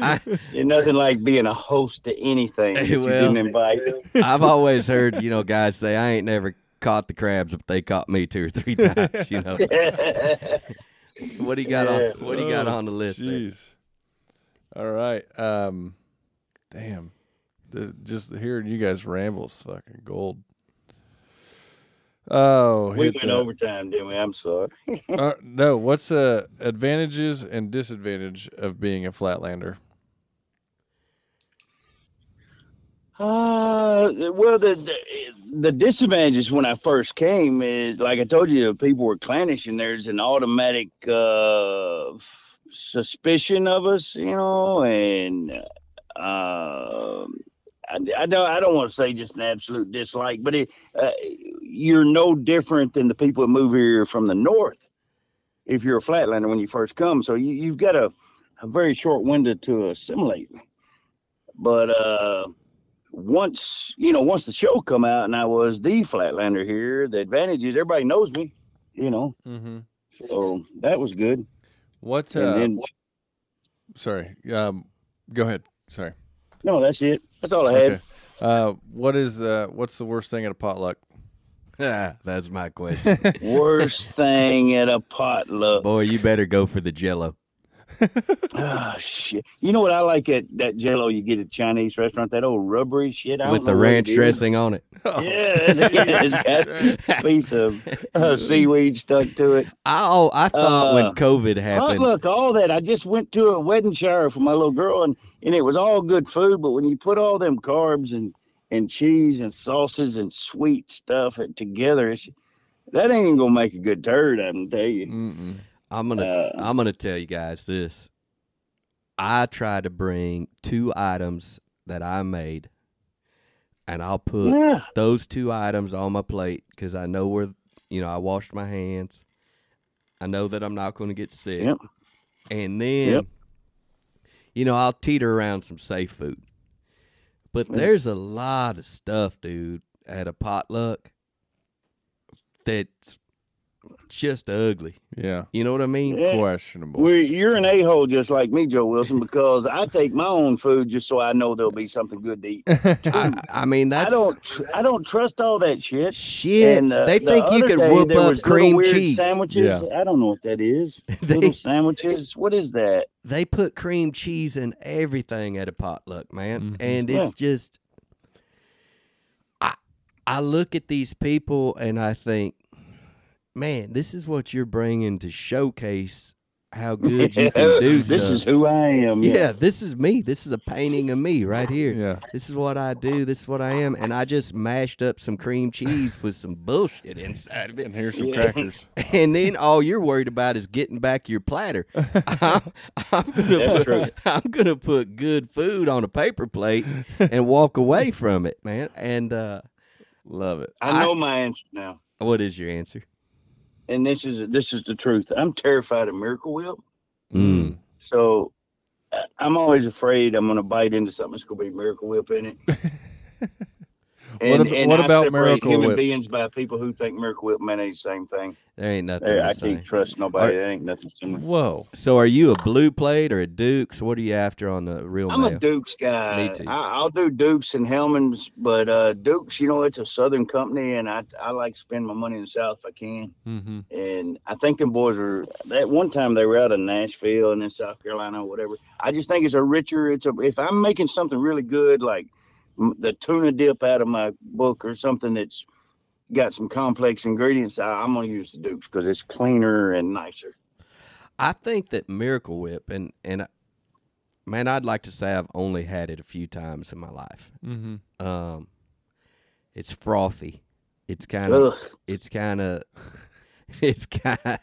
I, There's nothing like being a host to anything that you Well- didn't invite. I've always heard, you know, guys say, I ain't never caught the crabs, but they caught me two or three times, you know. what do you got Yeah. on what do you got oh, on the list there? Jeez. All right. Um, damn. The, just hearing you guys rambles, fucking gold. Oh, we went that. overtime, didn't we? I'm sorry. [LAUGHS] Uh, no, what's the advantages and disadvantage of being a flatlander? Uh, well, the, the the disadvantages when I first came is like I told you, people were clannish, and there's an automatic uh, suspicion of us, you know, and uh, I, I don't I don't want to say just an absolute dislike, but it, uh, you're no different than the people that move here from the north. If you're a flatlander when you first come, so you, you've got a, a very short window to assimilate. But uh, once you know, once the show come out and I was the flatlander here, the advantage is everybody knows me, you know. Mm-hmm. So that was good. What's And uh? then sorry. Um, go ahead. Sorry. No, that's it. That's all I had. Okay. Uh, what is uh, what's the worst thing at a potluck? [LAUGHS] That's my question. Worst [LAUGHS] thing at a potluck. Boy, you better go for the Jello. Ah, shit. You know what I like at that Jello you get at Chinese restaurant? That old rubbery shit. I with the ranch dressing on it. [LAUGHS] Yeah, it's, it's got a piece of uh, [LAUGHS] seaweed stuck to it. I, oh, I thought when Uh, COVID happened, Look, all that. I just went to a wedding shower for my little girl, and, and it was all good food. But when you put all them carbs and, and cheese and sauces and sweet stuff together, it's, that ain't gonna make a good turd. I can tell you. Mm-mm. I'm gonna Uh, I'm gonna tell you guys this. I try to bring two items that I made, and I'll put Yeah, those two items on my plate because I know where you know I washed my hands. I know that I'm not going to get sick, Yep. and then Yep. you know I'll teeter around some safe food. But Yeah. there's a lot of stuff, dude, at a potluck that's just ugly. Yeah, You know what I mean? Yeah. questionable. Well, you're an a hole just like me, Joe Wilson, because I take my own food just so I know there'll be something good to eat. [LAUGHS] I, I mean, that's I don't, tr- I don't trust all that shit. shit. And uh, they the think you other could whoop up cream cheese. Sandwiches. I don't know what that is. [LAUGHS] They- little sandwiches. What is that? they put cream cheese in everything at a potluck, man. Mhm. And it's just I I look at these people and I think, man, this is what you're bringing to showcase how [LAUGHS] good you can do this stuff. is who I am. yeah, this is me. This is a painting of me right here. yeah, This is what I do. This is what I am. And I just mashed up some cream cheese with some bullshit inside of it. and here's some Yeah. crackers. [LAUGHS] and then all you're worried about is getting back your platter. [LAUGHS] I'm, I'm gonna That's put, true. I'm gonna put good food on a paper plate and walk away from it, man. And uh, Love it. I know my answer now, what is your answer? And this is this is the truth. I'm terrified of Miracle Whip, Mm. so I'm always afraid I'm going to bite into something that's going to be Miracle Whip in it. [LAUGHS] And, ab- and what about Miracle human Whip? beings by people who think Miracle Whip mayonnaise same thing. There ain't nothing. There, the I same. can't trust nobody. There ain't nothing similar. Whoa. So, are you a blue plate or a Dukes? What are you after on the real I'm a Dukes guy. Me too. I, I'll do Dukes and Hellmann's, but uh, Dukes, you know, it's a Southern company, and I I like to spend my money in the South if I can. Mm-hmm. And I think them boys are that one time they were out of Nashville and in South Carolina or whatever. I just think it's a richer. It's a if I'm making something really good like the tuna dip out of my book or something that's got some complex ingredients, I, I'm gonna use the Dukes because it's cleaner and nicer. I think that Miracle Whip and and man, I'd like to say I've only had it a few times in my life. Mm-hmm. Um, it's frothy. It's kind of it's kind of [LAUGHS] it's kind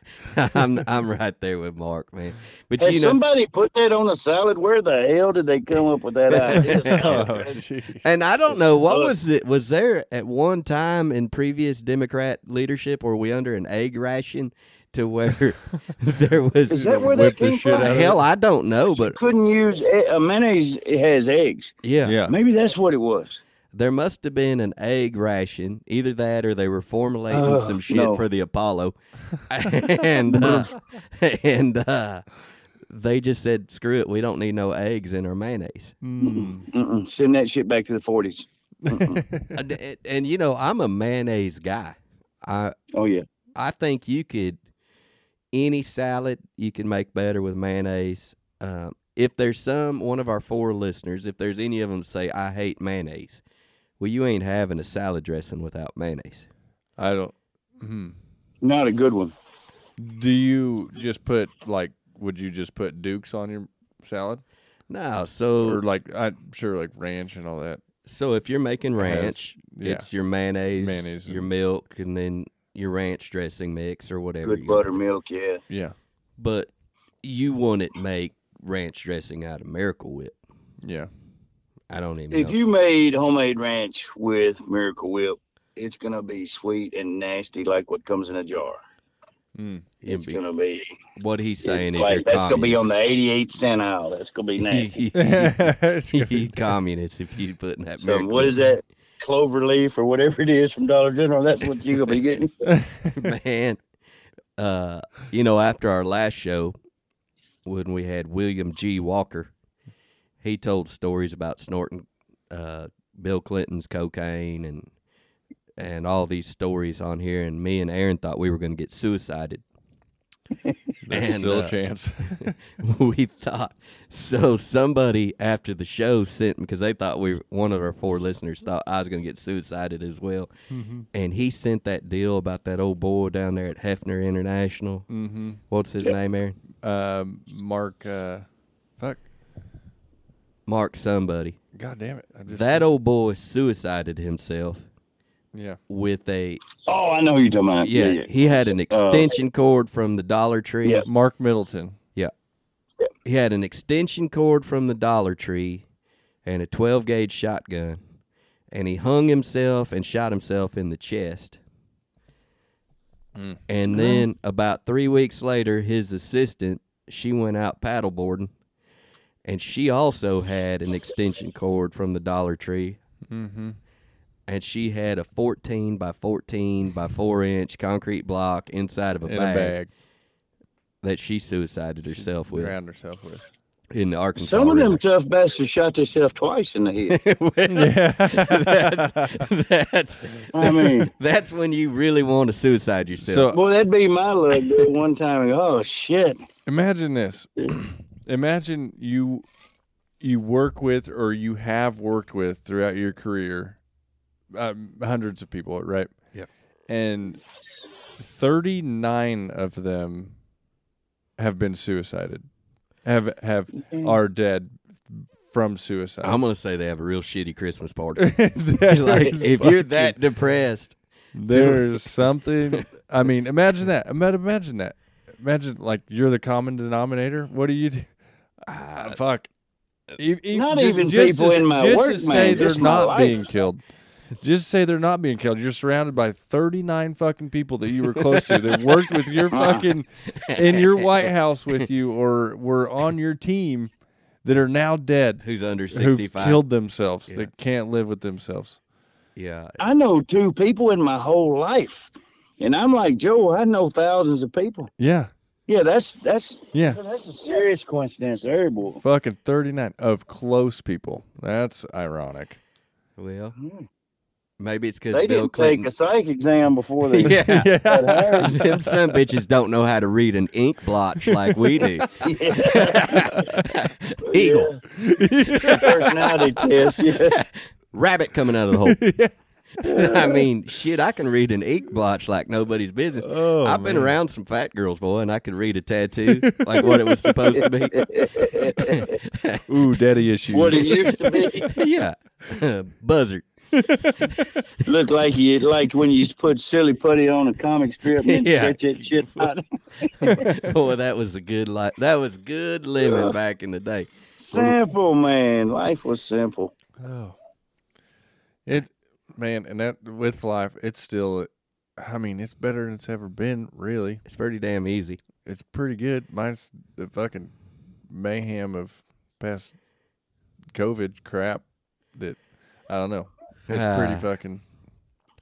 I'm I'm right there with Mark, man. But Has you know, somebody put that on a salad? Where the hell did they come up with that [LAUGHS] idea? [LAUGHS] oh, and I don't know what was it. Was there at one time in previous Democrat leadership, were we under an egg ration to where there was? Is that where that Whip the came shit from? Hell, I don't know, but couldn't use a, uh, mayonnaise. It has eggs. yeah, Yeah. Maybe that's what it was. There must have been an egg ration, either that or they were formulating Oh, some shit no. for the Apollo, [LAUGHS] and uh, and uh, they just said, "Screw it, we don't need no eggs in our mayonnaise." Mm. Mm-mm. Send that shit back to the forties. [LAUGHS] and, and you know, I'm a mayonnaise guy. I Oh yeah. I think you could any salad you can make better with mayonnaise. Um, if there's some one of our four listeners, if there's any of them say I hate mayonnaise, well, you ain't having a salad dressing without mayonnaise. I don't. Hmm. Not a good one. Do you just put like? Would you just put Dukes on your salad, No, so or like I'm sure like ranch and all that? so if you're making It has- ranch, yeah. it's your mayonnaise, Mayonnaise your and- milk, and then your ranch dressing mix or whatever. Good buttermilk. Yeah. Yeah. but you wouldn't make ranch dressing out of Miracle Whip. Yeah. I don't even If know. you made homemade ranch with Miracle Whip, it's gonna be sweet and nasty like what comes in a jar. Mm. It's be- gonna be what he's saying is like that's gonna be on the 88 cent aisle. That's gonna be nasty. It's [LAUGHS] gonna- [LAUGHS] communist if you putting that. so Miracle what is that? Clover leaf or whatever it is from Dollar General. That's what you're gonna be getting. [LAUGHS] man? Uh, you know, after our last show, when we had William G. Walker, he told stories about snorting uh, Bill Clinton's cocaine and and all these stories on here. And me and Aaron thought we were going to get suicided. [LAUGHS] There's And, still uh, a chance. [LAUGHS] we thought so. Somebody after the show sent because they thought we one of our four listeners thought I was going to get suicided as well, and he sent that deal about that old boy down there at Heifer International. mm-hmm. What's his name, Aaron? Um, Mark. Uh, fuck. Mark somebody. God damn it! I just That old boy suicided himself Yeah. with a Oh, I know who you're talking about. yeah. Yeah, yeah. He had an extension cord from the Dollar Tree. Yeah. Mark Middleton. Yeah. He had an extension cord from the Dollar Tree and a 12 gauge shotgun, and he hung himself and shot himself in the chest. Mm. And then about three weeks later, his assistant she went out paddleboarding, and she also had an extension cord from the Dollar Tree, Mm-hmm. and she had a 14 by 14 by four inch concrete block inside of a, In bag, a bag. that she suicided herself with Drowned herself with. in the Arkansas. Some of them River. tough bastards shot themselves twice in the head. [LAUGHS] [LAUGHS] that's, that's I mean, [LAUGHS] that's when you really want to suicide yourself. So boy, that'd be my luck. One time, oh shit! imagine this. [CLEARS THROAT] imagine you you work with or you have worked with throughout your career um, hundreds of people, right? Yep. And 39 of them have been suicided. Have have are dead from suicide. I'm gonna say they have a real shitty Christmas party. [LAUGHS] Like if you're that depressed, There's something. I mean, imagine that. Imagine that. Imagine like you're the common denominator. What do you do? Ah, fuck. E- e- Not just- even just people to- in my just work, to say man, they're not life. being killed. Just say they're not being killed. You're surrounded by 39 fucking people that you were close to that worked with your [LAUGHS] fucking in your White House with you or were on your team that are now dead. who's under Who've 65? killed themselves. Yeah. That can't live with themselves. Yeah, I know two people in my whole life, and I'm like Joe. I know thousands of people. Yeah. Yeah, that's that's Yeah. that's a serious coincidence there, boy. Fucking 39 of close people. That's ironic. well, Hmm. maybe it's because They Bill didn't Clinton. take a psych exam before they. [LAUGHS] yeah. got hired. [LAUGHS] Them some bitches don't know how to read an ink blotch like we do. [LAUGHS] Eagle, Yeah. Personality test. Yeah. rabbit coming out of the hole. [LAUGHS] I mean, shit, I can read an ink blotch like nobody's business. Oh, I've been man. around some fat girls, boy, and I could read a tattoo like what it was supposed to be. [LAUGHS] Ooh, daddy issues. What it used to be. [LAUGHS] yeah, buzzard. Looked like you like when you put silly putty on a comic strip and Yeah. stretch that shit out. Boy, that was a good life. That was good living back in the day. Simple, man. Life was simple. Oh. It, man, and that with life, it's still, I mean, it's better than it's ever been, really. It's pretty damn easy. It's pretty good. Minus the fucking mayhem of past COVID crap that, I don't know. It's [SIGHS] pretty Ah. fucking,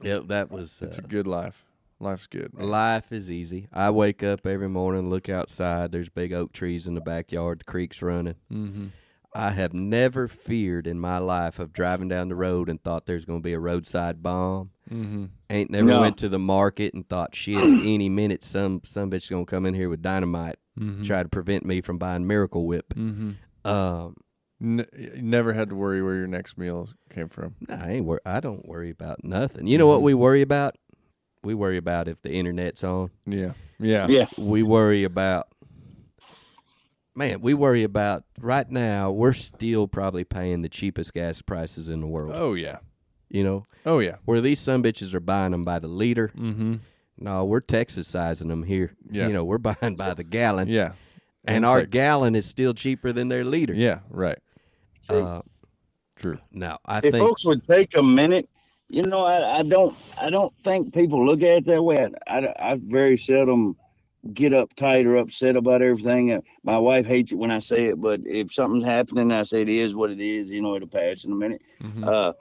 Yep, that was. it's Uh, a good life. Life's good. man. life is easy. I wake up every morning, look outside. There's big oak trees in the backyard. The creek's running. Mm-hmm. I have never feared in my life of driving down the road and thought there's going to be a roadside bomb. Mm-hmm. Ain't never No. went to the market and thought shit [CLEARS THROAT] any minute some some bitch gonna come in here with dynamite Mm-hmm. try to prevent me from buying Miracle Whip. Mm-hmm. Um, N- never had to worry where your next meal came from. nah, I ain't wor- I don't worry about nothing. You know what we worry about? We worry about if the internet's on. Yeah. Yeah. Yeah. We worry about man. We worry about right now. We're still probably paying the cheapest gas prices in the world. Oh, yeah. You know Oh, yeah. where these some bitches are buying them by the liter. Mm-hmm. No, we're Texas sizing them here. Yeah. You know, we're buying by the gallon. Yeah. and it's our like- gallon is still cheaper than their liter. Yeah. Right. Uh, True. now I If think folks would take a minute, you know, I, I don't, I don't think people look at it that way. I, I, I very seldom get uptight or upset about everything. Uh, My wife hates it when I say it, but if something's happening, I say it is what it is. You know, it'll pass in a minute. Mhm. Uh,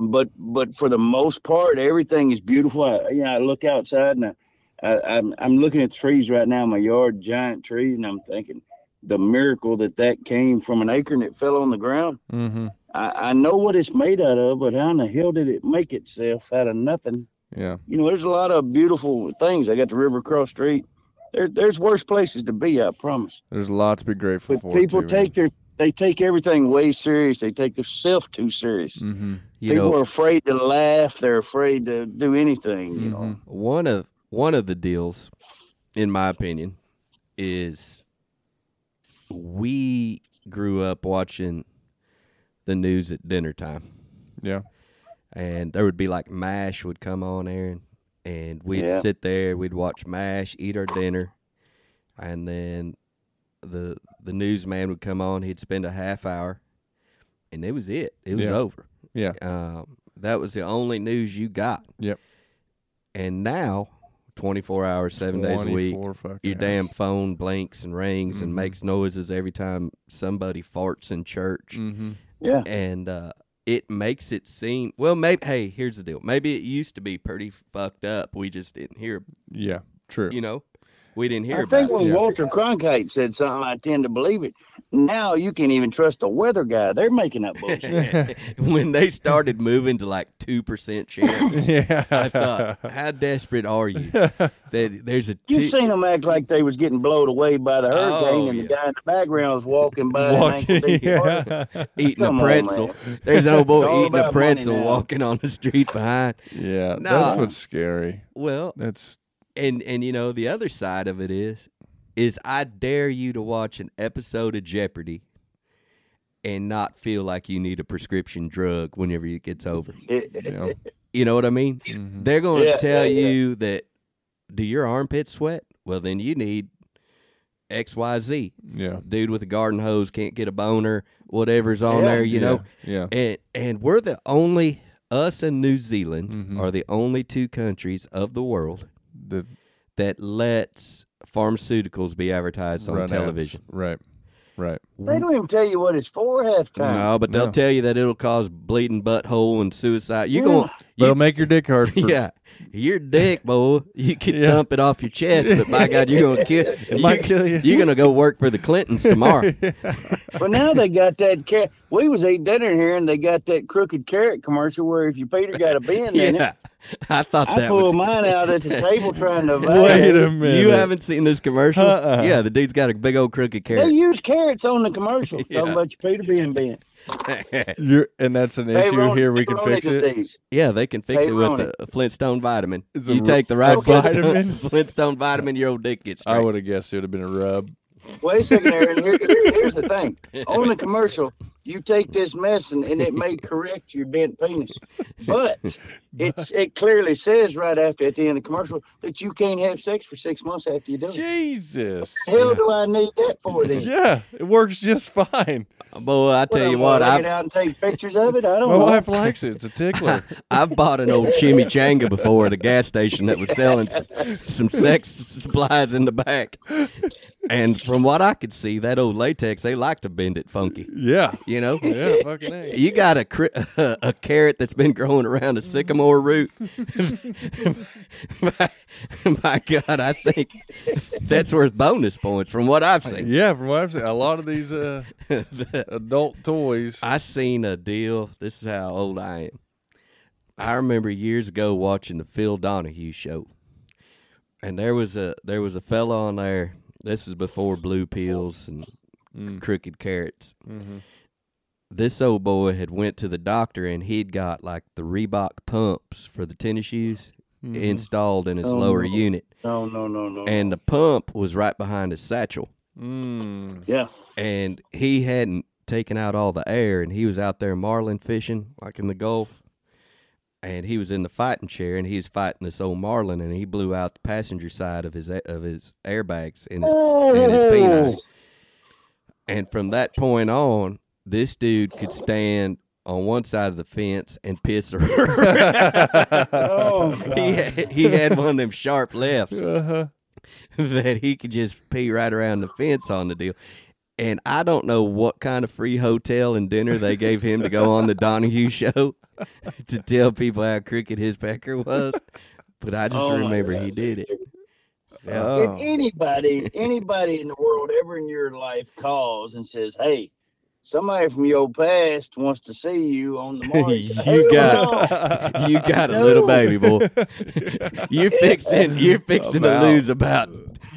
but but for the most part, everything is beautiful. I, you know, I look outside and I, I, I'm I'm looking at trees right now in my yard, giant trees, and I'm thinking, the miracle that that came from an acorn that fell on the ground. Mm-hmm. I, I know what it's made out of, but how in the hell did it make itself out of nothing? Yeah. You know, there's a lot of beautiful things. I got the river across the street. There, there's worse places to be. I promise. There's a lot to be grateful But for. people too, take their they take everything way serious. They take themselves too serious. Mm-hmm. You people know, are afraid to laugh. They're afraid to do anything. You know. Mhm. one of one of the deals, in my opinion, is we grew up watching the news at dinner time. Yeah. and there would be like M*A*S*H would come on there and, and we'd Yeah. sit there we'd watch M*A*S*H eat our dinner and then the the newsman would come on he'd spend a half hour and it was it it was Yeah. over Yeah. um, that was the only news you got Yep. and now 24 hours 7 days a week your hours. damn phone blinks and rings Mhm. and makes noises every time somebody farts in church Mm-hmm. Yeah. and uh, it makes it seem well. Maybe hey, here's the deal. Maybe it used to be pretty fucked up. We just didn't hear. Yeah. True. You know, we didn't hear I about. think it. when yeah. Walter Cronkite said something, I tend to believe it. Now you can't even trust the weather guy. They're making up bullshit. [LAUGHS] [LAUGHS] when they started moving to like two percent chance, [LAUGHS] yeah. I thought, how desperate are you? That there's a you two- seen them act like they was getting blown away by the oh, hurricane, Oh, and yeah. the guy in the background was walking by Walking, ankle yeah. eating Come a pretzel. man. there's an old boy eating a pretzel, walking on the street behind. yeah. No. That's what's scary. Well, That's and and you know the other side of it is is I dare you to watch an episode of Jeopardy and not feel like you need a prescription drug whenever it gets over. [LAUGHS] you know. You know what I mean? Mhm. They're going to Yeah, tell yeah, yeah. you that do your armpits sweat? Well, then you need XYZ. Yeah. Dude with a garden hose can't get a boner, whatever's on Yeah. there, you know. Yeah. And and we're the only us and New Zealand Mhm. are the only two countries of the world The that lets pharmaceuticals be advertised on run ads. television. Right. Right. They don't even tell you what it's for half the time. No, but they'll No. tell you that it'll cause bleeding butthole and suicide. You're Yeah. going, But it'll make your dick hard. For, [LAUGHS] yeah, your dick, boy. You can Yeah. dump it off your chest, but by God, you're gonna kill. [LAUGHS] It might kill you. You're gonna go work for the Clintons tomorrow. [LAUGHS] But now they got that carrot. We was eating dinner here, and they got that crooked carrot commercial where if your Peter got a bend in it, [LAUGHS] I thought I that. pulled Was, mine out at the table trying to. Wait a minute. you haven't seen this commercial? Uh-uh. Yeah, the dude's got a big old crooked carrot. They use carrots on the commercial. Yeah. Talking about your Peter being bent. [LAUGHS] You're, and that's an issue Peyronie- here. We can Peyronie fix it. yeah, they can fix it with Peyronie. a Flintstone vitamin. It's a You take the right [LAUGHS] Flintstone Vitamin? [LAUGHS] Flintstone vitamin, your old dick gets I would have guessed it would have been a rub. Wait a second, Aaron. Here, here- here's the thing. On the commercial, you take this medicine and it may [LAUGHS] correct your bent penis, but [LAUGHS] it's it clearly says right after at the end of the commercial that you can't have sex for six months after you do it. Jesus. Hell, do I need that [LAUGHS] for then? Yeah, it works just fine. Boy, I tell Well, you what, I've get out and take pictures of it. I don't My know. wife likes it. It's a tickler. I've bought an old chimichanga before at a gas station that was selling some, some sex supplies in the back. And from what I could see, that old latex, they like to bend it funky. Yeah. You know? Yeah, fucking A. You got a, cri- [LAUGHS] a carrot that's been growing around a sycamore root. my, [LAUGHS] my God, I think that's worth bonus points from what I've seen. Yeah, from what I've seen, a lot of these uh, [LAUGHS] adult toys. I seen a deal. This is how old I am. I remember years ago watching the Phil Donahue show, and there was a there was a fella on there. This was before blue pills and Mm. crooked carrots. Mhm. This old boy had went to the doctor and he'd got like the Reebok pumps for the tennis shoes Mhm. installed in his Oh, lower no. unit, No, no, no, no. and the pump was right behind his satchel. Mm. yeah, and he hadn't taken out all the air and he was out there marlin fishing like in the gulf and he was in the fighting chair and he was fighting this old marlin and he blew out the passenger side of his of his airbags in his in his penile. and from that point on this dude could stand on one side of the fence and piss her Oh, [LAUGHS] he, had, he had one of them sharp lefts Uh-huh. that he could just pee right around the fence on the deal. And I don't know what kind of free hotel and dinner they gave him to go on the Donahue show to tell people how crooked his pecker was. But I just Oh, remember he did it. Oh. If anybody, anybody in the world ever in your life calls and says, "Hey, somebody from your past wants to see you on the [LAUGHS] march," You got no. [LAUGHS] You got a little baby boy. [LAUGHS] You're fixing. You're fixing to lose about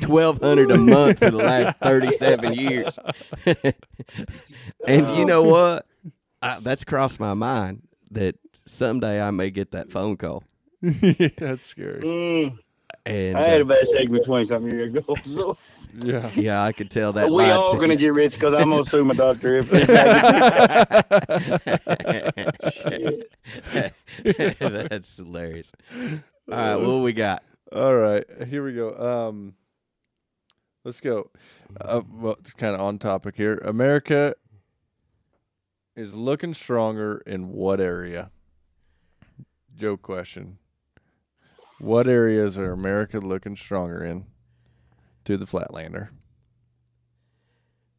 twelve hundred a month for the last thirty-seven years. and you know what? I, that's crossed my mind that someday I may get that phone call. That's scary. Mm, And I had uh, a vasectomy twenty something years ago, so Yeah. [LAUGHS] yeah, I could tell that. we all gonna get rich because I'm gonna sue my doctor if [LAUGHS] [LAUGHS] That's hilarious. All right, what we got? All right, here we go. Um, let's go. Uh, well, it's kind of on topic here. America is looking stronger in what area? Joke question. What areas are America looking stronger in? To the Flatlander,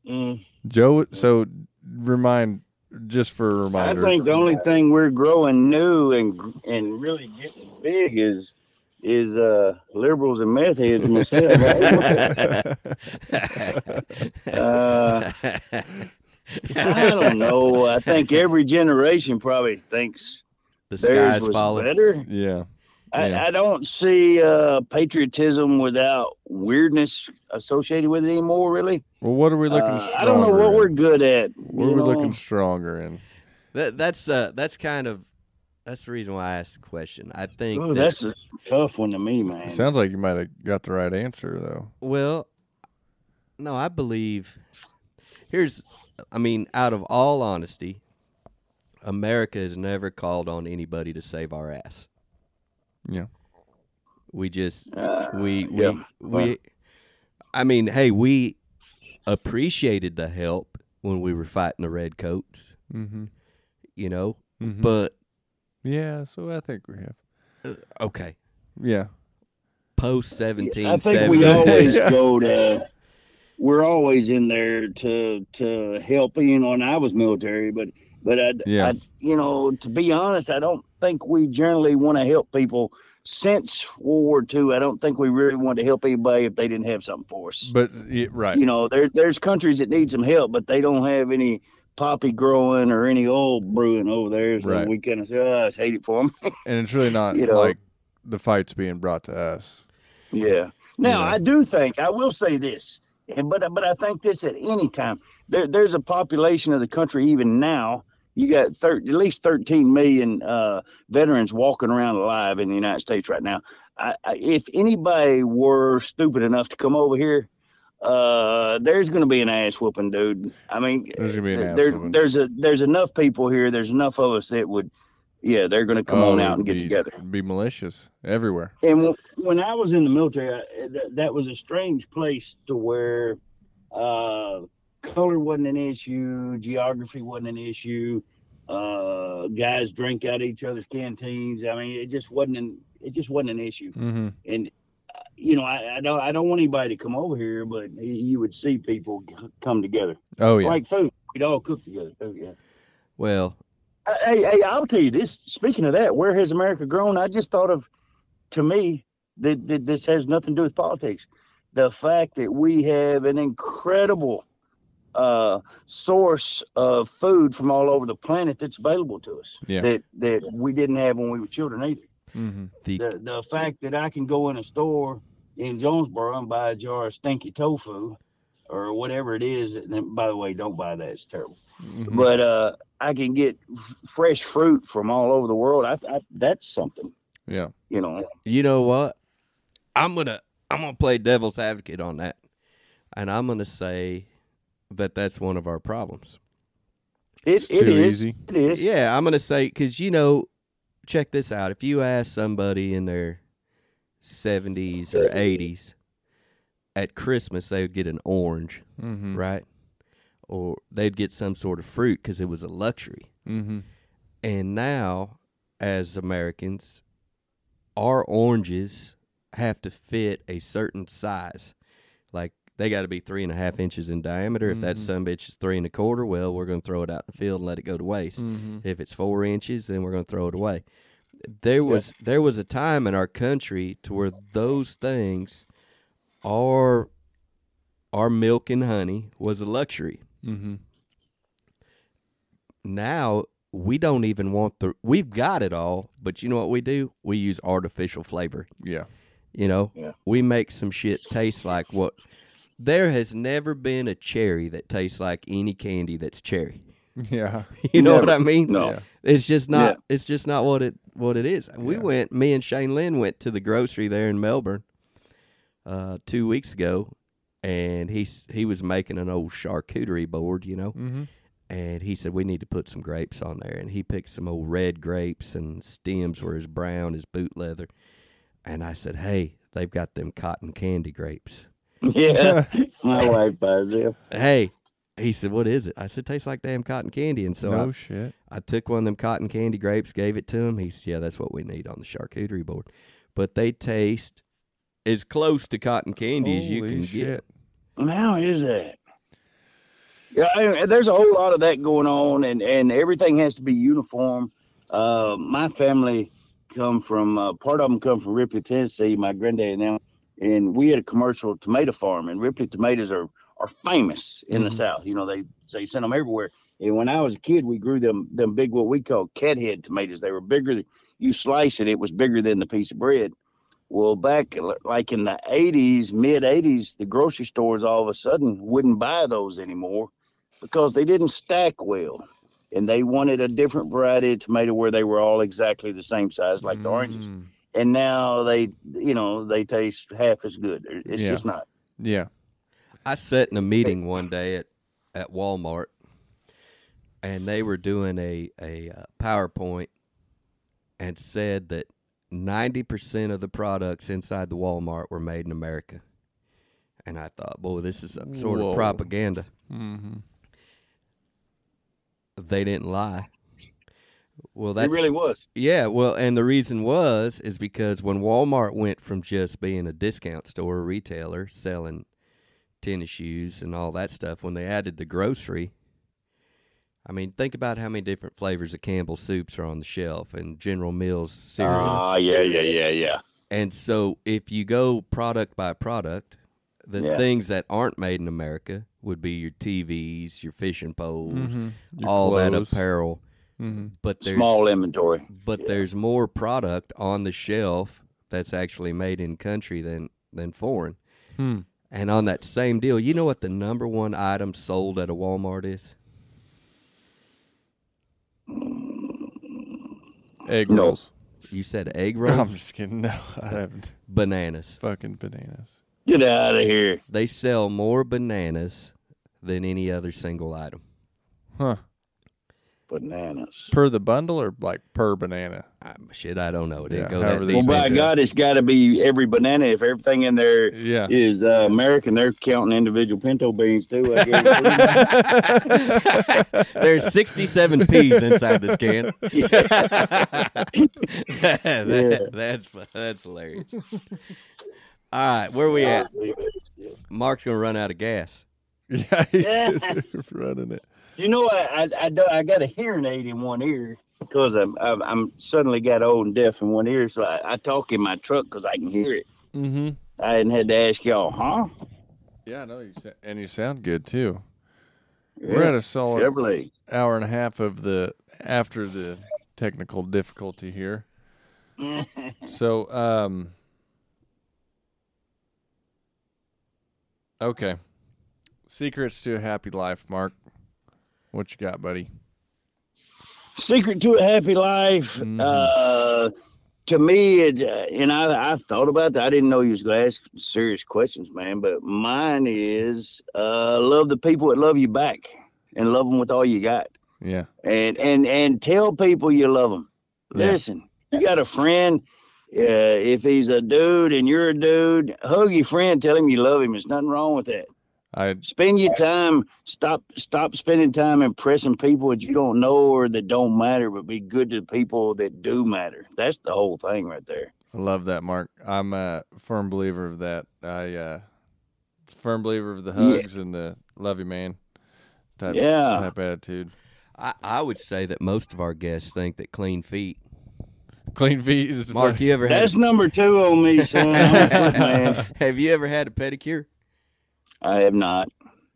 Mm, Joe. So remind, just for a I reminder. I think the only thing we're growing new and and really getting big is is uh liberals and meth heads myself. [LAUGHS] uh, I don't know. I think every generation probably thinks the theirs sky's was falling. better. yeah, I, Yeah. I don't see uh, patriotism without weirdness associated with it anymore. Really, Well, what are we looking? Uh, stronger I don't know what in? we're good at. What are we know? looking stronger in? That, that's uh, that's kind of that's the reason why I asked the question. I think Oh, that- that's a tough one to me, man. Sounds like you might have got the right answer though. well, no, I believe. Here's, I mean, out of all honesty, America has never called on anybody to save our ass. Yeah. We just Uh, we we yeah. we. I mean, hey, we appreciated the help when we were fighting the redcoats. Mm-hmm. You know, Mhm. but yeah, so I think we have. uh, okay, Yeah. post seventeen. I think we always [LAUGHS] go to. We're always in there to to help. You know, and I was military, but but I, Yeah. I you know, to be honest, I don't think we generally want to help people. Since World War II, I don't think we really want to help anybody if they didn't have something for us. But right. you know, there there's countries that need some help, but they don't have any poppy growing or any oil brewing over there. So Right. we kind of say, oh, I hate it for them. [LAUGHS] and it's really not you know. like the fight's being brought to us. Yeah. Now Yeah. I do think I will say this, and but but I think this at any time. There there's a population of the country even now. You got thir- at least 13 million uh, veterans walking around alive in the United States right now. I, I, if anybody were stupid enough to come over here, uh, there's going to be an ass whooping, dude. I mean, There's gonna be an ass there, there's a there's enough people here. There's enough of us that would, yeah, they're going to come on Oh, out and get be, together. Be malicious everywhere. And w- when I was in the military, I, that, that was a strange place to where uh, color wasn't an issue, geography wasn't an issue. Uh, guys drink out of each other's canteens. I mean, it just wasn't an it just wasn't an issue. Mm-hmm. And uh, you know, I, I don't I don't want anybody to come over here, but you would see people come together Oh yeah. like food. We'd all cook together. Too, yeah. Well, Uh, Hey, hey, I'll tell you this. Speaking of that, where has America grown? I just thought of, to me, that, that this has nothing to do with politics. The fact that we have an incredible uh, source of food from all over the planet that's available to us Yeah. that that we didn't have when we were children either. Mm-hmm. the The the fact that I can go in a store in Jonesboro and buy a jar of stinky tofu or whatever it is. And then, by the way, don't buy that; it's terrible Mm-hmm. but uh, I can get f- fresh fruit from all over the world. I, I that's something, Yeah. you know. You know what? I'm gonna I'm gonna play devil's advocate on that, and I'm gonna say that that's one of our problems. It, It's too is. easy. It is. Yeah, I'm gonna say because you know, check this out. If you ask somebody in their 70s or 80s at Christmas, they would get an orange, Mm-hmm. right? Or they'd get some sort of fruit because it was a luxury. Mm-hmm. And now, as Americans, our oranges have to fit a certain size. Like they got to be three and a half inches in diameter. If that Mhm. some bitch is three and a quarter, well, we're going to throw it out in the field and let it go to waste. Mm-hmm. If it's four inches, then we're going to throw it away. There was there was a time in our country to where those things our our milk and honey was a luxury. Mm-hmm. Now we don't even want the we've got it all, but you know what we do? We use artificial flavor. Yeah. You know, Yeah. we make some shit taste like what. There has never been a cherry that tastes like any candy that's cherry. [LAUGHS] Yeah. [LAUGHS] You know what I mean? No. Yeah. It's just not. Yeah. It's just not what it what it is. We Yeah. went. Me and Shane Lynn went to the grocery there in Melbourne uh, two weeks ago, and he's he was making an old charcuterie board, you know, Mm-hmm. and he said we need to put some grapes on there, and he picked some old red grapes, and stems were as brown as boot leather, and I said, hey, they've got them cotton candy grapes. [LAUGHS] Yeah, [LAUGHS] my wife buys them. Hey. He said, "What is it?" I said, "Tastes like damn cotton candy." And so no I, shit. I took one of them cotton candy grapes, gave it to him. He said, "Yeah, that's what we need on the charcuterie board." But they taste as close to cotton candy as you can shit. get. How is that? Yeah, I, there's a whole lot of that going on, and and everything has to be uniform. Uh, my family come from uh, part of them come from Ripley, Tennessee. My granddad and them, and we had a commercial tomato farm, and Ripley tomatoes are are famous in the Mhm. South. You know, they they send them everywhere. And when I was a kid, we grew them them big what we call cat head tomatoes. They were bigger. than- You slice it, it was bigger than the piece of bread. Well, back like in the 80s, mid 80s, the grocery stores all of a sudden wouldn't buy those anymore because they didn't stack well. And they wanted a different variety of tomato where they were all exactly the same size, like the oranges. And now they, you know, they taste half as good. It's Yeah. just not. Yeah. I sat in a meeting one day at at Walmart, and they were doing a a uh, PowerPoint, and said that ninety percent of the products inside the Walmart were made in America. And I thought, boy, this is some sort Whoa. of propaganda. Mm-hmm. They didn't lie. Well, that really was. Yeah, well, and the reason was is because when Walmart went from just being a discount store, a retailer selling tennis shoes and all that stuff, when they added the grocery, I mean, think about how many different flavors of Campbell soups are on the shelf and General Mills cereal. Ah, yeah, yeah, yeah, yeah. and so, if you go product by product, the Yeah. things that aren't made in America would be your TVs, your fishing poles, Mm-hmm. all that apparel. Mm-hmm. But there's Small inventory. but Yeah. there's more product on the shelf that's actually made in country than than foreign. Hmm. And on that same deal, you know what the number one item sold at a Walmart is? Egg No. rolls. You said egg [LAUGHS] rolls, I'm just kidding. No, I haven't. bananas. Fucking bananas. Get out of here. They sell more bananas than any other single item. Huh. Bananas. Per the bundle or like per banana? I, shit, I don't know. It didn't Yeah, go that deep. Well, by into it. God, it's got to be every banana. If everything in there Yeah. is uh, American, they're counting individual pinto beans too. I guarantee. [LAUGHS] There's 67 peas inside this can. [LAUGHS] [LAUGHS] That- that's that's hilarious. All right, where are we at? Mark's gonna run out of gas. Yeah, he's Yeah. running it. You know, I, I, I, I got a hearing aid in one ear because I'm, I'm, I'm suddenly got old and deaf in one ear. So I, I talk in my truck because I can hear it. Mm-hmm. I hadn't had to ask y'all, huh? Yeah, no, you sa- and you sound good too. We're at a solid Chevrolet. hour and a half of the after the technical difficulty here. [LAUGHS] So, um, okay. Secrets to a happy life, Mark. What you got, buddy? Secret to a happy life. Mhm. Uh, to me, it, uh, and I, I thought about that. I didn't know you was going to ask serious questions, man. But mine is uh, love the people that love you back and love them with all you got. Yeah. and and and tell people you love them. Yeah. Listen, you got a friend. Uh, if he's a dude and you're a dude, hug your friend. Tell him you love him. There's nothing wrong with that. I Spend your time. Stop stop spending time impressing people that you don't know or that don't matter, but be good to people that do matter. That's the whole thing right there. I love that, Mark. I'm a firm believer of that. I uh firm believer of the Yeah. hugs and the love you man type Yeah. type attitude. I, I would say that most of our guests think that clean feet Clean feet is Mark, you ever had? That's number two on me, son. I'm a foot man. [LAUGHS] have you ever had a pedicure? I have not,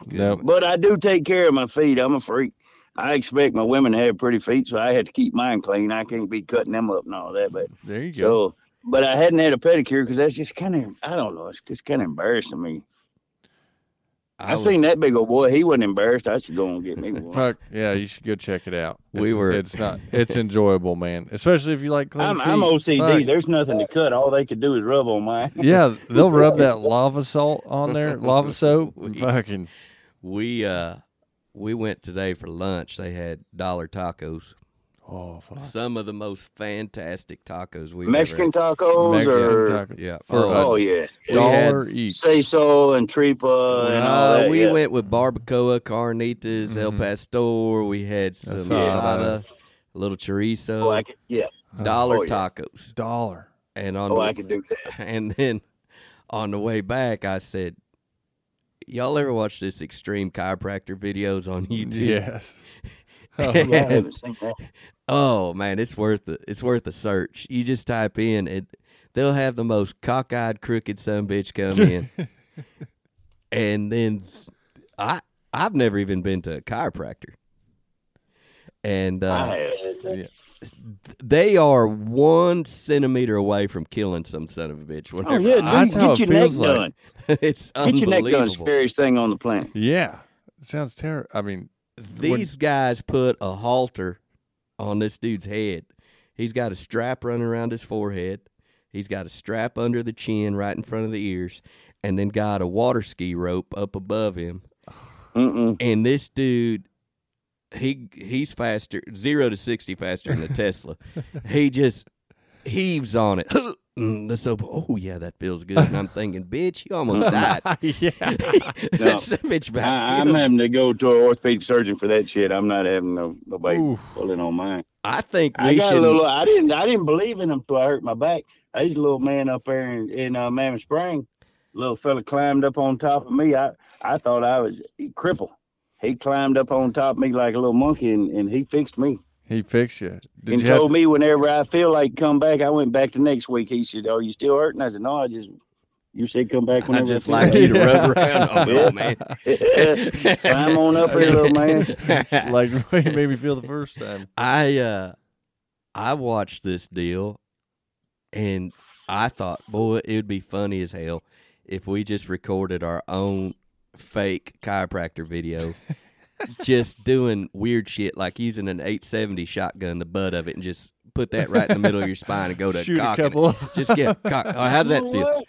no. but I do take care of my feet. I'm a freak. I expect my women to have pretty feet, so I had to keep mine clean. I can't be cutting them up and all that. But There you go. so, but I hadn't had a pedicure because that's just kind of I don't know. It's just kind of embarrassing me. I, was- seen that big old boy. He wasn't embarrassed. I should go and get me [LAUGHS] one. Fuck yeah, you should go check it out. We were- It's not. It's enjoyable, man. Especially if you like clean I'm, feet. I'm OCD. Fuck. There's nothing to cut. All they could do is rub on mine. [LAUGHS] Yeah, they'll rub [LAUGHS] that lava salt on there, lava soap. We- Fucking we uh we went today for lunch. They had dollar tacos. Oh fuck. Some of the most fantastic tacos we've Mexican ever tacos Mexican or taco. Yeah. for oh, oh yeah, dollar each. say so and tripa and all Uh, that. we yeah. went with barbacoa, carnitas, El Mhm. Pastor. We had some Asada. asada, a little chorizo, Oh, I could, yeah. dollar Oh, yeah. tacos. dollar. And on Oh, the, I could do that. [LAUGHS] and then on the way back, I said, "Y'all ever watch this extreme chiropractor videos on [LAUGHS] YouTube? Yes. [LAUGHS] [LAUGHS] Oh, I And- haven't seen that. Oh man, it's worth it. It's worth a search. You just type in it. They'll have the most cockeyed, crooked son bitch come in, [LAUGHS] and then I I've never even been to a chiropractor, and uh, I have. they are one centimeter away from killing some son of a bitch. Oh Whenever yeah, That's dude, how get it your neck feels like. done. [LAUGHS] it's Get your neck done. Scariest thing on the planet. yeah. Sounds terrible. I mean, These guys put a halter on this dude's head. He's got a strap running around his forehead. He's got a strap under the chin, right in front of the ears, and then got a water ski rope up above him. Mm-mm. And this dude, he he's faster, zero to sixty faster than a [LAUGHS] Tesla. he just heaves on it. [LAUGHS] Mm, That's so. Oh yeah, that feels good. And I'm [LAUGHS] thinking, bitch, you almost [LAUGHS] died. [LAUGHS] yeah. That's the bitch back. I, I'm having to go to an orthopedic surgeon for that shit. I'm not having no nobody Oof. pulling on mine. I think I got should. a little. I didn't. I didn't believe in him till I hurt my back. There's a little man up there in, in uh, Mammoth Spring. Little fella climbed up on top of me. I I thought I was crippled. He climbed up on top of me like a little monkey, and, and he fixed me. He fixed you. Did and you told to- me whenever I feel like come back, I went back the next week. He said, "Are you still hurting?" I said, "No, I just." You said come back whenever. I whenever. just feel like you to rub around on me, old man. [LAUGHS] Climb on up here, little man. like the way you made me feel the first time. [LAUGHS] I uh I watched this deal and I thought, boy, it would be funny as hell if we just recorded our own fake chiropractor video. [LAUGHS] just doing weird shit like using an 870 shotgun, the butt of it, and just put that right in the middle of your spine and go to Shoot a it. couple. Just get [LAUGHS] cock. Oh, how's that feel?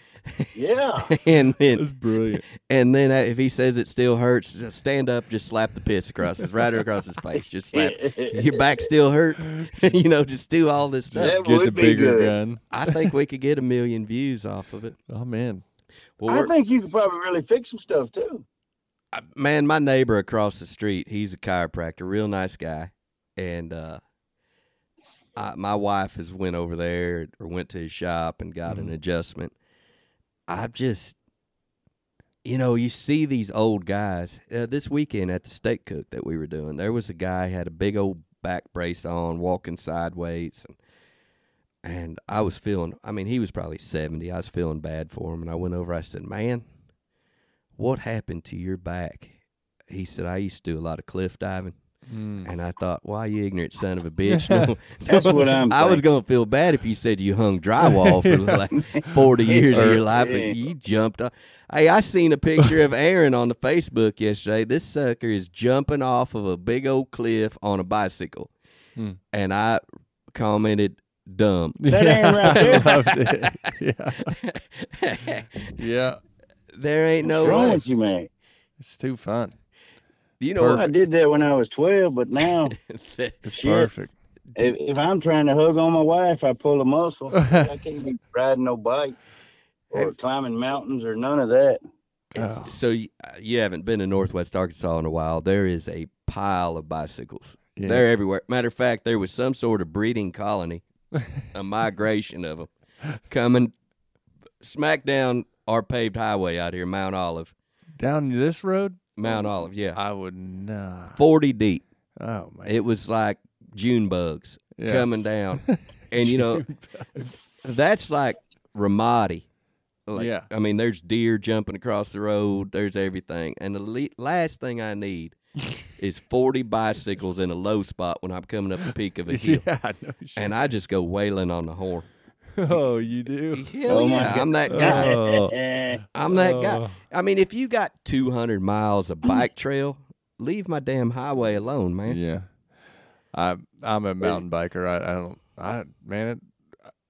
Yeah. [LAUGHS] And then That's brilliant. and then uh, if he says it still hurts, just stand up, just slap the piss across his right across his face. Just slap. [LAUGHS] Your back still hurt. you know, just do all this stuff. That Get the bigger good. gun. I think we could get a million views off of it. Oh man. Well, I think you could probably really fix some stuff too. Man, my neighbor across the street, he's a chiropractor, real nice guy, and uh, I, my wife has went over there or went to his shop and got an adjustment. I've just, you know, you see these old guys. Uh, this weekend at the steak cook that we were doing, there was a guy had a big old back brace on, walking sideways, and and I was feeling. I mean, he was probably seventy. I was feeling bad for him, and I went over. I said, "Man, what happened to your back?" He said, "I used to do a lot of cliff diving." Mm. And I thought, why, you ignorant son of a [LAUGHS] bitch? No, That's [LAUGHS] what I'm I was going to feel bad if you said you hung drywall for like [LAUGHS] 40 years of your life, Yeah. but you jumped off. Hey, I seen a picture of Aaron on the Facebook yesterday. This sucker is jumping off of a big old cliff on a bicycle. Hmm. And I commented, dumb. That ain't right I there. loved it. Yeah. Yeah. There ain't no What's wrong way. with you, man? It's too fun. You know I did that when I was 12, but now? [LAUGHS] It's Shit. perfect. if, if I'm trying to hug on my wife, I pull a muscle. [LAUGHS] I can't be riding no bike or climbing mountains or none of that. Oh. So you, uh, you haven't been to Northwest Arkansas in a while. There is a pile of bicycles. Yeah. They're everywhere. Matter of fact, there was some sort of breeding colony, [LAUGHS] a migration of them, coming smack down our paved highway out here, Mount Olive. Down this road, Mount Olive, yeah, I would not. forty deep. Oh man. It was like June bugs Yeah. coming down, [LAUGHS] and you know that's like Ramadi. Like, Yeah. I mean, there's deer jumping across the road. There's everything, and the le- last thing I need [LAUGHS] is 40 bicycles in a low spot when I'm coming up the peak of a [LAUGHS] hill, yeah, no shit. and I just go wailing on the horn. [LAUGHS] oh, you do. Hell Oh, yeah, I'm that guy. Oh. I'm that guy. Oh. I mean, if you got 200 miles of bike trail, leave my damn highway alone, man. Yeah, I I'm a mountain biker. I I don't I man it,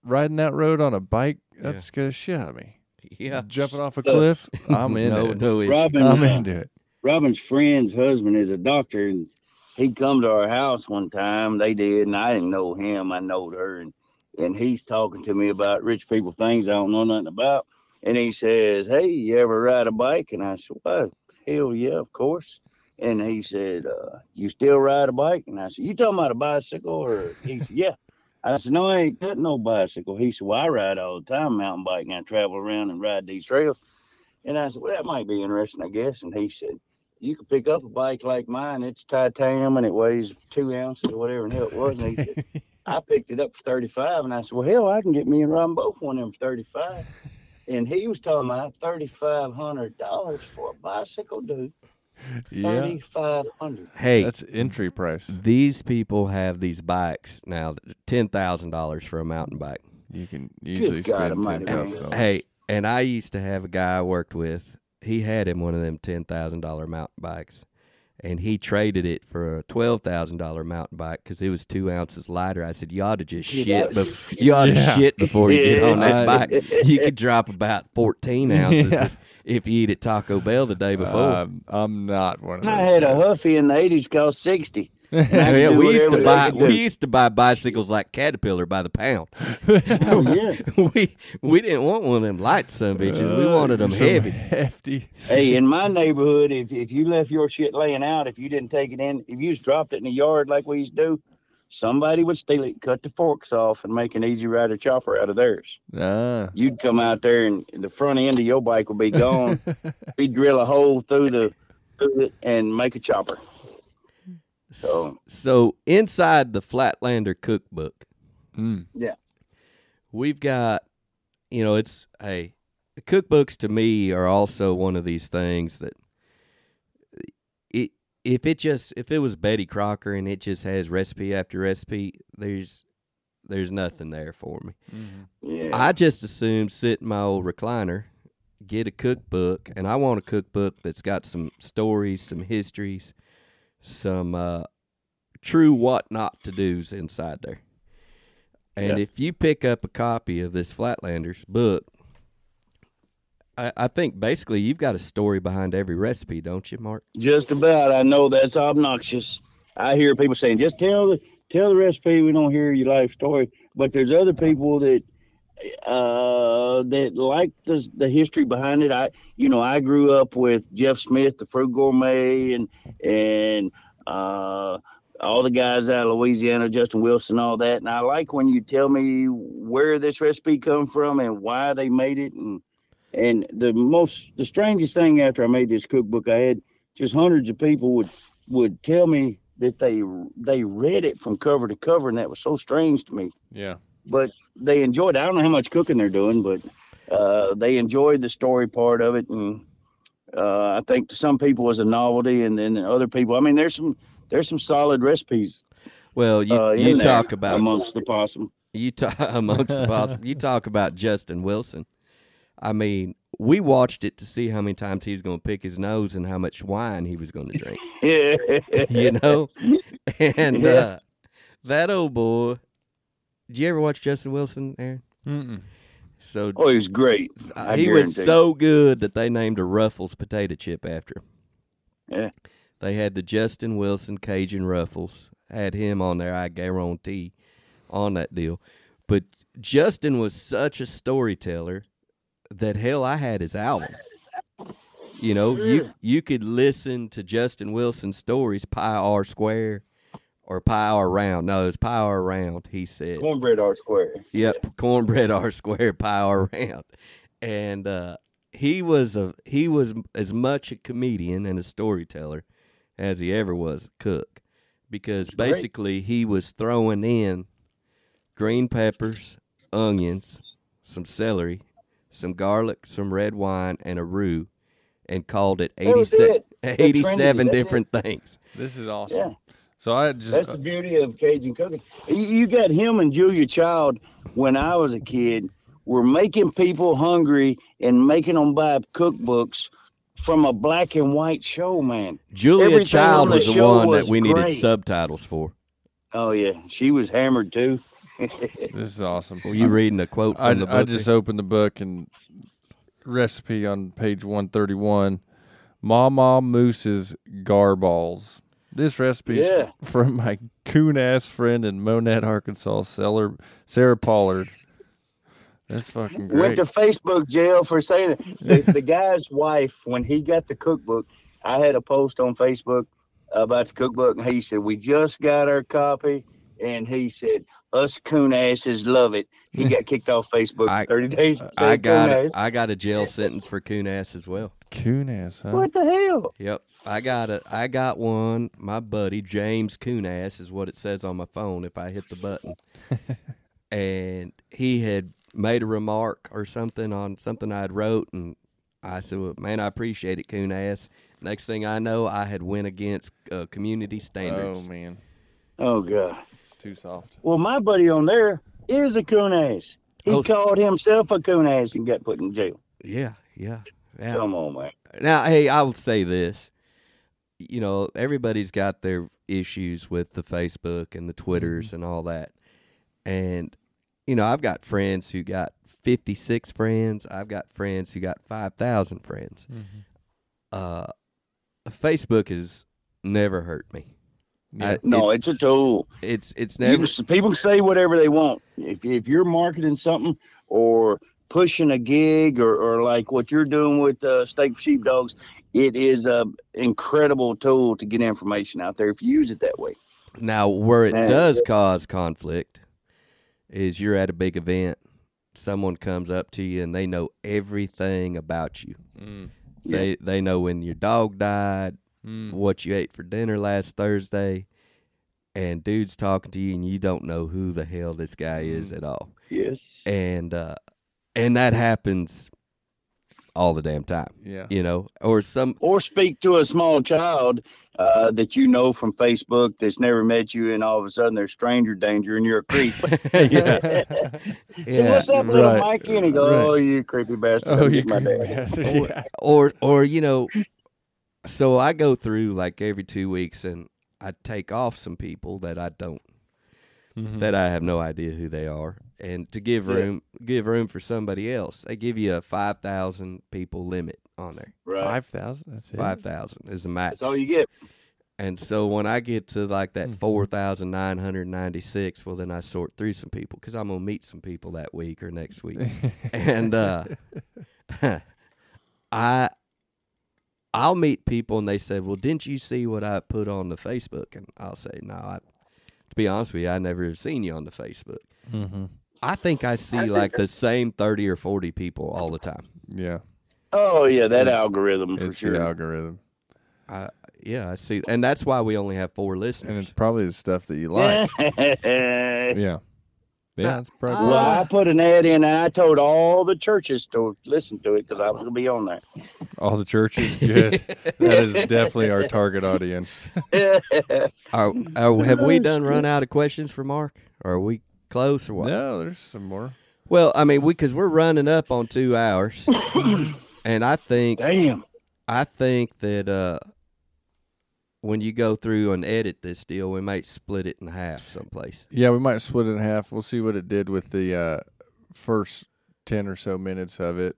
riding that road on a bike that Yeah. scares the shit out of me. Yeah. Jumping off a [LAUGHS] cliff, I'm in [LAUGHS] no, it. no issue. Robin, I'm uh, into it. Robin's friend's husband is a doctor, and he come to our house one time. They did, and I didn't know him. I knowed her, and and he's talking to me about rich people things I don't know nothing about. And he says, "Hey, you ever ride a bike?" And I said, "Well, hell yeah, of course." And he said, uh, "You still ride a bike?" And I said, "You talking about a bicycle?" Or he [LAUGHS] said, "Yeah." I said, "No, I ain't got no bicycle." He said, "Well, I ride all the time, mountain bike, and I travel around and ride these trails." And I said, "Well, that might be interesting, I guess." And he said, "You could pick up a bike like mine. It's titanium and it weighs two ounces or whatever the hell it was." And he said, [LAUGHS] "I picked it up for thirty-five. And I said, "Well, hell, I can get me and Robin both one of them for thirty-five. [LAUGHS] And he was talking about thirty-five hundred dollars for a bicycle, dude. Yeah, Thirty-five hundred. Hey, that's entry price. these people have these bikes now. Ten thousand dollars for a mountain bike. You can easily God spend almighty, ten man. thousand dollars. Hey, and I used to have a guy I worked with. He had him one of them ten thousand dollar mountain bikes, and he traded it for a twelve thousand dollar mountain bike because it was two ounces lighter. I said, "You ought to just shit. Yeah. Bef- you ought to Yeah. shit before you get on that [LAUGHS] bike. You could drop about fourteen [LAUGHS] ounces Yeah. if, if you eat at Taco Bell the day before." Um, I'm not one of those. I had a guys. Huffy in the eighties cost sixty. And yeah, we used to buy I could do. we used to buy bicycles like Caterpillar by the pound. Oh yeah. [LAUGHS] we we didn't want one of them light sun bitches. we Uh, wanted them some heavy. hefty. Hey, in my neighborhood, if if you left your shit laying out, if you didn't take it in, if you just dropped it in the yard like we used to do, somebody would steal it, cut the forks off, and make an easy rider chopper out of theirs. Ah. You'd come out there, and the front end of your bike would be gone. [LAUGHS] We'd drill a hole through the through it and make a chopper. So So inside the Flatlander cookbook, Mm. we've got, you know, it's hey, cookbooks to me are also one of these things that it if it just if it was Betty Crocker and it just has recipe after recipe, there's there's nothing there for me. yeah, I just assume sit in my old recliner, get a cookbook, and I want a cookbook that's got some stories, some histories, some uh, true what not to do's inside there. And Yeah. if you pick up a copy of this Flatlanders book, I, I think basically you've got a story behind every recipe, don't you, Mark? just about. I know that's obnoxious. I hear people saying, "Just tell the tell the recipe. We don't hear your life story." But there's other people that uh that like the the history behind it. I you know I grew up with Jeff Smith, the Frugal Gourmet, and and uh all the guys out of Louisiana, Justin Wilson, all that. And I like when you tell me where this recipe come from and why they made it. And and the most the strangest thing after I made this cookbook, I had just hundreds of people would would tell me that they they read it from cover to cover, and that was so strange to me. Yeah. But they enjoyed. it. I don't know how much cooking they're doing, but uh, they enjoyed the story part of it, and uh, I think to some people it was a novelty, and then other people. I mean, there's some there's some solid recipes. Well, you uh, you talk about amongst the possum. You talk [LAUGHS] amongst the possible. You talk about Justin Wilson. I mean, we watched it to see how many times he was going to pick his nose and how much wine he was going to drink. [LAUGHS] Yeah, You know, [LAUGHS] and Yeah. uh, that old boy. Did you ever watch Justin Wilson, Aaron? Mm-mm. So oh, he was great. I he was so good that they named a Ruffles potato chip after him. Yeah. They had the Justin Wilson Cajun Ruffles. Had him on there, I guarantee, on that deal. But Justin was such a storyteller that hell, I had his album. You know, you you could listen to Justin Wilson's stories, pi r square or pi r round. No, it's was pi r round. He said, Cornbread R Square. Yep, cornbread R square pi R round, and uh, he was a he was as much a comedian and a storyteller as he ever was a cook, because Great. basically he was throwing in green peppers, onions, some celery, some garlic, some red wine, and a roux, and called it 87, it. 87 Trinity, that's different things. This is awesome. Yeah. So I just That's the beauty of Cajun cooking. You, you got him and Julia Child when I was a kid were making people hungry and making them buy cookbooks from a black and white show, man. Julia Everything Child on the was the one was that we needed subtitles for. Oh yeah, she was hammered too. this is awesome. Were you reading a quote from I, the book? I just opened the book and recipe on page 131 Mama Moose's garballs. This recipe Yeah. from my coon ass friend in Monette, Arkansas, seller Sarah Pollard. That's fucking great. Went to Facebook jail for saying it. The, [LAUGHS] the guy's wife, when he got the cookbook, I had a post on Facebook about the cookbook, and he said, "We just got our copy," and he said, "Us coon asses love it." He got [LAUGHS] kicked off Facebook I- for thirty days. I got coon it. I got a jail sentence for coon ass as well. coon ass, huh? What the hell? Yep, I got it. I got one. My buddy James Coonass is what it says on my phone if I hit the button. [LAUGHS] and he had made a remark or something on something I'd wrote, and I said, well, "Man, I appreciate it, Coonass." Next thing I know, I had went against uh, community standards. Oh man, Oh god. It's too soft. Well, my buddy on there is a coon ass. He Oh, called himself a coon ass and got put in jail. Yeah, yeah, yeah. Come on, man. Now, hey, I will say this. You know, everybody's got their issues with the Facebook and the Twitters and all that. And, you know, I've got friends who got 56 friends. I've got friends who got 5,000 friends. Uh, Facebook has never hurt me. Yeah. I- No, it's a tool. It's it's never. can- people say whatever they want. If if you're marketing something or pushing a gig or, or like what you're doing with uh, steak for sheepdogs, it is a incredible tool to get information out there if you use it that way. Now, where it Man. does cause conflict is you're at a big event, someone comes up to you and they know everything about you. Mm. They they know when your dog died, Mm. what you ate for dinner last Thursday, and dude's talking to you and you don't know who the hell this guy is at all. Yes. And uh and that happens all the damn time. Yeah. You know, or some Or speak to a small child uh, that you know from Facebook that's never met you, and all of a sudden they're stranger danger and you're a creep. yeah. [LAUGHS] [LAUGHS] So yeah. what's up, little right, Mikey? And he go, right. "Oh, you creepy bastard! Oh, you my creepy dad." bastard. [LAUGHS] Yeah. or or you know so i go through like every two weeks and i take off some people that i don't Mhm. that i have no idea who they are and to give Yeah. room give room for somebody else they give you a 5000 people limit on there Right. Five thousand. That's it. 5000 is the max That's all you get. and so when i get to like that Mhm. 4996 well then i sort through some people because i'm gonna meet some people that week or next week [LAUGHS] and uh [LAUGHS] I I'll meet people and they said, "Well, didn't you see what I put on the Facebook?" And I'll say, "No, I to be honest with you, I never have seen you on the Facebook." mm-hmm. I think I see like the same 30 or 40 people all the time. Yeah. Oh yeah, that It's- algorithm for It's sure. the algorithm, I yeah, I see. And that's why we only have four listeners. and it's probably the stuff that you like. [LAUGHS] yeah. Yeah. It's probably. well, I put an ad in. and I told all the churches to listen to it because I was gonna be on there. [LAUGHS] All the churches. [LAUGHS] Good. that is definitely our [LAUGHS] target audience. Are, are, have we done run out of questions for Mark? Are we close or what? No, there's some more. Well, I mean, we because we're running up on two hours, and I think Damn. I think that uh, when you go through and edit this deal, we might split it in half someplace. Yeah, we might split it in half. We'll see what it did with the uh, first ten or so minutes of it.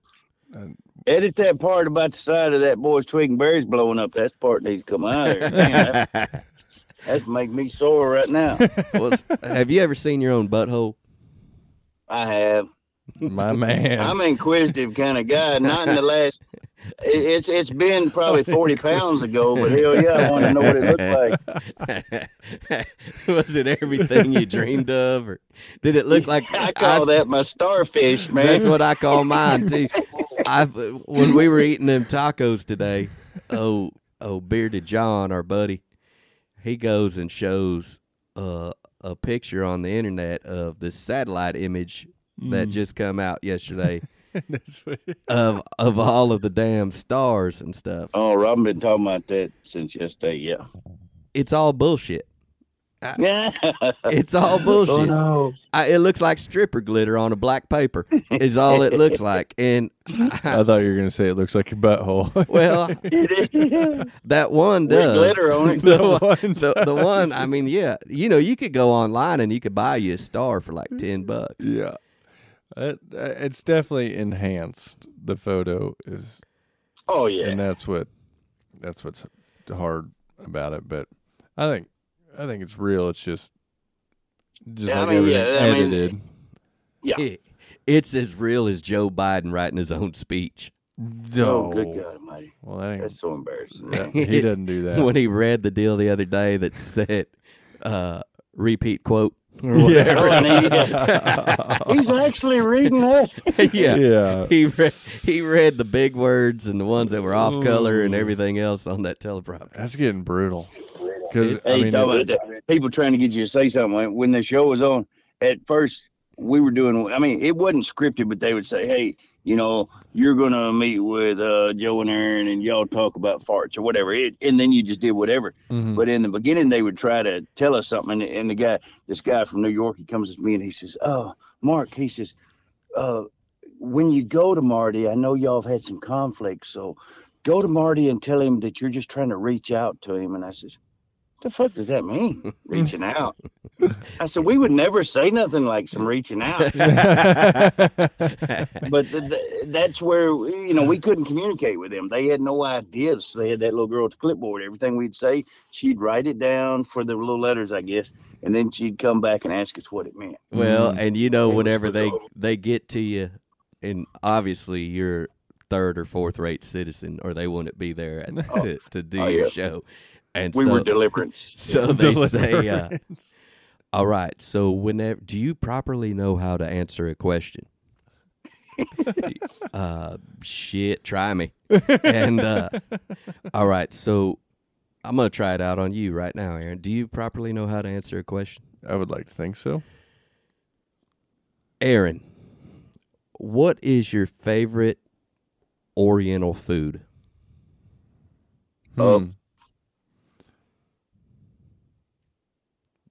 And Edit that part about the side of that boy's twig and berries blowing up. That part needs to come out of there. [LAUGHS] Man, that, that's making me sore right now. [LAUGHS] Well, have you ever seen your own butthole? I have. my man. I'm an inquisitive kind of guy. Not in the last. [LAUGHS] it- It's it's been probably forty [LAUGHS] pounds ago, but hell yeah, I want to know what it looked like. [LAUGHS] Was it everything you dreamed of, or did it look like [LAUGHS] I call s- that my starfish, man. That's what I call mine too. I when we were eating them tacos today, oh oh bearded John, our buddy, he goes and shows uh a picture on the internet of this satellite image that Mm. just come out yesterday That's what- [LAUGHS] of of all of the damn stars and stuff. Oh, Robin been talking about that since yesterday. Yeah. It's all bullshit. Yeah. [LAUGHS] It's all bullshit. Oh no. I, it looks like stripper glitter on a black paper. Is all it looks [LAUGHS] like. And I thought you were gonna say it looks like your butthole. well, that one With does. glitter on it. the, The one, one the, the one, I mean, yeah, you know, you could go online and you could buy you a star for like ten bucks. yeah, it, uh, it's definitely enhanced. The photo is, Oh yeah. and that's what that's what's hard about it. But I think I think it's real. It's just just Yeah, I mean, everything yeah, I mean- edited. Yeah. It- it's as real as Joe Biden writing his own speech. Oh, good God Almighty. Well, that ain't, That's so embarrassing. that- he doesn't do that. [LAUGHS] When he read the deal the other day that said, uh, repeat quote or whatever. Oh, and he- [LAUGHS] He's actually reading that. [LAUGHS] yeah. yeah. He read, he read the big words and the ones that were off color and everything else on that teleprompter. That's getting brutal. Because I mean, talk it- people trying to get you to say something. When- When the show was on, at first we were doing. I mean, it wasn't scripted, but they would say, "Hey, you know, you're gonna meet with uh, Joe and Aaron, and y'all talk about farts or whatever." It, and then you just did whatever. mhm. But in the beginning, they would try to tell us something, and, and the guy, this guy from New York, he comes to me and he says, "Oh, Mark," he says, uh, "When you go to Marty, I know y'all have had some conflicts, so go to Marty and tell him that you're just trying to reach out to him." And I says, "The fuck does that mean? [LAUGHS] reaching out?" I said, "We would never say nothing like some reaching out." [LAUGHS] but th- th- that's where you know we couldn't communicate with them. They had no ideas. So they had that little girl at the clipboard. Everything we'd say, she'd write it down for the little letters, I guess, and then she'd come back and ask us what it meant. Well, Mm. and you know, It whenever for they they get to you, and obviously you're third or fourth rate citizen, or they wouldn't be there at, to to do Oh, your yeah. show. And We so, were deliverance. so they say, uh, "All right, so whenever do you properly know how to answer a question?" [LAUGHS] uh, shit, try me. and uh, all right, so I'm gonna try it out on you right now, Aaron. Do you properly know how to answer a question? I would like to think so. Aaron, what is your favorite Oriental food? Uh,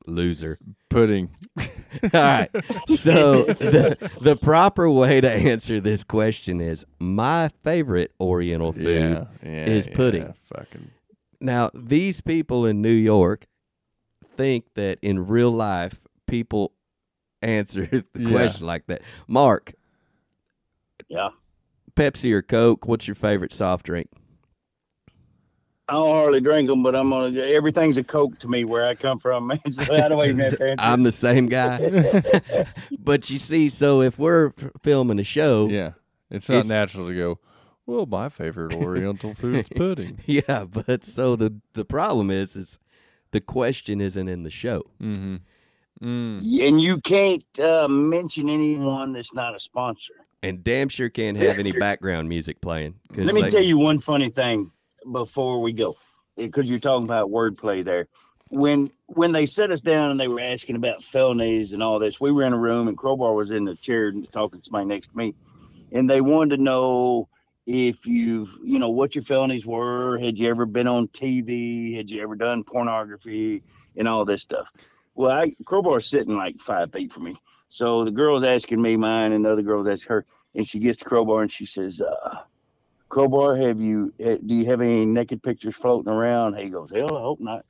Loser. Pudding. [LAUGHS] All right. So the, the proper way to answer this question is my favorite Oriental food. Yeah, yeah, is yeah, pudding. Fucking. Now, these people in New York think that in real life people answer [LAUGHS] the Yeah. question like that. Mark, Yeah. Pepsi or Coke, what's your favorite soft drink? I don't hardly drink them, but I'm gonna. Everything's a Coke to me where I come from, man. [LAUGHS] So I don't even have to I'm the same guy. [LAUGHS] but you see, so if we're filming a show, Yeah, it's not It's- natural to go. Well, my favorite Oriental food is [LAUGHS] pudding. yeah, but so the the problem is is the question isn't in the show. Mm-hmm. Mm. and you can't uh, mention anyone that's not a sponsor. And damn sure can't have any background music playing. 'cause Let me they- tell you one funny thing before we go, because you're talking about wordplay there. When when they set us down and they were asking about felonies and all this, we were in a room and Crowbar was in the chair talking to somebody next to me, and they wanted to know if you've you know what your felonies were. Had you ever been on TV? Had you ever done pornography and all this stuff? Well, I Crowbar's sitting like five feet from me, so the girl's asking me mine, and the other girl's asking her, and she gets to Crowbar and she says, uh, Crowbar, have you do you have any naked pictures floating around? He goes, Hell, I hope not.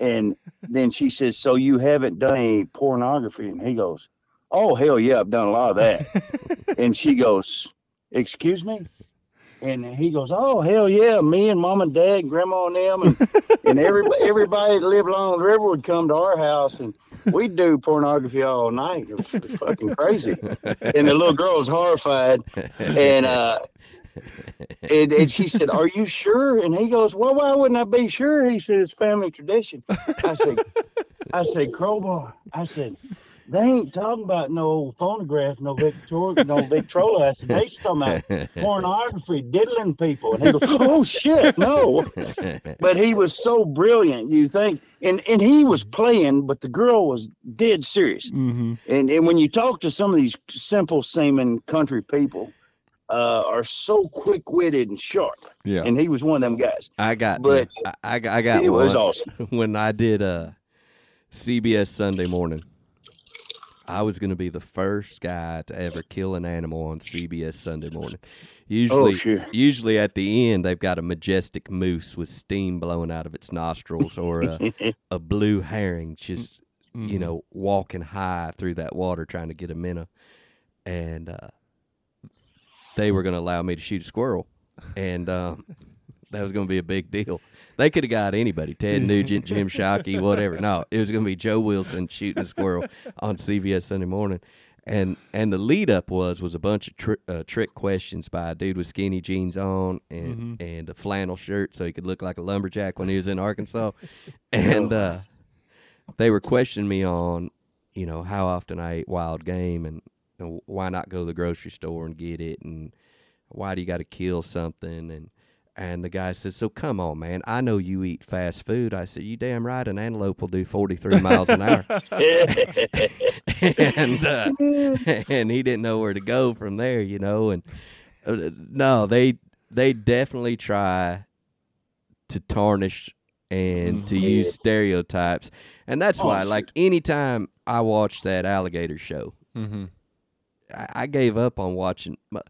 and then she says, So you haven't done any pornography? And he goes, Oh hell yeah, I've done a lot of that. [LAUGHS] and she goes, Excuse me? And he goes, Oh hell yeah, me and mom and dad and grandma and them and, and everybody everybody that lived along the river would come to our house and we'd do pornography all night. It was fucking crazy. And the little girl was horrified. And uh and, and she said, Are you sure? And he goes, Well, why wouldn't I be sure? He said, It's family tradition. I said, I said, Crowbar. I said, they ain't talking about no phonograph, no Victoria, no Victrola. I said, they talking about pornography, diddling people. And he goes, oh shit, no. But he was so brilliant, you think, and and he was playing, but the girl was dead serious. Mm-hmm. And and when you talk to some of these simple seeming country people, uh, are so quick witted and sharp. Yeah. And he was one of them guys. I got, But- I, I, I got it was awesome. [LAUGHS] when I did uh, CBS Sunday Morning. I was going to be the first guy to ever kill an animal on CBS Sunday Morning. Usually, Oh, sure. usually at the end they've got a majestic moose with steam blowing out of its nostrils, or a, [LAUGHS] a blue herring just Mm-hmm. you know walking high through that water trying to get a minnow, and uh, they were going to allow me to shoot a squirrel, and um, that was going to be a big deal. They could have got anybody, Ted Nugent, Jim Shockey, whatever. No, it was going to be Joe Wilson shooting a squirrel on CBS Sunday Morning. And and the lead up was was a bunch of tri- uh, trick questions by a dude with skinny jeans on and and a flannel shirt so he could look like a lumberjack when he was in Arkansas, and uh, they were questioning me on you know how often I ate wild game and, and why not go to the grocery store and get it? And why do you got to kill something? And and the guy says so come on man. I know you eat fast food. I said you damn right. An antelope will do 43 miles an hour. [LAUGHS] And uh, and he didn't know where to go from there you know? And uh, no they they definitely try to tarnish and to use stereotypes. And that's Oh, why sure. like anytime i watch that alligator show Mm-hmm. I, I gave up on watching my,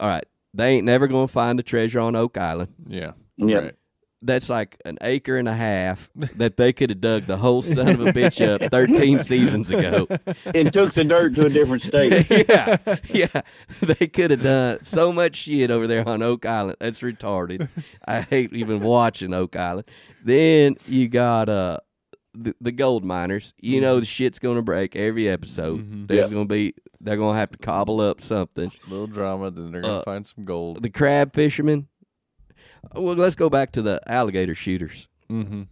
all right they ain't never gonna find the treasure on oak island Yeah. Yeah. Right. that's like an acre and a half that they could have dug the whole son of a bitch up 13 [LAUGHS] seasons ago and took the dirt to a different state. [LAUGHS] yeah, yeah. They could have done so much shit over there on Oak Island. That's retarded. I hate even watching Oak Island. Then you got uh the, the gold miners. You know the shit's gonna break every episode. Mhm. There's Yeah. gonna be they're gonna have to cobble up something. Little drama, then they're gonna Uh, find some gold. The crab fishermen. Well, let's go back to the alligator shooters. Mm-hmm.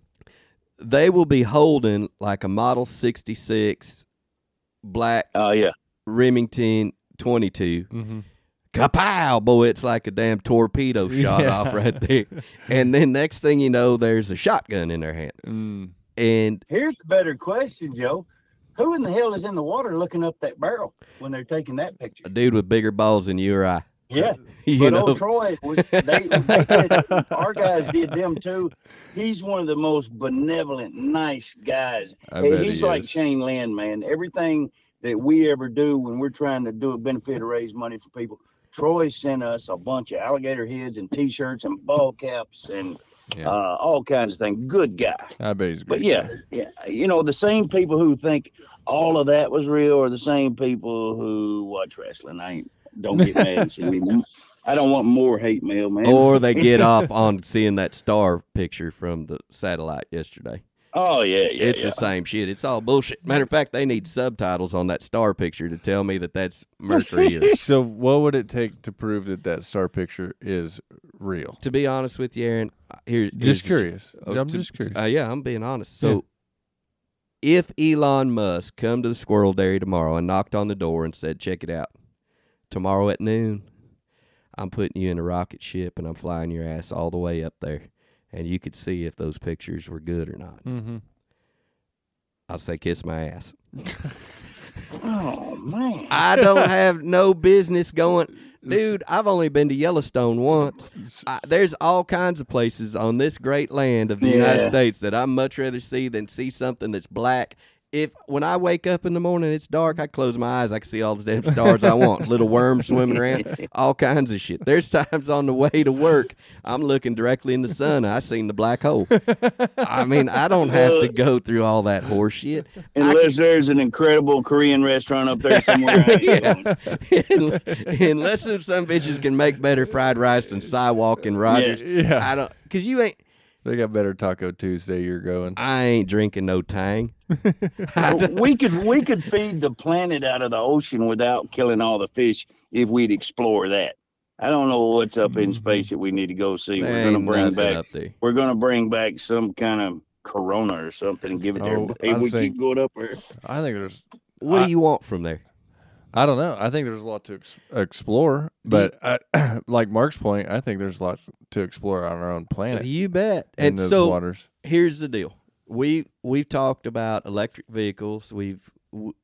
They will be holding like a Model 66 black Oh yeah. Remington 22 Mm-hmm. kapow boy it's like a damn torpedo shot Yeah. off right there and then next thing you know there's a shotgun in their hand Mm. And Here's the better question, Joe. Who in the hell is in the water looking up that barrel when they're taking that picture? a dude with bigger balls than you or i Yeah. [LAUGHS] you but know old Troy, was, they, they did, our guys did them too. He's one of the most benevolent, nice guys. I Hey, bet he's he like is. Shane Lynn, man. Everything that we ever do when we're trying to do a benefit to raise money for people, Troy sent us a bunch of alligator heads and T-shirts and ball caps and Yeah. uh, all kinds of things. Good guy. I bet he's But yeah, guy. yeah, you know the same people who think all of that was real are the same people who watch wrestling. I ain't don't get mad and see me. [LAUGHS] I don't want more hate mail, man. or they get off [LAUGHS] on seeing that star picture from the satellite yesterday oh yeah, yeah, it's yeah. the same shit it's all bullshit matter of fact they need subtitles on that star picture to tell me that that's mercury [LAUGHS] So, what would it take to prove that that star picture is real? to be honest with you aaron here, Just the- curious. Oh, I'm to- just curious. Uh, yeah, I'm being honest. So, if Elon Musk come to the Squirrel Dairy tomorrow and knocked on the door and said, "Check it out, tomorrow at noon, I'm putting you in a rocket ship and I'm flying your ass all the way up there, and you could see if those pictures were good or not," mm-hmm. I'll say, "Kiss my ass." [LAUGHS] Oh man. I don't have no business going. [LAUGHS] Dude, I've only been to Yellowstone once. I, there's all kinds of places on this great land of the United States that I'd much rather see than see something that's black. If when I wake up in the morning, it's dark, I close my eyes, I can see all the damn stars I want. Little worms swimming around, all kinds of shit. There's times on the way to work, I'm looking directly in the sun. I seen the black hole. I mean, I don't have to go through all that horse shit. Unless there's an incredible Korean restaurant up there somewhere. I ain't going. [LAUGHS] Unless them some bitches can make better fried rice than Sidewalk and Rogers. Yeah. I don't, cause you ain't. They got better Taco Tuesday. You're going. I ain't drinking no Tang. [LAUGHS] we could we could feed the planet out of the ocean without killing all the fish if we'd explore that. I don't know what's up in mm-hmm. space that we need to go see. There We're gonna bring back up there. we're gonna bring back some kind of Corona or something and give it to Oh, everybody. I we think- keep going up there. I think there's. What I- do you want from there? I don't know. I think there's a lot to ex- explore, but I, [CLEARS THROAT] like Mark's point, I think there's lots to explore on our own planet You bet. And those so waters. here's the deal. We we've talked about electric vehicles. We've w-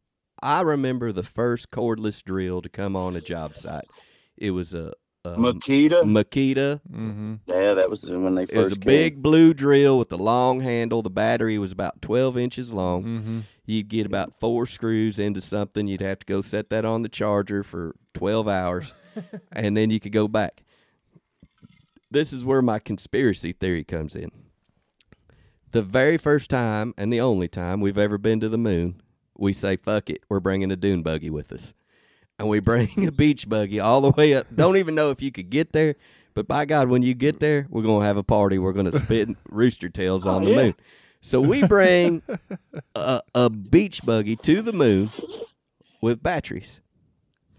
I remember the first cordless drill to come on a job site. It was a, a Makita. Makita. Mm-hmm. yeah, that was when they first It was a came. big blue drill with a long handle. The battery was about 12 inches long. Mm-hmm. You'd get about four screws into something. You'd have to go set that on the charger for 12 hours, [LAUGHS] and then you could go back. This is where my conspiracy theory comes in. The very first time and the only time we've ever been to the moon, we say, fuck it, we're bringing a dune buggy with us. And we bring a beach buggy all the way up. Don't even know if you could get there, but by God, when you get there, we're going to have a party. We're going to spit [LAUGHS] rooster tails on Oh, the yeah. moon. So we bring a, a beach buggy to the moon with batteries.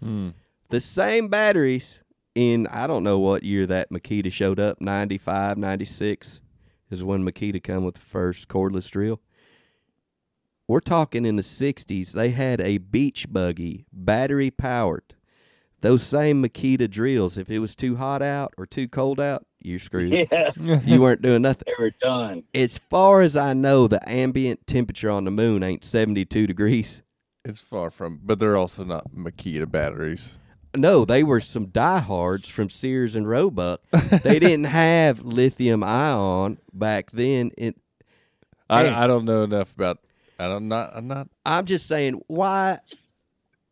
Hmm. The same batteries in, I don't know what year that Makita showed up, 95, 96 is when Makita come with the first cordless drill. We're talking in the 60s, they had a beach buggy, battery powered. Those same Makita drills, if it was too hot out or too cold out, you're screwed. Yeah, You weren't doing nothing they were done. as far as I know, the ambient temperature on the moon ain't 72 degrees. It's far from, but they're also not Makita batteries. No, they were some diehards from Sears and Roebuck. they [LAUGHS] didn't have lithium ion back then. It, I, I don't know enough about. I don't not. I'm not. I'm just saying, why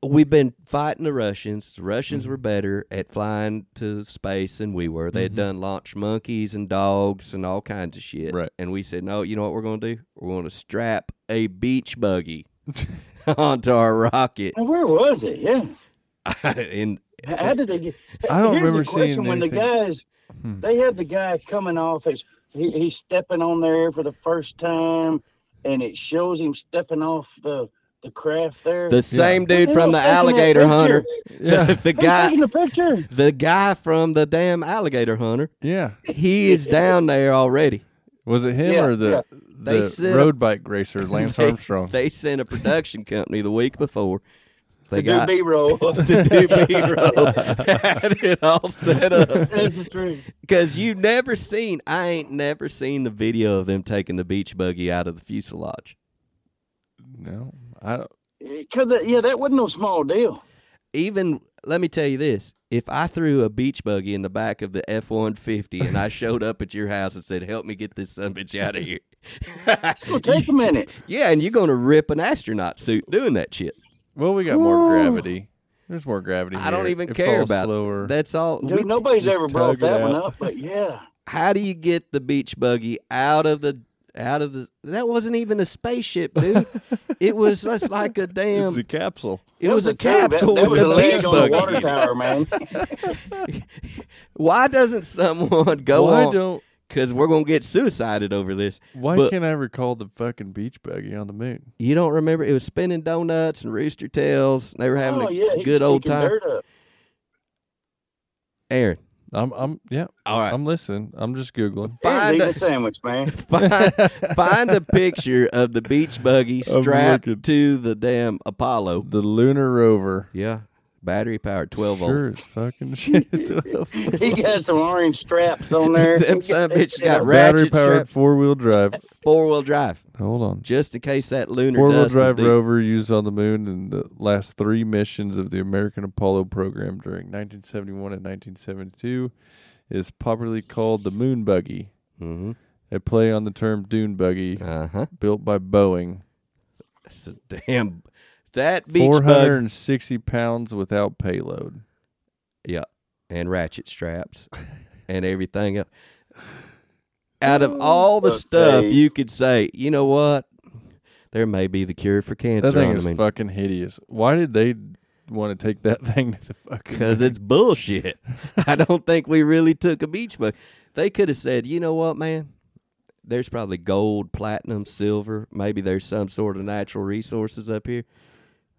we've been fighting the Russians. The Russians Mm-hmm. were better at flying to space than we were. They had Mhm. done launch monkeys and dogs and all kinds of shit. Right. And we said, no, you know what we're going to do? We're going to strap a beach buggy [LAUGHS] onto our rocket. Now, where was it? Yeah. [LAUGHS] and How how did they get? I don't Here's remember the question: seeing when the guys, Hmm. they had the guy coming off. As, he, he's stepping on there for the first time, and it shows him stepping off the the craft there. the same Who dude from the hell's taking that alligator hunter, Yeah, [LAUGHS] the Who's guy, taking the picture? the guy from the damn alligator hunter, yeah. he is [LAUGHS] down there already. Was it him Yeah, or the They the said- road bike racer Lance [LAUGHS] They- Armstrong? They sent a production company the week before. They To do B-roll. to do B-roll, had it all set up. That's the truth. Because you've never seen, I ain't never seen the video of them taking the beach buggy out of the fuselage. no, I don't. Eh, because yeah, that wasn't no small deal. Even let me tell you this: if I threw a beach buggy in the back of the F one fifty and I showed up at your house and said, "Help me get this son bitch out of here," It's gonna take a minute. [LAUGHS] yeah, and you're gonna rip an astronaut suit doing that shit. Well, we got more gravity. There's more gravity. I don't even It care falls about it. That's all. Dude, we- nobody's ever brought tug it that one up, but yeah. how do you get the beach buggy out of the out of the? That wasn't even a spaceship, dude. [LAUGHS] it was just like a damn. it's a capsule. It That was a tube. That- capsule That, with was a a leg beach on the water tower, man. [LAUGHS] [LAUGHS] Why doesn't someone go why on? don't? Because we're gonna get suicided over this. Why But- can't I recall the fucking beach buggy on the moon? You don't remember? It was spinning donuts and rooster tails. They were having oh a yeah, he good was old time. dirt. Aaron, I'm. I'm. Yeah. all right. I'm listening. I'm just googling. Find a, a sandwich, man. [LAUGHS] [LAUGHS] find, find a picture of the beach buggy strapped to the damn Apollo. The lunar rover. Yeah, battery powered, twelve volt. Sure, it's fucking shit. [LAUGHS] 12 [LAUGHS] he got some orange straps on there. [LAUGHS] Them son of a bitch got ratchet Battery powered strap, four wheel drive. four wheel drive, Hold on. just in case that lunar Four wheel dust was drive deep. rover used on the moon in the last three missions of the American Apollo program during 1971 and 1972 is popularly called the moon buggy, Mm-hmm. a play on the term dune buggy Uh huh. built by Boeing. It's a damn that beach bug. 460 pounds without payload. Yeah, and ratchet straps and everything else. Out of all the Okay. stuff you could say, you know what? There may be the cure for cancer. That thing is the moon. fucking hideous. Why did they want to take that [LAUGHS] thing to the fucking because it's bullshit. [LAUGHS] I don't think we really took a beach bug. They could have said, you know what, man? There's probably gold, platinum, silver. Maybe there's some sort of natural resources up here.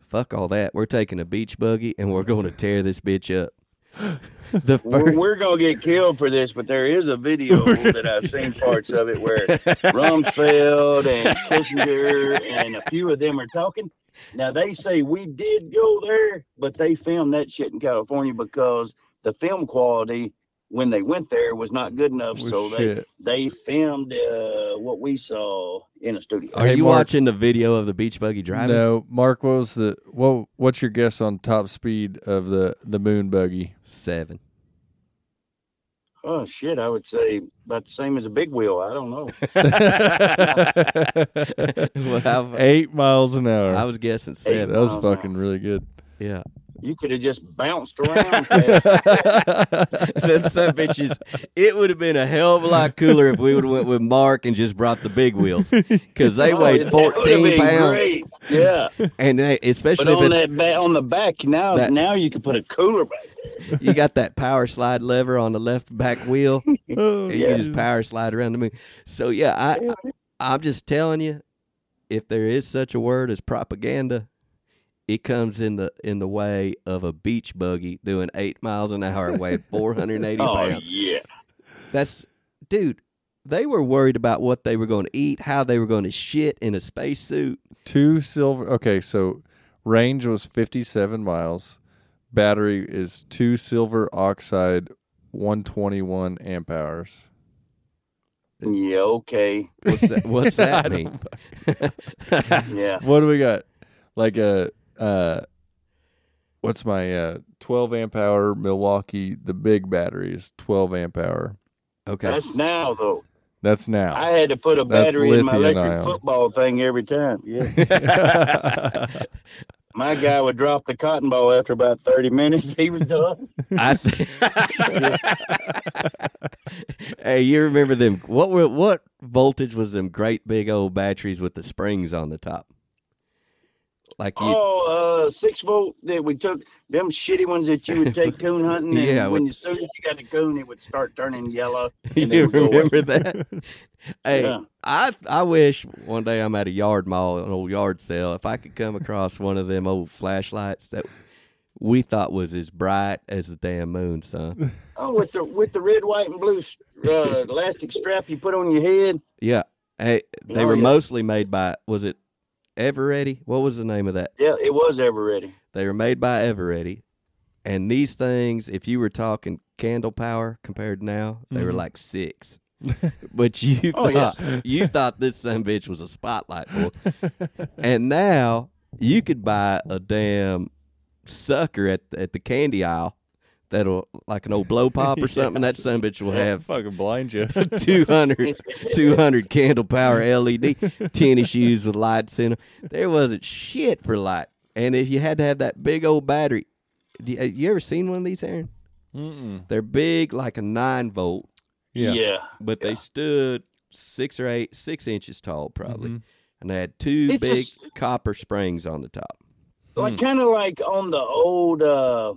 Fuck all that. We're taking a beach buggy and we're going to tear this bitch up. [LAUGHS] the We're, we're gonna get killed for this, but there is a video [LAUGHS] that I've seen parts of it where Rumsfeld and Kissinger and a few of them are talking. Now they say we did go there, but they filmed that shit in California because the film quality when they went there was not good enough. Well, so they shit. they filmed uh, what we saw in a studio. are Hey, you Mark. watching the video of the beach buggy driving? No, Mark. What was the what? What's your guess on top speed of the the moon buggy? Seven. Oh shit! I would say about the same as a big wheel. I don't know. [LAUGHS] [LAUGHS] well, Eight miles an hour. I was guessing that seven. was miles an fucking really good. Yeah. You could have just bounced [LAUGHS] around. fast. [LAUGHS] Them some bitches. It would have been a hell of a lot cooler if we would have went with Mark and just brought the big wheels because they Oh, weighed that fourteen been pounds, great. Yeah, and they, but especially on it, that ba- on the back now, That- now you can put a cooler back. you got that power slide lever on the left back wheel, Oh, [LAUGHS] and you just power slide around the moon. So yeah, I I'm just telling you, if there is such a word as propaganda, it comes in the in the way of a beach buggy doing eight miles an hour, weighing [LAUGHS] 480 Oh pounds. yeah, That's dude. They were worried about what they were going to eat, how they were going to shit in a spacesuit. Two silver. Okay, so range was fifty-seven miles. Battery is two silver oxide, one twenty-one amp hours. yeah, okay, What's that? What's [LAUGHS] that mean? [LAUGHS] yeah. What do we got? Like a uh, what's my uh twelve amp hour Milwaukee? The big battery is twelve amp hour. okay, That's now though. That's now. I had to put a That's battery in my electric ion. football thing every time. Yeah, [LAUGHS] [LAUGHS] my guy would drop the cotton ball after about thirty minutes. He was done. I th- [LAUGHS] hey, you remember them? What were what voltage was them great big old batteries with the springs on the top? Like you, Oh, uh, six volt that we took them shitty ones that you would take [LAUGHS] coon hunting. And Yeah, when you soon as you got a coon, it would start turning yellow. [LAUGHS] you and they would go away. remember that? [LAUGHS] hey, Yeah. I I wish one day I'm at a yard mall, an old yard sale, if I could come across one of them old flashlights that we thought was as bright as the damn moon, son. Oh, with the with the red, white, and blue uh, elastic strap you put on your head. Yeah. Hey, they Oh, were yeah. mostly made by was it Eveready? What was the name of that? Yeah, it was Eveready. They were made by Eveready. And these things, if you were talking candle power compared to now, they were Mhm. like six. [LAUGHS] but you Oh, yeah. thought you thought this son bitch was a spotlight boy. and now you could buy a damn sucker at at the candy aisle that'll like an old blow [LAUGHS] pop or something. That son bitch will have fucking blind you. [LAUGHS] 200, [LAUGHS] 200 candle power LED tennis shoes with lights in them. There wasn't shit for light. And if you had to have that big old battery, do you, you ever seen one of these, Aaron? Mm-mm. They're big like a nine volt, Yeah. Yeah. but they stood six or eight, six inches tall probably. Mhm. And they had two It's big just- copper springs on the top. like kind of like on the old uh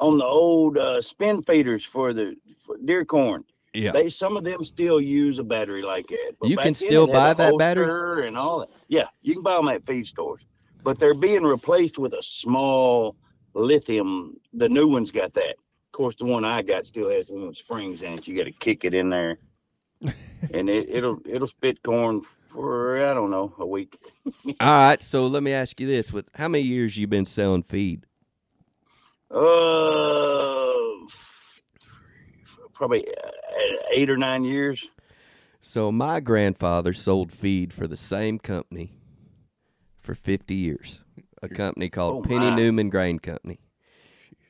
on the old uh spin feeders for the for deer corn Yeah. they some of them still use a battery like that But You can still buy that battery? and all that yeah you can buy them at feed stores but they're being replaced with a small lithium the new one's got that of course the one i got still has one with springs in it you got to kick it in there [LAUGHS] and it, it'll it'll spit corn for i don't know a week [LAUGHS] All right. So let me ask you this: With how many years you been selling feed? Uh, probably uh, eight or nine years. So my grandfather sold feed for the same company for 50 years. A company called Oh, Penny. Newman Grain Company.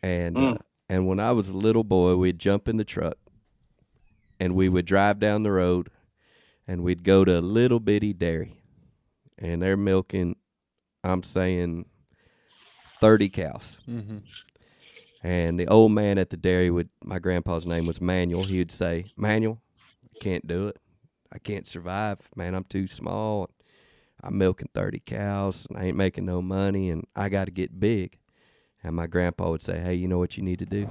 And uh, Mm. and when I was a little boy, we'd jump in the truck and we would drive down the road and we'd go to a little bitty dairy. And they're milking I'm saying 30 cows. Mm-hmm. And the old man at the dairy would my grandpa's name was Manuel. He would say, Manuel, I can't do it. I can't survive, man. I'm too small. I'm milking thirty cows and I ain't making no money and I gotta get big. And my grandpa would say, Hey, you know what you need to do?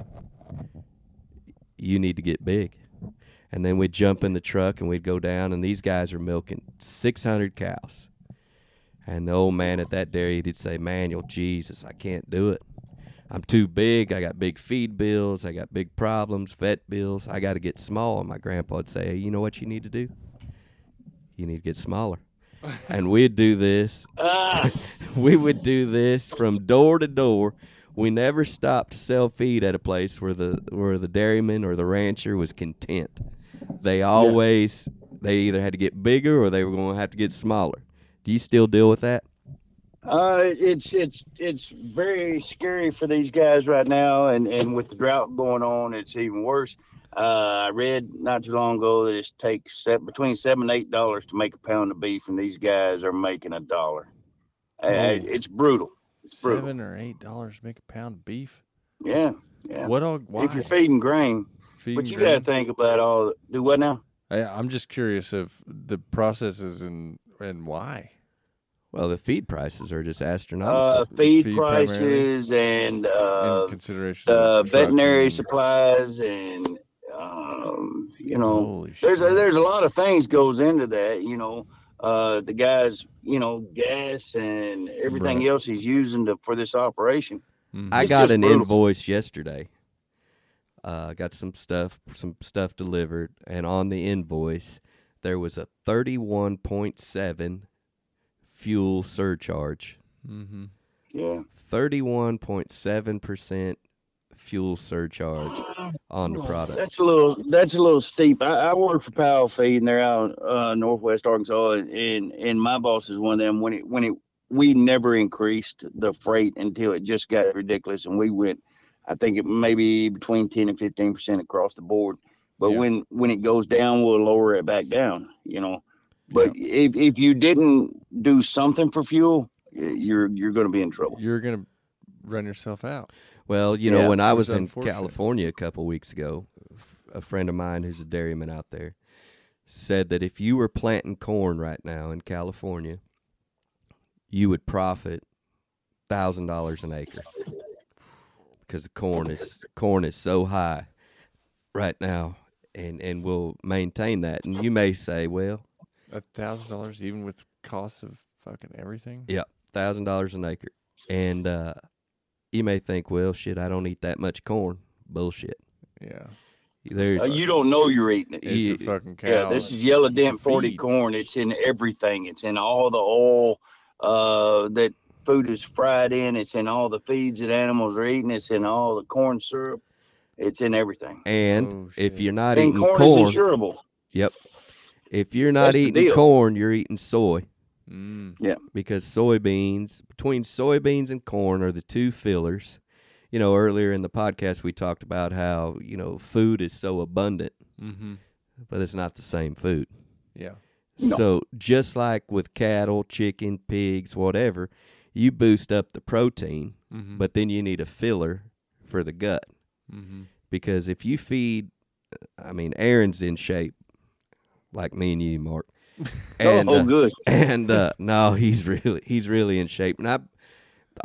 You need to get big. And then we'd jump in the truck and we'd go down and these guys are milking six hundred cows. And the old man at that dairy he'd say, Manuel, Jesus, I can't do it. I'm too big. I got big feed bills. I got big problems, vet bills. I got to get small. And my grandpa would say, hey, you know what you need to do? You need to get smaller. [LAUGHS] and we'd do this. Ah, [LAUGHS] We would do this from door to door. We never stopped to sell feed at a place where the where the dairyman or the rancher was content. They always they either had to get bigger or they were going to have to get smaller. Do you still deal with that? Uh, it's it's it's very scary for these guys right now, and and with the drought going on, it's even worse. Uh, I read not too long ago that it takes set, between seven and eight dollars to make a pound of beef, and these guys are making a dollar. Uh, it's brutal. It's brutal. Seven or eight dollars to make a pound of beef. Yeah, yeah. What all? Why? If you're feeding grain, Feeding but you got to think about all. Do what now? I, I'm just curious of the processes and and why. Well, the feed prices are just Uh, astronomical. feed, feed prices and uh, consideration, the veterinary trucking. supplies and um, you know Holy there's a, there's a lot of things goes into that you know uh, the guys you know gas and everything Right. else he's using to, for this operation Mhm. I got an brutal. invoice yesterday. Uh, got some stuff, some stuff delivered, and on the invoice there was a thirty-one point seven fuel surcharge. Mhm. yeah Thirty-one point seven percent fuel surcharge [GASPS] on the product. that's a little that's a little steep i, I work for powell feed and they're out uh, northwest arkansas and, and and my boss is one of them when it when it we never increased the freight until it just got ridiculous and we went i think it maybe between 10 and 15 percent across the board but Yeah. when when it goes down we'll lower it back down you know but if if you didn't do something for fuel you're you're going to be in trouble You're gonna run yourself out. Well, you know, when I was in. California a couple weeks ago, a friend of mine who's a dairyman out there said that if you were planting corn right now in California, you would profit thousand dollars an acre because the corn is corn is so high right now, and and will maintain that. And you may say, well, A thousand dollars, even with costs of fucking everything. yeah, thousand dollars an acre, and uh, you may think, well, shit, I don't eat that much corn. Bullshit. Yeah, There's Uh, you don't know you're eating it it's You- a fucking cow. Yeah, this is yellow It's dent 40 feed. corn. It's in everything. It's in all the oil uh, that food is fried in. It's in all the feeds that animals are eating. It's in all the corn syrup. It's in everything. And Oh, if you're not And eating corn, corn, is insurable. yep. If you're not That's eating corn, you're eating soy Mm. because soybeans, between soybeans and corn, are the two fillers. You know, earlier in the podcast, we talked about how, you know, food is so abundant, Mm-hmm. but it's not the same food. Yeah. No. So, just like with cattle, chicken, pigs, whatever, you boost up the protein, Mm-hmm. but then you need a filler for the gut. mm-hmm. because if you feed, I mean, Aaron's in shape, like me and you, Mark. [LAUGHS] And oh, uh, good. [LAUGHS] and uh, no, he's really he's really in shape. And I,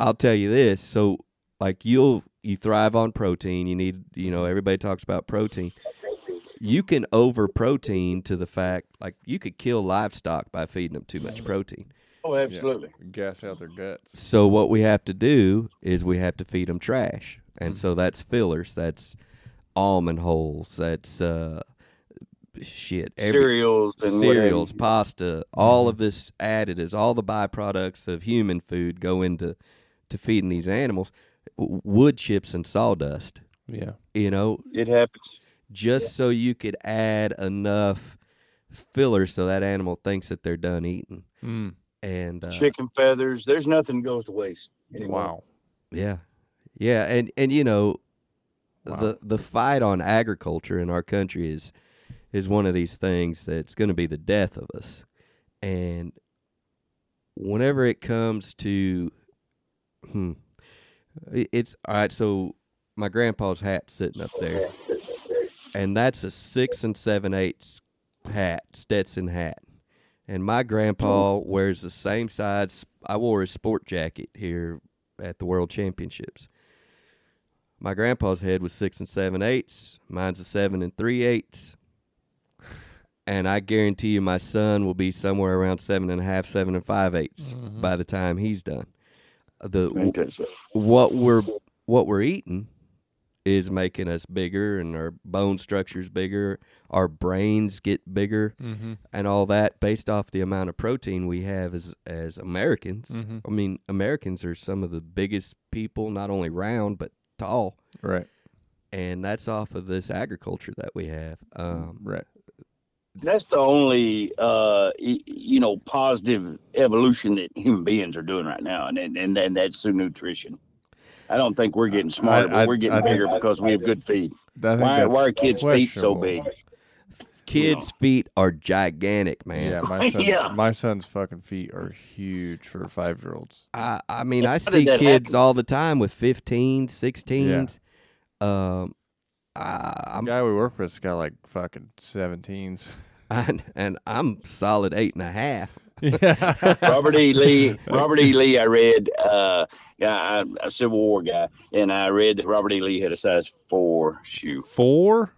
I'll tell you this. So, like you'll you thrive on protein. You need you know everybody talks about protein. You can over protein to the fact like you could kill livestock by feeding them too much protein. Oh, absolutely. Gas out their guts. So what we have to do is we have to feed them trash, and so that's fillers. That's almond hulls. That's uh, shit. Every, Cereals and cereals, you. pasta, all of this additives, all the byproducts of human food go into to feeding these animals. Wood chips and sawdust. Yeah. You know, It happens. just so you could add enough filler so that animal thinks that they're done eating. Mm. And uh, Chicken feathers. There's nothing goes to waste anymore. Wow. Yeah, yeah, and and you know, Wow. the the fight on agriculture in our country is is one of these things that's going to be the death of us. And whenever it comes to, hmm, it's all right. So my grandpa's hat sitting up there, and that's a six and seven eighths hat, Stetson hat. And my grandpa wears the same size. I wore his sport jacket here at the World Championships. My grandpa's head was six and seven eighths. Mine's a seven and three eighths. And I guarantee you, my son will be somewhere around seven and a half, seven and five eighths Mhm. by the time he's done. The so? what we're what we're eating is making us bigger and our bone structure's bigger, our brains get bigger Mm-hmm. and all that based off the amount of protein we have as as Americans. Mhm. I mean, Americans are some of the biggest people, not only round but tall, Right. and that's off of this agriculture that we have. Um, Right. That's the only, uh, you know, positive evolution that human beings are doing right now, and and and, and that's through nutrition. I don't think we're getting smarter, I- but we're I getting think- bigger because we have good feed. I think Why, why are kids' feet so big? kids' feet are gigantic, man. Yeah, my [LAUGHS] son, Yeah. my son's fucking feet are huge for five year olds. I, I mean, I see kids happen? all the time with 15s, 16s. Um, I, The I'm guy we work with's got like fucking seventeens. [LAUGHS] and, and I'm solid eight and a half. [LAUGHS] yeah. [LAUGHS] Robert E. Lee. Robert E. Lee. I read. Uh, yeah, I'm a Civil War guy, and I read that Robert E. Lee had a size four shoe. Four.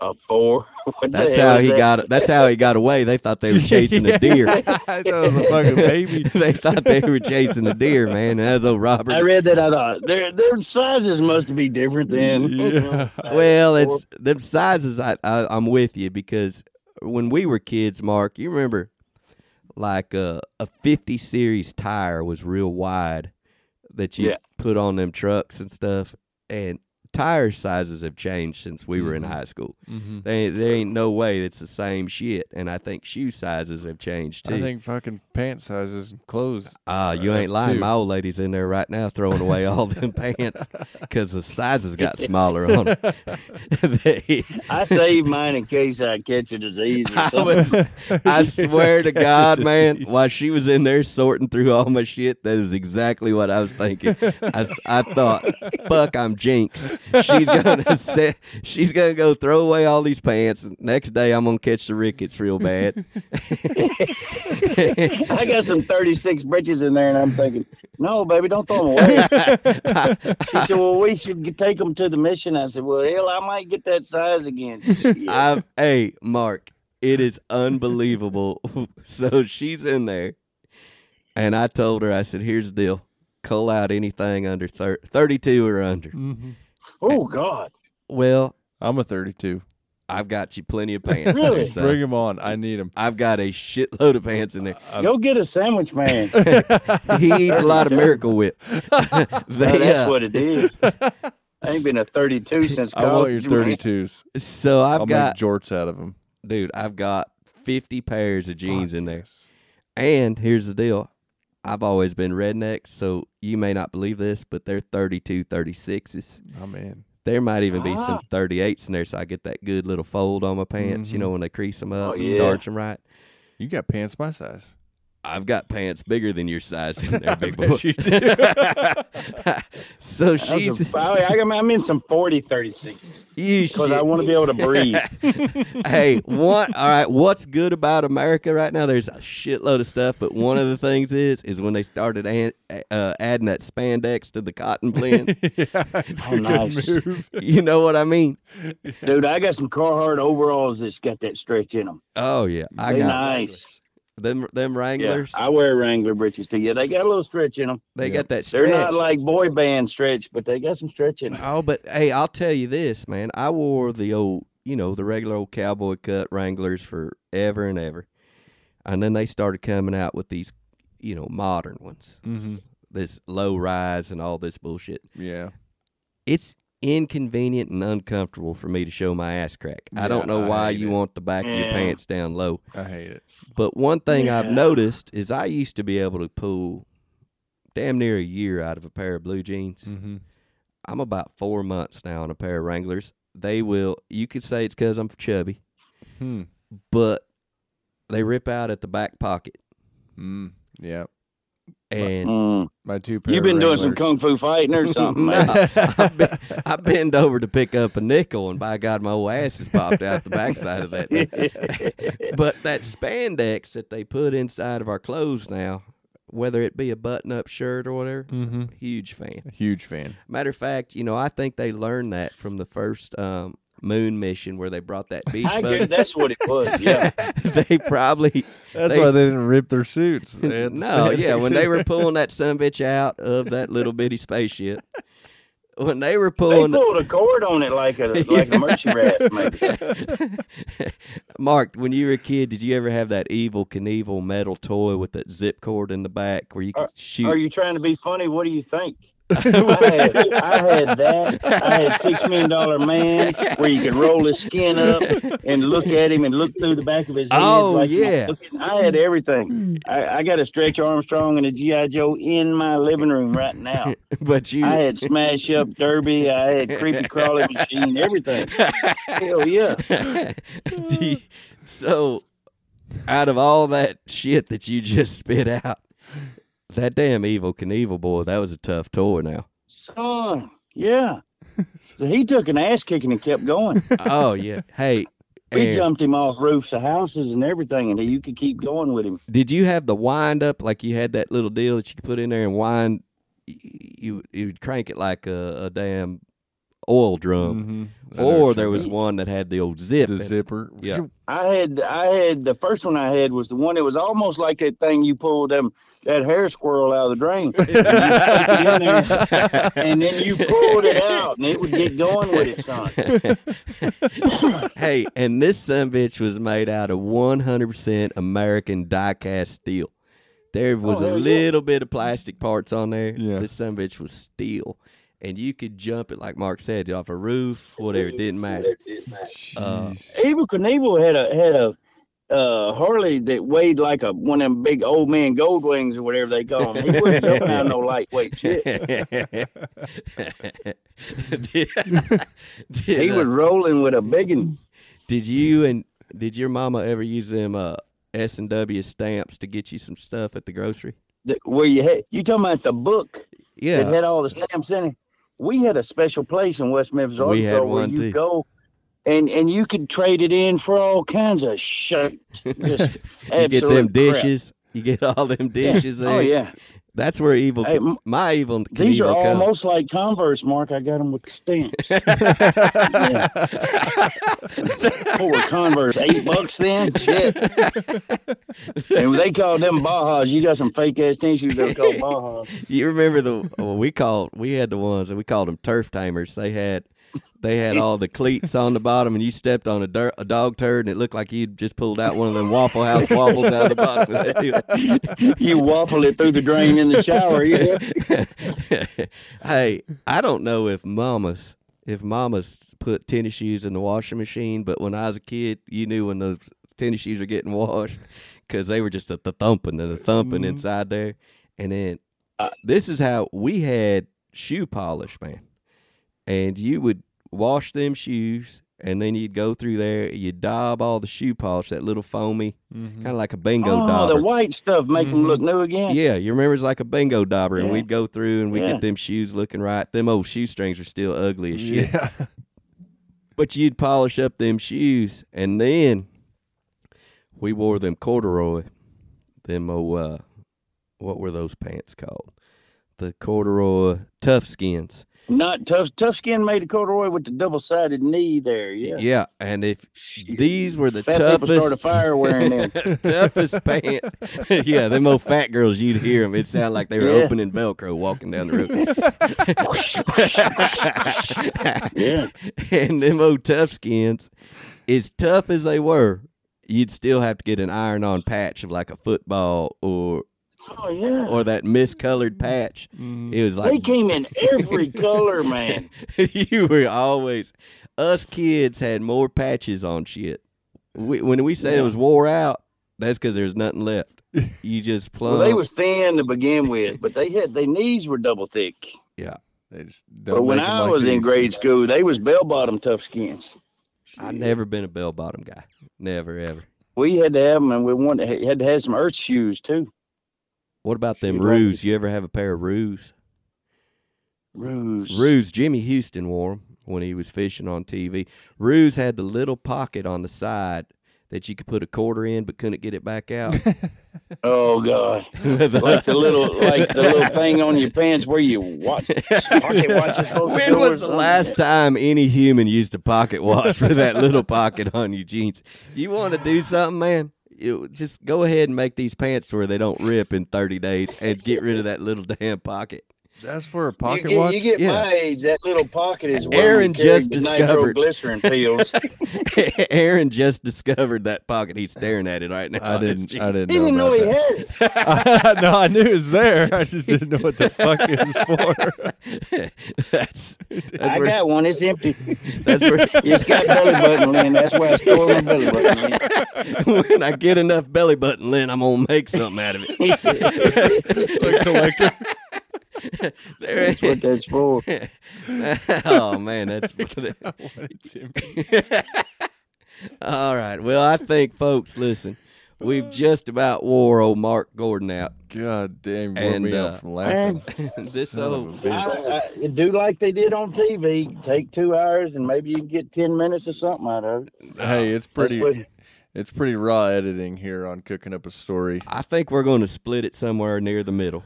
A four. [LAUGHS] What That's hell how is he that? got. That's how he got away. They thought they were [LAUGHS] chasing a deer. [LAUGHS] I thought was a fucking baby. they thought they were chasing a deer, man. That's old Robert. I read that. I thought their their sizes must be different then. Yeah. Well, it's them sizes. I, I I'm with you because when we were kids, Mark, you remember like uh, a 50 series tire was real wide that you Yeah. put on them trucks and stuff, and tire sizes have changed since we were in Mhm. high school. Mm-hmm. They ain't- there ain't no way it's the same shit, and I think shoe sizes have changed too. I think fucking pant sizes and clothes. Ah, you Uh, ain't lying. too. My old lady's in there right now throwing away all them [LAUGHS] pants because the sizes got smaller on them. [LAUGHS] [LAUGHS] They- I save mine in case I catch a disease or I, was, I swear to God, man, while she was in there sorting through all my shit, that was exactly what I was thinking. I, I thought, fuck, I'm jinxed. She's gonna [LAUGHS] say, she's gonna go throw away all these pants. Next day, I'm gonna catch the rickets real bad. [LAUGHS] I got some 36 britches in there, and I'm thinking, no, baby, don't throw them away. She said, well, we should take them to the mission. I said, well, hell, I might get that size again. Said, "Yeah." I, hey, Mark, it is unbelievable. [LAUGHS] so she's in there, and I told her, I said, here's the deal. Cull out anything under thir- 32 or under. Mm-hmm. Oh, God. Well, I'm a 32. I've got you plenty of pants. Really? there, son. Bring them on. I need them. I've got a shitload of pants in there. [LAUGHS] Go get a sandwich man. [LAUGHS] He eats a lot of Miracle Whip. [LAUGHS] Well, They, that's uh, what it is. I ain't been a 32 since I want your 32s. so I've I'll got, make jorts out of them. dude, I've got 50 pairs of jeans in there. And here's the deal. I've always been redneck, so you may not believe this, but they're 32, 36s. Oh man. There might even be some Ah. 38s in there, so I get that good little fold on my pants, you Mhm. know, when they crease them up Oh, and yeah. starch them right. You got pants my size. I've got pants bigger than your size in there, [LAUGHS] big boy. you do. [LAUGHS] so she's I, I'm in some 40 36s you because I want to be able to breathe. [LAUGHS] hey, what? All right, what's good about America right now? There's a shitload of stuff, but one of the things is is when they started an, uh, adding that spandex to the cotton blend. yeah, Oh, a nice. move. you know what I mean? Dude, I got some Carhartt overalls that's got that stretch in them. Oh yeah, I They got nice. them. Them Yeah, Wranglers. I wear Wrangler breeches too. Yeah, they got a little stretch in them. they Yeah. got that Stretch. They're not like boy band stretch, but they got some stretch in them. Oh, but hey, I'll tell you this, man. I wore the old, you know, the regular old cowboy cut Wranglers forever and ever, and then they started coming out with these, you know, modern ones. Mm-hmm. This low rise and all this bullshit. Yeah. It's inconvenient and uncomfortable for me to show my ass crack. I don't know I why you it. want the back of your pants down low. I hate it. But one thing I've noticed is I used to be able to pull damn near a year out of a pair of blue jeans. Mm-hmm. I'm about four months now on a pair of Wranglers. They will, you could say it's because I'm chubby, Hmm. but they rip out at the back pocket. Mm. Yeah. And Mm. My two You've been doing some kung fu fighting or [LAUGHS] something, man. [LAUGHS] I, bend, I bend over to pick up a nickel, and by God, my old ass has popped out the backside of that. [LAUGHS] but that spandex that they put inside of our clothes now, whether it be a button-up shirt or whatever, Mm-hmm. huge fan. Huge fan. Matter of fact, you know, I think they learned that from the first um, moon mission where they brought that beach I buggy. that's what it was. Yeah. [LAUGHS] they probably That's They- why they didn't rip their suits. They no, yeah, when they were pulling that son bitch out of that little bitty spaceship, when they were pulling, They pulling pulled a cord on it like a [LAUGHS] like a mercy rat, maybe. [LAUGHS] Mark, when you were a kid, did you ever have that Evel Knievel metal toy with that zip cord in the back where you could shoot? Are you trying to be funny? What do you think? I had, I had that. I had Six Million Dollar Man, where you could roll his skin up and look at him and look through the back of his head. Oh, like yeah. I had everything. I, I got a Stretch Armstrong and a GI Joe in my living room right now. [LAUGHS] but you, I had Smash Up Derby. I had Creepy Crawly Machine. Everything. Hell yeah. [LAUGHS] So out of all that shit that you just spit out, that damn Evel Knievel boy, that was a tough toy. Now, Son, yeah. So he took an ass kicking and kept going. oh yeah, hey. [LAUGHS] We jumped him off roofs of houses and everything, and you could keep going with him. Did you have the wind up like you had that little deal that you could put in there and wind? You you would crank it like a, a damn oil drum, Mhm. or there was one that had the old zip. the in zipper. Yeah. I had, I had the first one I had was the one that was almost like that thing you pulled them that hair squirrel out of the drain, and, [LAUGHS] you stuck it in there, and then you pulled it out, and it would get going with it, son. [LAUGHS] [LAUGHS] hey, and this son bitch was made out of 100% American die-cast steel. There was Oh, a hell yeah. little bit of plastic parts on there. Yeah. This son bitch was steel. And you could jump it, like Mark said, off a roof, whatever. It didn't matter. Uh, Jeez. Evel Knievel had a had a uh, Harley that weighed like a one of them big old man gold wings or whatever they call them. He wasn't jumping out no lightweight shit. did, [LAUGHS] did, He uh, was rolling with a big one. did you and did your mama ever use them uh, S and W stamps to get you some stuff at the grocery? that- Where you had you talking about the book Yeah, that had all the stamps in it? We had a special place in West Memphis, We had Arkansas, where you too. go and and you could trade it in for all kinds of shit. [LAUGHS] Just you get them crap. dishes. You get all them dishes. Oh yeah, That's where evil. Hey, my evil. these are Knievel comes. almost like Converse, Mark. I got them with stamps. [LAUGHS] [LAUGHS] Were Converse? Eight bucks then? Shit. and they called them Bajas. You got some fake ass tennis shoes that were called [LAUGHS] Bajas. You remember the well, we called we had the ones that we called them turf tamers. They had they had all the cleats on the bottom, and you stepped on a, dirt, a dog turd, and it looked like you'd just pulled out one of them Waffle House waffles out of the bottom. [LAUGHS] You waffle it through the drain in the shower. Yeah. [LAUGHS] hey, I don't know if mamas if mamas put tennis shoes in the washing machine, but when I was a kid, you knew when those tennis shoes were getting washed because they were just a the thumping and a thumping Mhm. inside there. And then Uh, this is how we had shoe polish, man. And you would wash them shoes, and then you'd go through there, you'd daub all the shoe polish, that little foamy, Mhm. kind of like a bingo Oh, dauber. the white stuff make them Mhm. look new again. Yeah, you remember it's like a bingo dauber, and we'd go through and we'd Yeah. get them shoes looking right. Them old shoestrings are still ugly as shit. Yeah. But you'd polish up them shoes, and then we wore them corduroy, them oh, uh, what were those pants called? The corduroy tough skins. Not tough. Tough skin made of corduroy with the double sided knee there. Yeah. Yeah, and if these were the Fat people started a toughest, fire wearing them. [LAUGHS] toughest pants, [LAUGHS] yeah, them old fat girls, you'd hear them. It sounded like they were Yeah. opening Velcro walking down the road. [LAUGHS] yeah. and them old tough skins, as tough as they were, you'd still have to get an iron-on patch of like a football or Oh yeah. or that miscolored patch. Mhm. It was like they came in every [LAUGHS] color, man. [LAUGHS] you were always us kids had more patches on shit. We, when we said it was wore out, that's because there's nothing left. You just plumb. [LAUGHS] Well, they was thin to begin with, but they had their knees were double thick. Yeah. They just But when I like was in grade school, they was bell bottom tough skins. I never been a bell bottom guy. Never ever. We had to have them, and we wanted had to have some earth shoes too. What about them Shoot, Roos? You ever have a pair of Roos? Roos. Roos, Jimmy Houston wore 'em when he was fishing on TV. Roos had the little pocket on the side that you could put a quarter in but couldn't get it back out. [LAUGHS] Oh God. like the little like the little thing on your pants where you watch pocket watches. When was the last time any human used a pocket watch with that little pocket on your jeans? You want to do something, man? You just go ahead and make these pants to where they don't rip in 30 days and get rid of that little damn pocket. That's for a You pocket get, watch. you get Yeah. my age, that little pocket is [LAUGHS] where Aaron we just the discovered- nitroglycerin pills. [LAUGHS] [LAUGHS] Aaron just discovered that pocket. He's staring at it right now. I didn't. I didn't he know didn't know he that. had it. no, I knew it was there. I just didn't know what the fuck it was for. that's that's I where, got one. It's empty. that's where It's got belly button in. That's why I stole my belly button. when I get enough belly button lint, I'm gonna make something out of it. Like collector. [LAUGHS] There That's what that's for. [LAUGHS] oh man, that's [LAUGHS] it is. All right. Well, I think folks, listen, we've just about wore old Mark Gordon out. God damn, you wore And, me uh, out from laughing. this old a. I, I, do like they did on TV. Take two hours and maybe you can get ten minutes or something out of it. Hey, it's pretty. what- It's pretty raw editing here on cooking up a story. I think we're going to split it somewhere near the middle.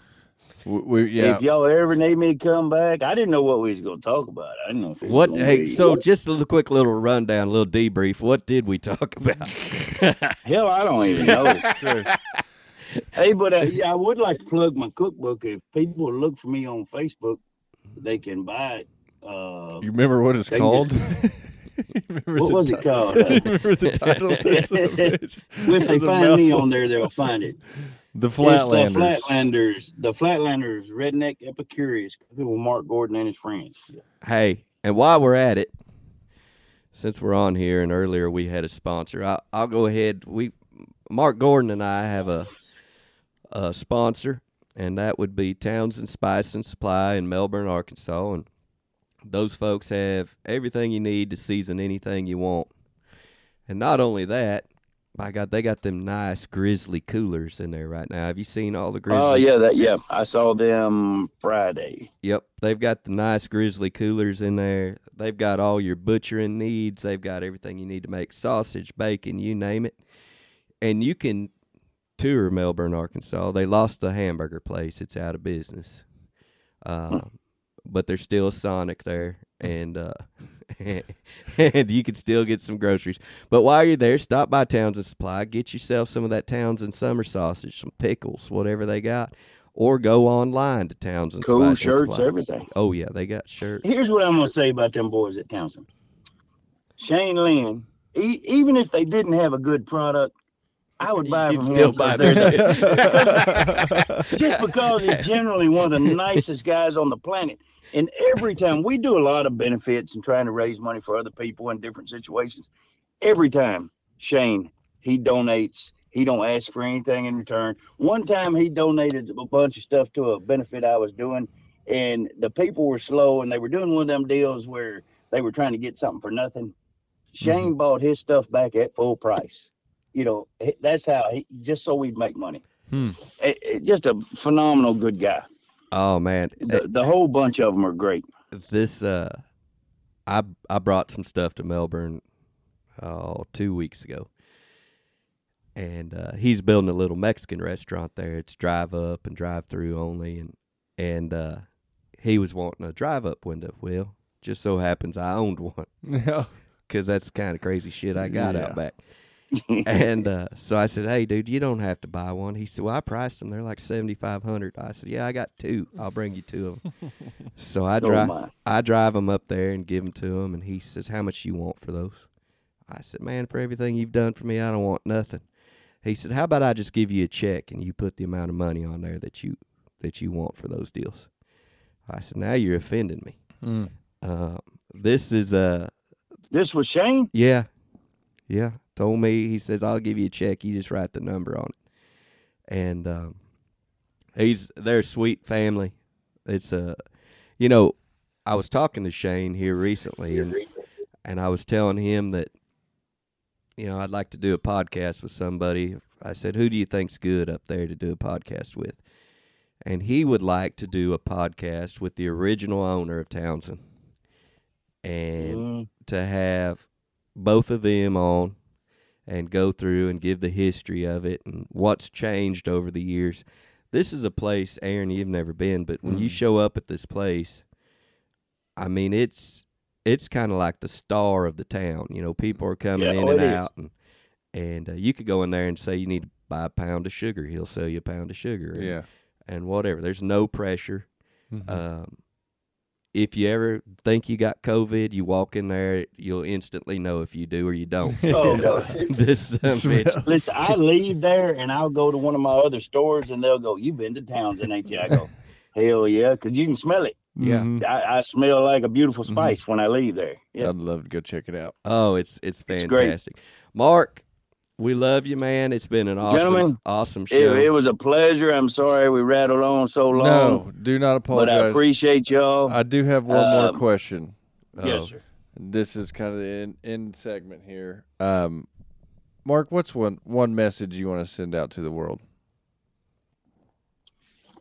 We, we yeah. If y'all ever need me to come back, I didn't know what we was going to talk about. I didn't know. If What? Hey, be- so just a quick little rundown, a little debrief. What did we talk [LAUGHS] about? hell, I don't even know. Sure. hey, but uh, yeah, I would like to plug my cookbook. If people look for me on Facebook, they can buy it. Uh, You remember what it's called? [LAUGHS] You remember what was ti- it called? [LAUGHS] you remember the title? of this son of a bitch? if they It was a find me on there, they'll find it. The It's the Flatlanders. Flatlanders, the Flatlanders, Redneck Epicurious, with Mark Gordon and his friends. hey, and while we're at it, since we're on here, and earlier we had a sponsor, I, I'll go ahead. We, Mark Gordon and I have a, a sponsor, and that would be Townsend Spice and Supply in Melbourne, Arkansas, and those folks have everything you need to season anything you want. And not only that, my God, they got them nice grizzly coolers in there right now. Have you seen all the grizzly? Oh yeah, that yeah. I saw them Friday. Yep, they've got the nice grizzly coolers in there. They've got all your butchering needs. They've got everything you need to make sausage, bacon, you name it. And you can tour Melbourne, Arkansas. They lost the hamburger place; it's out of business. Uh, but there's still a Sonic there, and uh, and [LAUGHS] you can still get some groceries. But while you're there, stop by Townsend Supply, get yourself some of that Townsend summer sausage, some pickles, whatever they got, or go online to Townsend Cool Spice shirts, Supply. everything. Oh yeah, they got shirts. Here's what I'm gonna say about them boys at Townsend. Shane Lynn, e- even if they didn't have a good product, I would buy You'd from still him. buy 'cause there's a- just because he's generally one of the nicest guys on the planet. And every time we do a lot of benefits and trying to raise money for other people in different situations, every time Shane he donates, he don't ask for anything in return. One time he donated a bunch of stuff to a benefit I was doing, and the people were slow and they were doing one of them deals where they were trying to get something for nothing. Shane bought his stuff back at full price. You know, that's how he just so we'd make money. Hmm. Eh, eh, just a phenomenal good guy. Oh man, The, the whole bunch of them are great. this uh, I I brought some stuff to Melbourne, oh two weeks ago, and uh, he's building a little Mexican restaurant there. It's drive up and drive through only, and and uh, he was wanting a drive up window. Well, just so happens I owned one [LAUGHS] Yeah. [LAUGHS] because that's the kind of crazy shit I got Yeah. out back. And [LAUGHS] uh, so I said, "Hey, dude, you don't have to buy one." He said, "Well, I priced them. They're like seventy five hundred. I said, "Yeah, I got two. I'll bring you two of them." so I [LAUGHS] Oh, drive. I drive them up there and give them to him, and he says, "How much you want for those?" I said, "Man, for everything you've done for me, I don't want nothing." He said, "How about I just give you a check and you put the amount of money on there that you that you want for those deals?" I said, "Now you're offending me." Mm. Uh, this is uh This was Shane. yeah. Yeah. Told me he says I'll give you a check, you just write the number on it. And um he's they're sweet family. It's a you know, I was talking to Shane here recently and and I was telling him that you know, I'd like to do a podcast with somebody. I said, "Who do you think's good up there to do a podcast with?" And he would like to do a podcast with the original owner of Townsend. And Mm, to have both of them on and go through and give the history of it and what's changed over the years. This is a place, Aaron, you've never been, but when you Mm. show up at this place, I mean, it's it's kind of like the star of the town. You know, people are coming Yeah, in oh, and is. out, and and uh, you could go in there and say you need to buy a pound of sugar. He'll sell you a pound of sugar. and- Yeah. and whatever. There's no pressure. Mhm. Um, if you ever think you got COVID, you walk in there, you'll instantly know if you do or you don't. [LAUGHS] Oh, no. [LAUGHS] this son of a bitch. Listen, I leave there and I'll go to one of my other stores and they'll go, "You've been to Townsend, ain't you?" I go, [LAUGHS] "Hell yeah," because you can smell it. Yeah. Mhm. I, I smell like a beautiful Mhm. spice when I leave there. Yeah, I'd love to go check it out. Oh, it's it's It's great. fantastic. Mark, we love you, man. It's been an awesome Gentlemen, awesome it, show. it was a pleasure. I'm sorry we rattled on so long, No, do not apologize. but I appreciate y'all. I do have one more Um, question. yes, Oh. sir. This is kind of the end, end segment here. Um, Mark, what's one one message you want to send out to the world?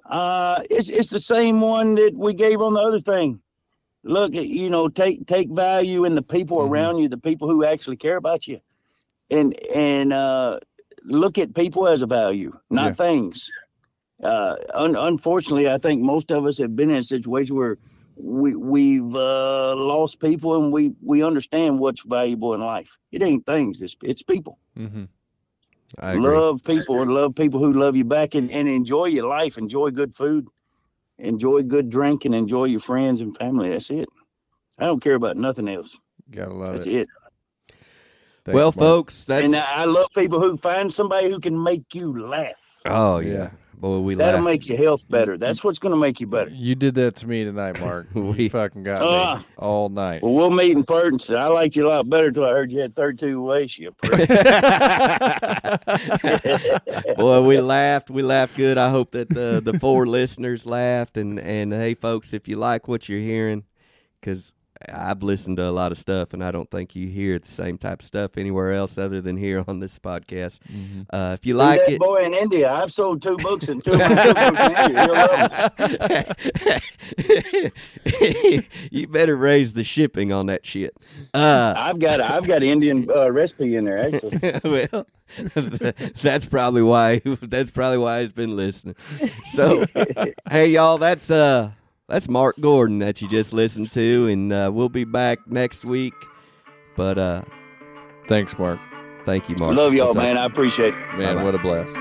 Uh, it's it's the same one that we gave on the other thing. Look, you know, take take value in the people Mhm. around you, the people who actually care about you, and and uh, look at people as a value, not Yeah. things. Uh, un- unfortunately, I think most of us have been in a situation where we we've uh, lost people, and we we understand what's valuable in life. It ain't things; it's it's people. Mm-hmm. Love people and love people who love you back and, and enjoy your life, enjoy good food, enjoy good drink, and enjoy your friends and family. That's it. I don't care about nothing else. Gotta love That's it. it. Thanks, well, Mark. folks, that's and I I love people who find somebody who can make you laugh. oh yeah, Yeah. boy, we That'll laugh. make your health better. That's what's going to make you better. You did that to me tonight, Mark. [LAUGHS] We- you fucking got Ah. me all night. Well, we'll meet in person. I liked you a lot better till I heard you had 32 ways. You prick. Boy, we laughed. We laughed good. I hope that the the four [LAUGHS] listeners laughed. And and hey, folks, if you like what you're hearing, because I've listened to a lot of stuff, and I don't think you hear the same type of stuff anywhere else other than here on this podcast. Mhm. Uh, if you See like that it, boy in India. I've sold two books and two [LAUGHS] two books in India. He'll love 'em. [LAUGHS] you better raise the shipping on that shit. Uh, I've got a, I've got an Indian uh, recipe in there actually. [LAUGHS] well, that's probably why. That's probably why he's been listening. So, hey, y'all, that's uh, that's Mark Gordon that you just listened to, and uh, we'll be back next week. But uh, Thanks, Mark. thank you, Mark. Love y'all, man. I appreciate it. Man, Bye-bye. what a blast.